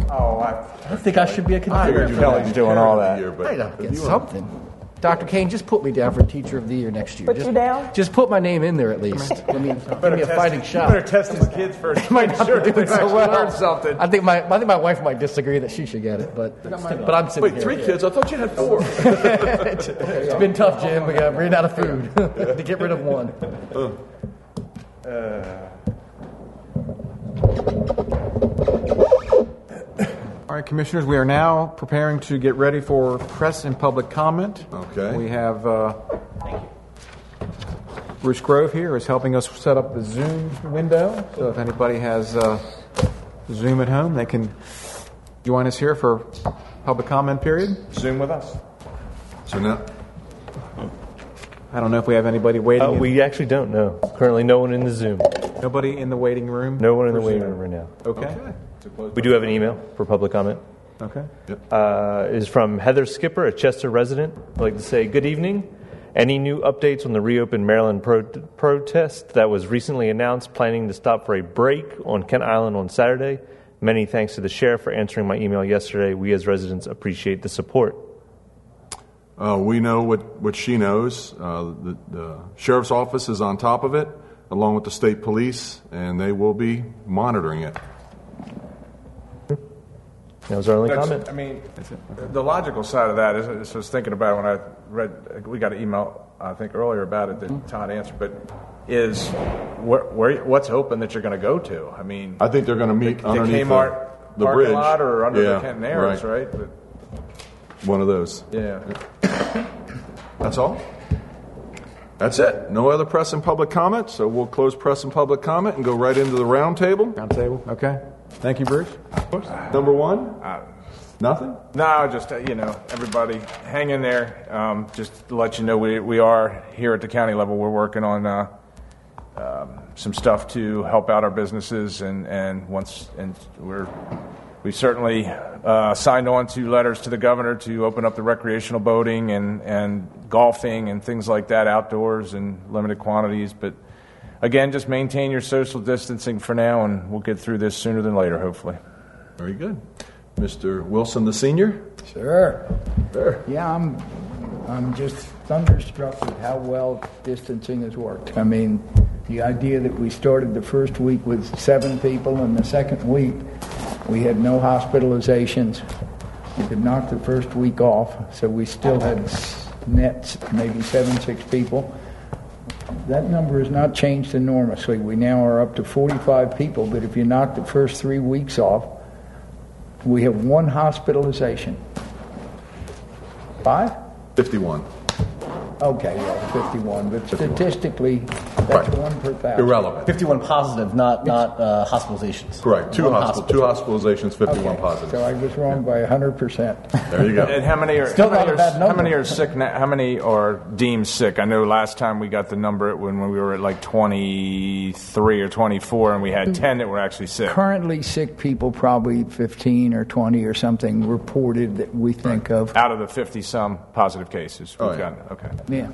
Speaker 5: Oh, I
Speaker 4: I think I should be a contender.
Speaker 5: figured Kelly's doing all that.
Speaker 6: Year, but
Speaker 4: I gotta get
Speaker 6: you were-
Speaker 4: something. Dr. Kane, just put me down for Teacher of the Year next year.
Speaker 10: Put
Speaker 4: just,
Speaker 10: you down?
Speaker 4: Just put my name in there at least. Give me, give me a fighting shot.
Speaker 5: Better test these kids first.
Speaker 4: might not
Speaker 5: Sure,
Speaker 4: be doing
Speaker 5: they
Speaker 4: so
Speaker 5: actually
Speaker 4: well.
Speaker 5: learn something.
Speaker 4: I think my I think my wife might disagree that she should get it, but but I'm sitting
Speaker 6: Wait,
Speaker 4: here.
Speaker 6: three kids? I thought you had four.
Speaker 4: It's been tough, Jim. We got ran out of food to get rid of one.
Speaker 1: Uh, All right, Commissioners, we are now preparing to get ready for press and public comment.
Speaker 6: Okay.
Speaker 1: We have uh, Bruce Grove here is helping us set up the Zoom window. So if anybody has uh, Zoom at home, they can join us here for public comment period.
Speaker 5: Zoom with us.
Speaker 6: So now,
Speaker 1: I don't know if we have anybody waiting.
Speaker 13: Uh,
Speaker 1: in-
Speaker 13: we actually don't know. Currently, no one in the Zoom.
Speaker 1: Nobody in the waiting room?
Speaker 13: No one in the
Speaker 1: for
Speaker 13: waiting
Speaker 1: Zoom?
Speaker 13: room right now.
Speaker 1: Okay.
Speaker 13: We do have an email for public comment.
Speaker 1: Okay.
Speaker 13: Uh, it is from Heather Skipper, a Chester resident. I'd like to say good evening. Any new updates on the reopened Maryland pro- protest that was recently announced, planning to stop for a break on Kent Island on Saturday? Many thanks to the sheriff for answering my email yesterday. We as residents appreciate the support.
Speaker 6: uh, we know what, what she knows. Uh, the, the sheriff's office is on top of it, along with the state police, and they will be monitoring it.
Speaker 13: That was our only
Speaker 5: That's-
Speaker 13: comment.
Speaker 5: I mean, the logical side of that is, is I was thinking about it when I read, we got an email, I think earlier about it that mm-hmm. Todd answered, but is where, where, what's open that you're going to go to? I mean,
Speaker 6: I think they're going to meet
Speaker 5: the
Speaker 6: underneath
Speaker 5: Kmart
Speaker 6: the, the
Speaker 5: parking
Speaker 6: bridge.
Speaker 5: lot or under
Speaker 6: yeah,
Speaker 5: the Kent Narrows, right? But,
Speaker 6: One of those.
Speaker 5: yeah.
Speaker 6: That's all? That's it. No other press and public comment, so we'll close press and public comment and go right into the round table.
Speaker 1: Round table. Okay. Thank you, Bruce.
Speaker 6: Number one? Nothing?
Speaker 5: No, just uh, you know, everybody, hang in there. Um, just to let you know, we we are here at the county level. We're working on uh, um, some stuff to help out our businesses, and and once and we're we certainly uh, signed on to letters to the governor to open up the recreational boating and and golfing and things like that outdoors in limited quantities, but. Again, just maintain your social distancing for now, and we'll get through this sooner than later, hopefully.
Speaker 6: Very good. Mr. Wilson, the senior?
Speaker 3: Sure.
Speaker 6: There.
Speaker 3: Yeah, I'm, I'm just thunderstruck with how well distancing has worked. I mean, the idea that we started the first week with seven people, and the second week we had no hospitalizations. We could knock the first week off, so we still had nets, maybe seven, six people. That number has not changed enormously. We now are up to 45 people, but if you knock the first three weeks off, we have one hospitalization. Five?
Speaker 6: 51.
Speaker 3: Okay, well, 51, but statistically, That's
Speaker 6: Right.
Speaker 3: one per thousand.
Speaker 6: Irrelevant.
Speaker 4: 51 positive, not not uh, hospitalizations.
Speaker 6: Correct. Two,
Speaker 4: One
Speaker 6: hospi-
Speaker 4: hospital.
Speaker 6: two hospitalizations, 51
Speaker 3: Okay,
Speaker 6: positive.
Speaker 3: So I was wrong by hundred percent.
Speaker 6: There you go.
Speaker 5: And how many are
Speaker 3: Still
Speaker 5: how many
Speaker 3: not a
Speaker 5: are,
Speaker 3: bad
Speaker 5: how
Speaker 3: number.
Speaker 5: many are sick now? How many are deemed sick? I know last time we got the number when we were at like 23 or 24 and we had 10 that were actually sick.
Speaker 3: Currently, sick people, probably fifteen or twenty or something, reported that we think of.
Speaker 5: Out of the 50 some positive cases we've
Speaker 6: Oh, yeah.
Speaker 5: gotten. Okay.
Speaker 3: Yeah.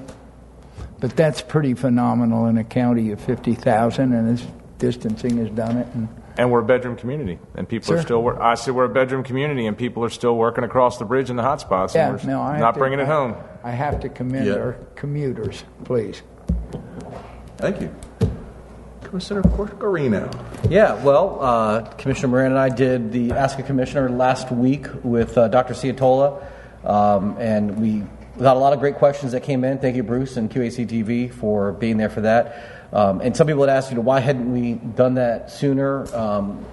Speaker 3: But that's pretty phenomenal in a county of 50,000, and this distancing has done it. And
Speaker 5: And we're a bedroom community, and people are still. Wor- I said we're a bedroom community, and people are still working across the bridge in the hot spots.
Speaker 3: yeah,
Speaker 5: and we're
Speaker 3: no, I have
Speaker 5: not
Speaker 3: to-
Speaker 5: bringing it
Speaker 3: I-
Speaker 5: home.
Speaker 3: I have to commend
Speaker 6: Yeah.
Speaker 3: our commuters, please.
Speaker 6: Thank you. Commissioner Corchiarino.
Speaker 4: Yeah, well, uh, Commissioner Moran and I did the Ask a Commissioner last week with uh, Dr. Ciotola, um, and we got a lot of great questions that came in. Thank you, Bruce and QAC TV, for being there for that. Um, and some people had asked, you know, why hadn't we done that sooner? Um,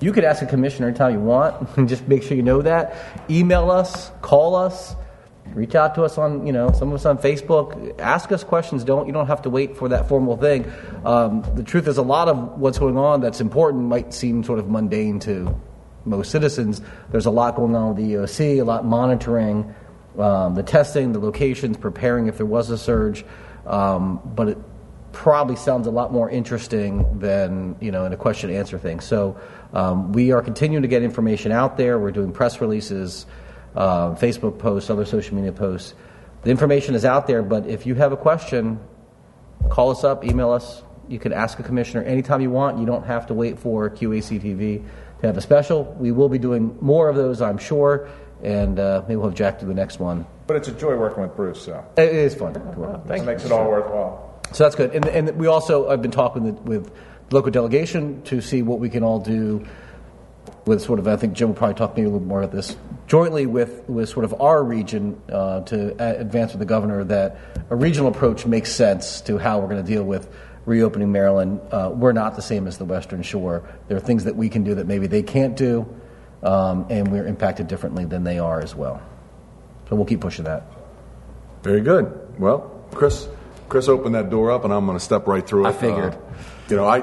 Speaker 4: you could ask a commissioner anytime you want. and Just make sure you know that. Email us, call us, reach out to us on, you know, some of us on Facebook. Ask us questions. Don't you don't have to wait for that formal thing. Um, the truth is, a lot of what's going on that's important might seem sort of mundane to most citizens. There's a lot going on with the EOC, a lot monitoring um, the testing, the locations, preparing if there was a surge. Um, but it probably sounds a lot more interesting than you know in a question and answer thing. So um, we are continuing to get information out there. We're doing press releases, uh, Facebook posts, other social media posts. The information is out there, but if you have a question, call us up, email us. You can ask a commissioner anytime you want. You don't have to wait for QAC TV to have a special. We will be doing more of those, I'm sure, and uh, maybe we'll have Jack do the next one.
Speaker 5: But it's a joy working with Bruce, so
Speaker 4: It is fun. to work with.
Speaker 5: it makes it all worthwhile.
Speaker 4: So that's good. And, and we also I've been talking with, with the local delegation to see what we can all do with sort of, I think Jim will probably talk maybe a little more about this, jointly with, with sort of our region uh, to advance with the governor that a regional approach makes sense to how we're going to deal with reopening Maryland. Uh, we're not the same as the Western Shore. There are things that we can do that maybe they can't do, um, and we're impacted differently than they are as well. So we'll keep pushing that.
Speaker 6: Very good. Well, Chris, Chris opened that door up, and I'm going to step right through it.
Speaker 4: I figured.
Speaker 6: Uh, you know, I,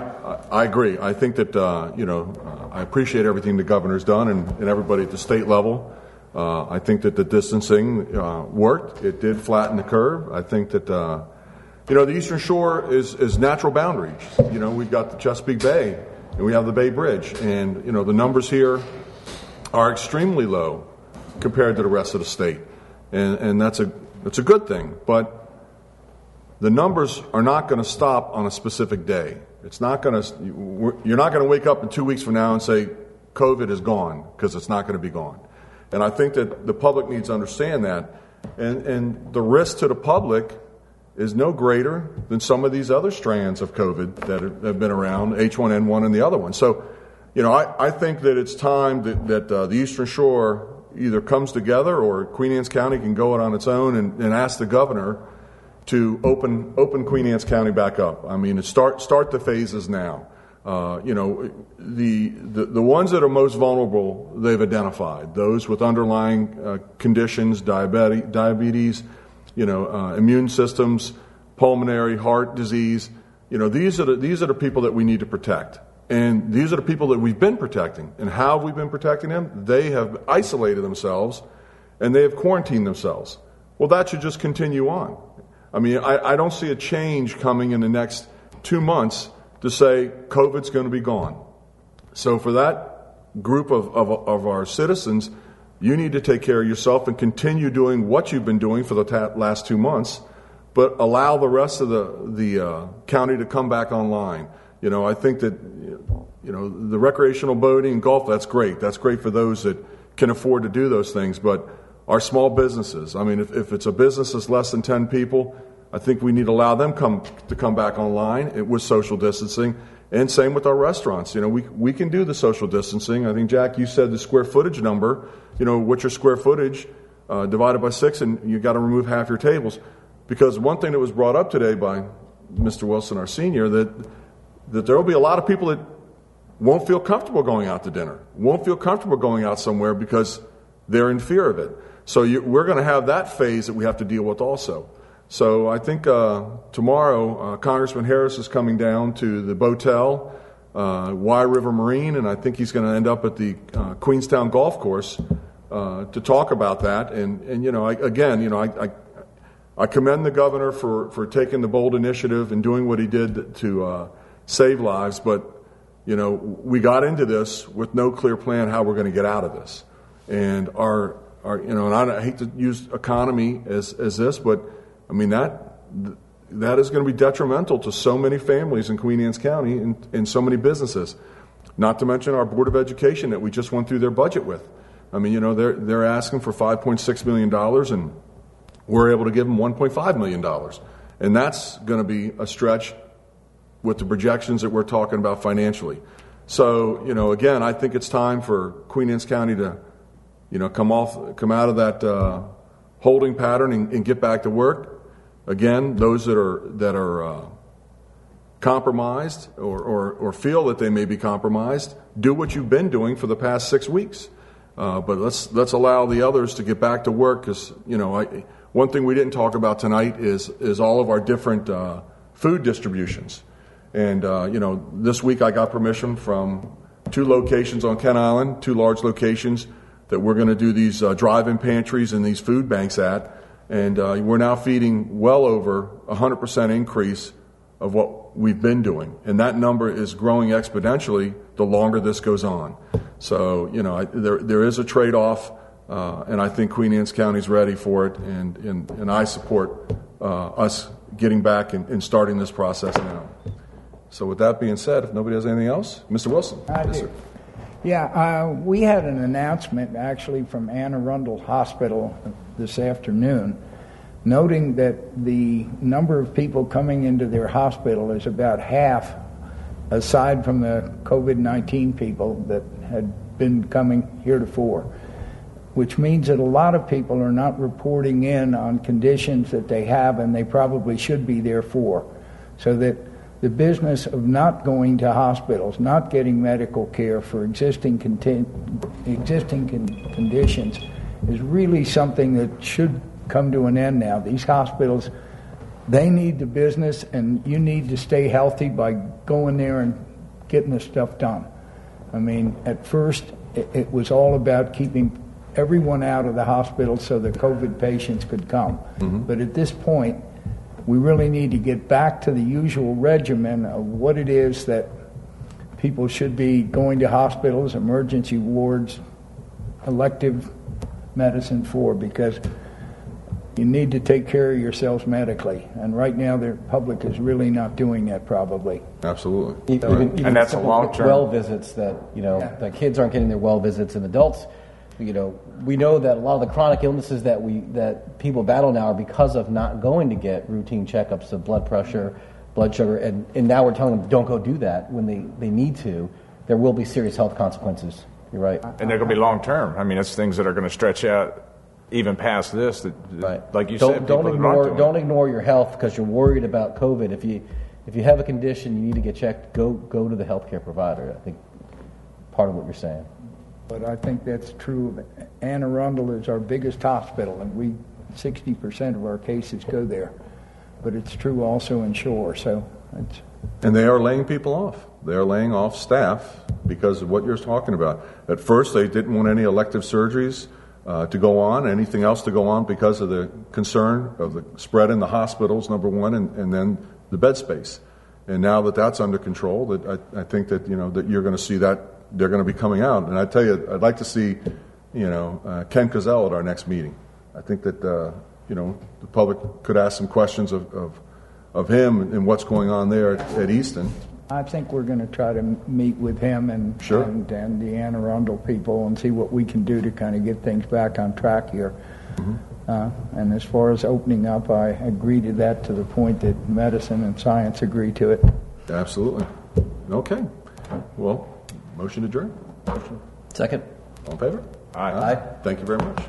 Speaker 6: I, agree. I think that, uh, you know, uh, I appreciate everything the governor's done and, and everybody at the state level. Uh, I think that the distancing uh, worked. It did flatten the curve. I think that, uh, you know, the Eastern Shore is, is natural boundaries. You know, we've got the Chesapeake Bay and we have the Bay Bridge. And, you know, the numbers here are extremely low compared to the rest of the state. And, and that's, a, that's a good thing. But the numbers are not going to stop on a specific day. It's not going to, you're not going to wake up in two weeks from now and say, COVID is gone, because it's not going to be gone. And I think that the public needs to understand that. And, and the risk to the public is no greater than some of these other strands of COVID that have been around, H1N1 and the other one. So, you know, I, I think that it's time that, that uh, the Eastern Shore either comes together or Queen Anne's County can go it on its own and, and ask the governor to open open Queen Anne's County back up. I mean, start start the phases now. Uh, you know, the, the the ones that are most vulnerable, they've identified those with underlying uh, conditions, diabetes, diabetes, you know, uh, immune systems, pulmonary, heart disease. You know, these are the these are the people that we need to protect. And these are the people that we've been protecting. And how have we been protecting them? They have isolated themselves and they have quarantined themselves. Well, that should just continue on. I mean, I, I don't see a change coming in the next two months to say COVID's going to be gone. So, for that group of, of, of our citizens, you need to take care of yourself and continue doing what you've been doing for the ta- last two months, but allow the rest of the, the uh, county to come back online. You know, I think that, you know, the recreational boating and golf, that's great. That's great for those that can afford to do those things, but our small businesses, I mean, if, if it's a business that's less than 10 people, I think we need to allow them come to come back online with social distancing. And same with our restaurants. You know, we, we can do the social distancing. I think, Jack, you said the square footage number. You know, what's your square footage uh, divided by six, and you got to remove half your tables. Because one thing that was brought up today by Mr. Wilson, our senior, that, that there will be a lot of people that won't feel comfortable going out to dinner, won't feel comfortable going out somewhere because they're in fear of it. So you, we're going to have that phase that we have to deal with also. So I think uh, tomorrow uh, Congressman Harris is coming down to the Botel, uh, Wye River Marine, and I think he's going to end up at the uh, Queenstown Golf Course uh, to talk about that. And, and you know, I, again, you know, I, I, I commend the governor for, for taking the bold initiative and doing what he did to uh, save lives, but you know, we got into this with no clear plan how we're going to get out of this. And our, our you know, and I hate to use economy as, as this, but I mean, that, that is going to be detrimental to so many families in Queen Anne's County and, and so many businesses. Not to mention our Board of Education that we just went through their budget with. I mean, you know, they're, they're asking for $5.6 million, and we're able to give them $1.5 million. And that's going to be a stretch with the projections that we're talking about financially. So, you know, again, I think it's time for Queen Anne's County to, you know, come off, come out of that uh, holding pattern and, and, get back to work. Again, those that are that are uh, compromised or, or, or, feel that they may be compromised, do what you've been doing for the past six weeks. Uh, but let's let's allow the others to get back to work because you know I, one thing we didn't talk about tonight is is all of our different uh, food distributions. And, uh, you know, this week I got permission from two locations on Kent Island, two large locations that we're going to do these uh, drive-in pantries and these food banks at. And uh, we're now feeding well over 100% increase of what we've been doing. And that number is growing exponentially the longer this goes on. So, you know, I, there, there is a trade-off, uh, and I think Queen Anne's County is ready for it, and, and, and I support uh, us getting back and, and starting this process now. So, with that being said, if nobody has anything else, Mr. Wilson.
Speaker 3: I yes, do. Sir. Yeah, uh, we had an announcement actually from Anne Arundel Hospital this afternoon noting that the number of people coming into their hospital is about half, aside from the COVID 19 people that had been coming heretofore, which means that a lot of people are not reporting in on conditions that they have and they probably should be there for. So that the business of not going to hospitals, not getting medical care for existing, conti- existing con- conditions is really something that should come to an end now. These hospitals, they need the business, and you need to stay healthy by going there and getting the stuff done. I mean, at first, it, it was all about keeping everyone out of the hospital so the COVID patients could come. Mm-hmm. But at this point, we really need to get back to the usual regimen of what it is that people should be going to hospitals, emergency wards, elective medicine for because you need to take care of yourselves medically. And right now, the public is really not doing that, probably.
Speaker 6: Absolutely.
Speaker 4: Even, even and that's a long term. Well visits that, you know, yeah. the kids aren't getting their well visits, and adults you know, we know that a lot of the chronic illnesses that we that people battle now are because of not going to get routine checkups of blood pressure, blood sugar, and, and now we're telling them don't go do that when they, they need to. There will be serious health consequences. You're right.
Speaker 5: And they're going to be long term. I mean, it's things that are going to stretch out even past this. That,
Speaker 4: right.
Speaker 5: Like you
Speaker 4: don't,
Speaker 5: said,
Speaker 4: don't ignore don't ignore your health because you're worried about COVID. If you if you have a condition, you need to get checked. Go go to the healthcare provider. I think part of what you're saying.
Speaker 3: But I think that's true. Anne Arundel is our biggest hospital, and we 60% of our cases go there. But it's true also in Shore. So
Speaker 6: and they are laying people off. They are laying off staff because of what you're talking about. At first, they didn't want any elective surgeries uh, to go on, anything else to go on because of the concern of the spread in the hospitals, number one, and, and then the bed space. And now that that's under control, that I, I think that you know that you're going to see that they're going to be coming out. And I tell you, I'd like to see, you know, uh, Ken Kozel at our next meeting. I think that, uh, you know, the public could ask some questions of, of, of him and what's going on there at, at Easton.
Speaker 3: I think we're going to try to meet with him and,
Speaker 6: sure.
Speaker 3: and, and the Anne Arundel people and see what we can do to kind of get things back on track here. Mm-hmm. Uh, and as far as opening up, I agree to that to the point that medicine and science agree to it.
Speaker 6: Absolutely. Okay. Well, Motion adjourned.
Speaker 4: Second.
Speaker 6: All in favor? Aye.
Speaker 5: Aye.
Speaker 6: Thank you very much.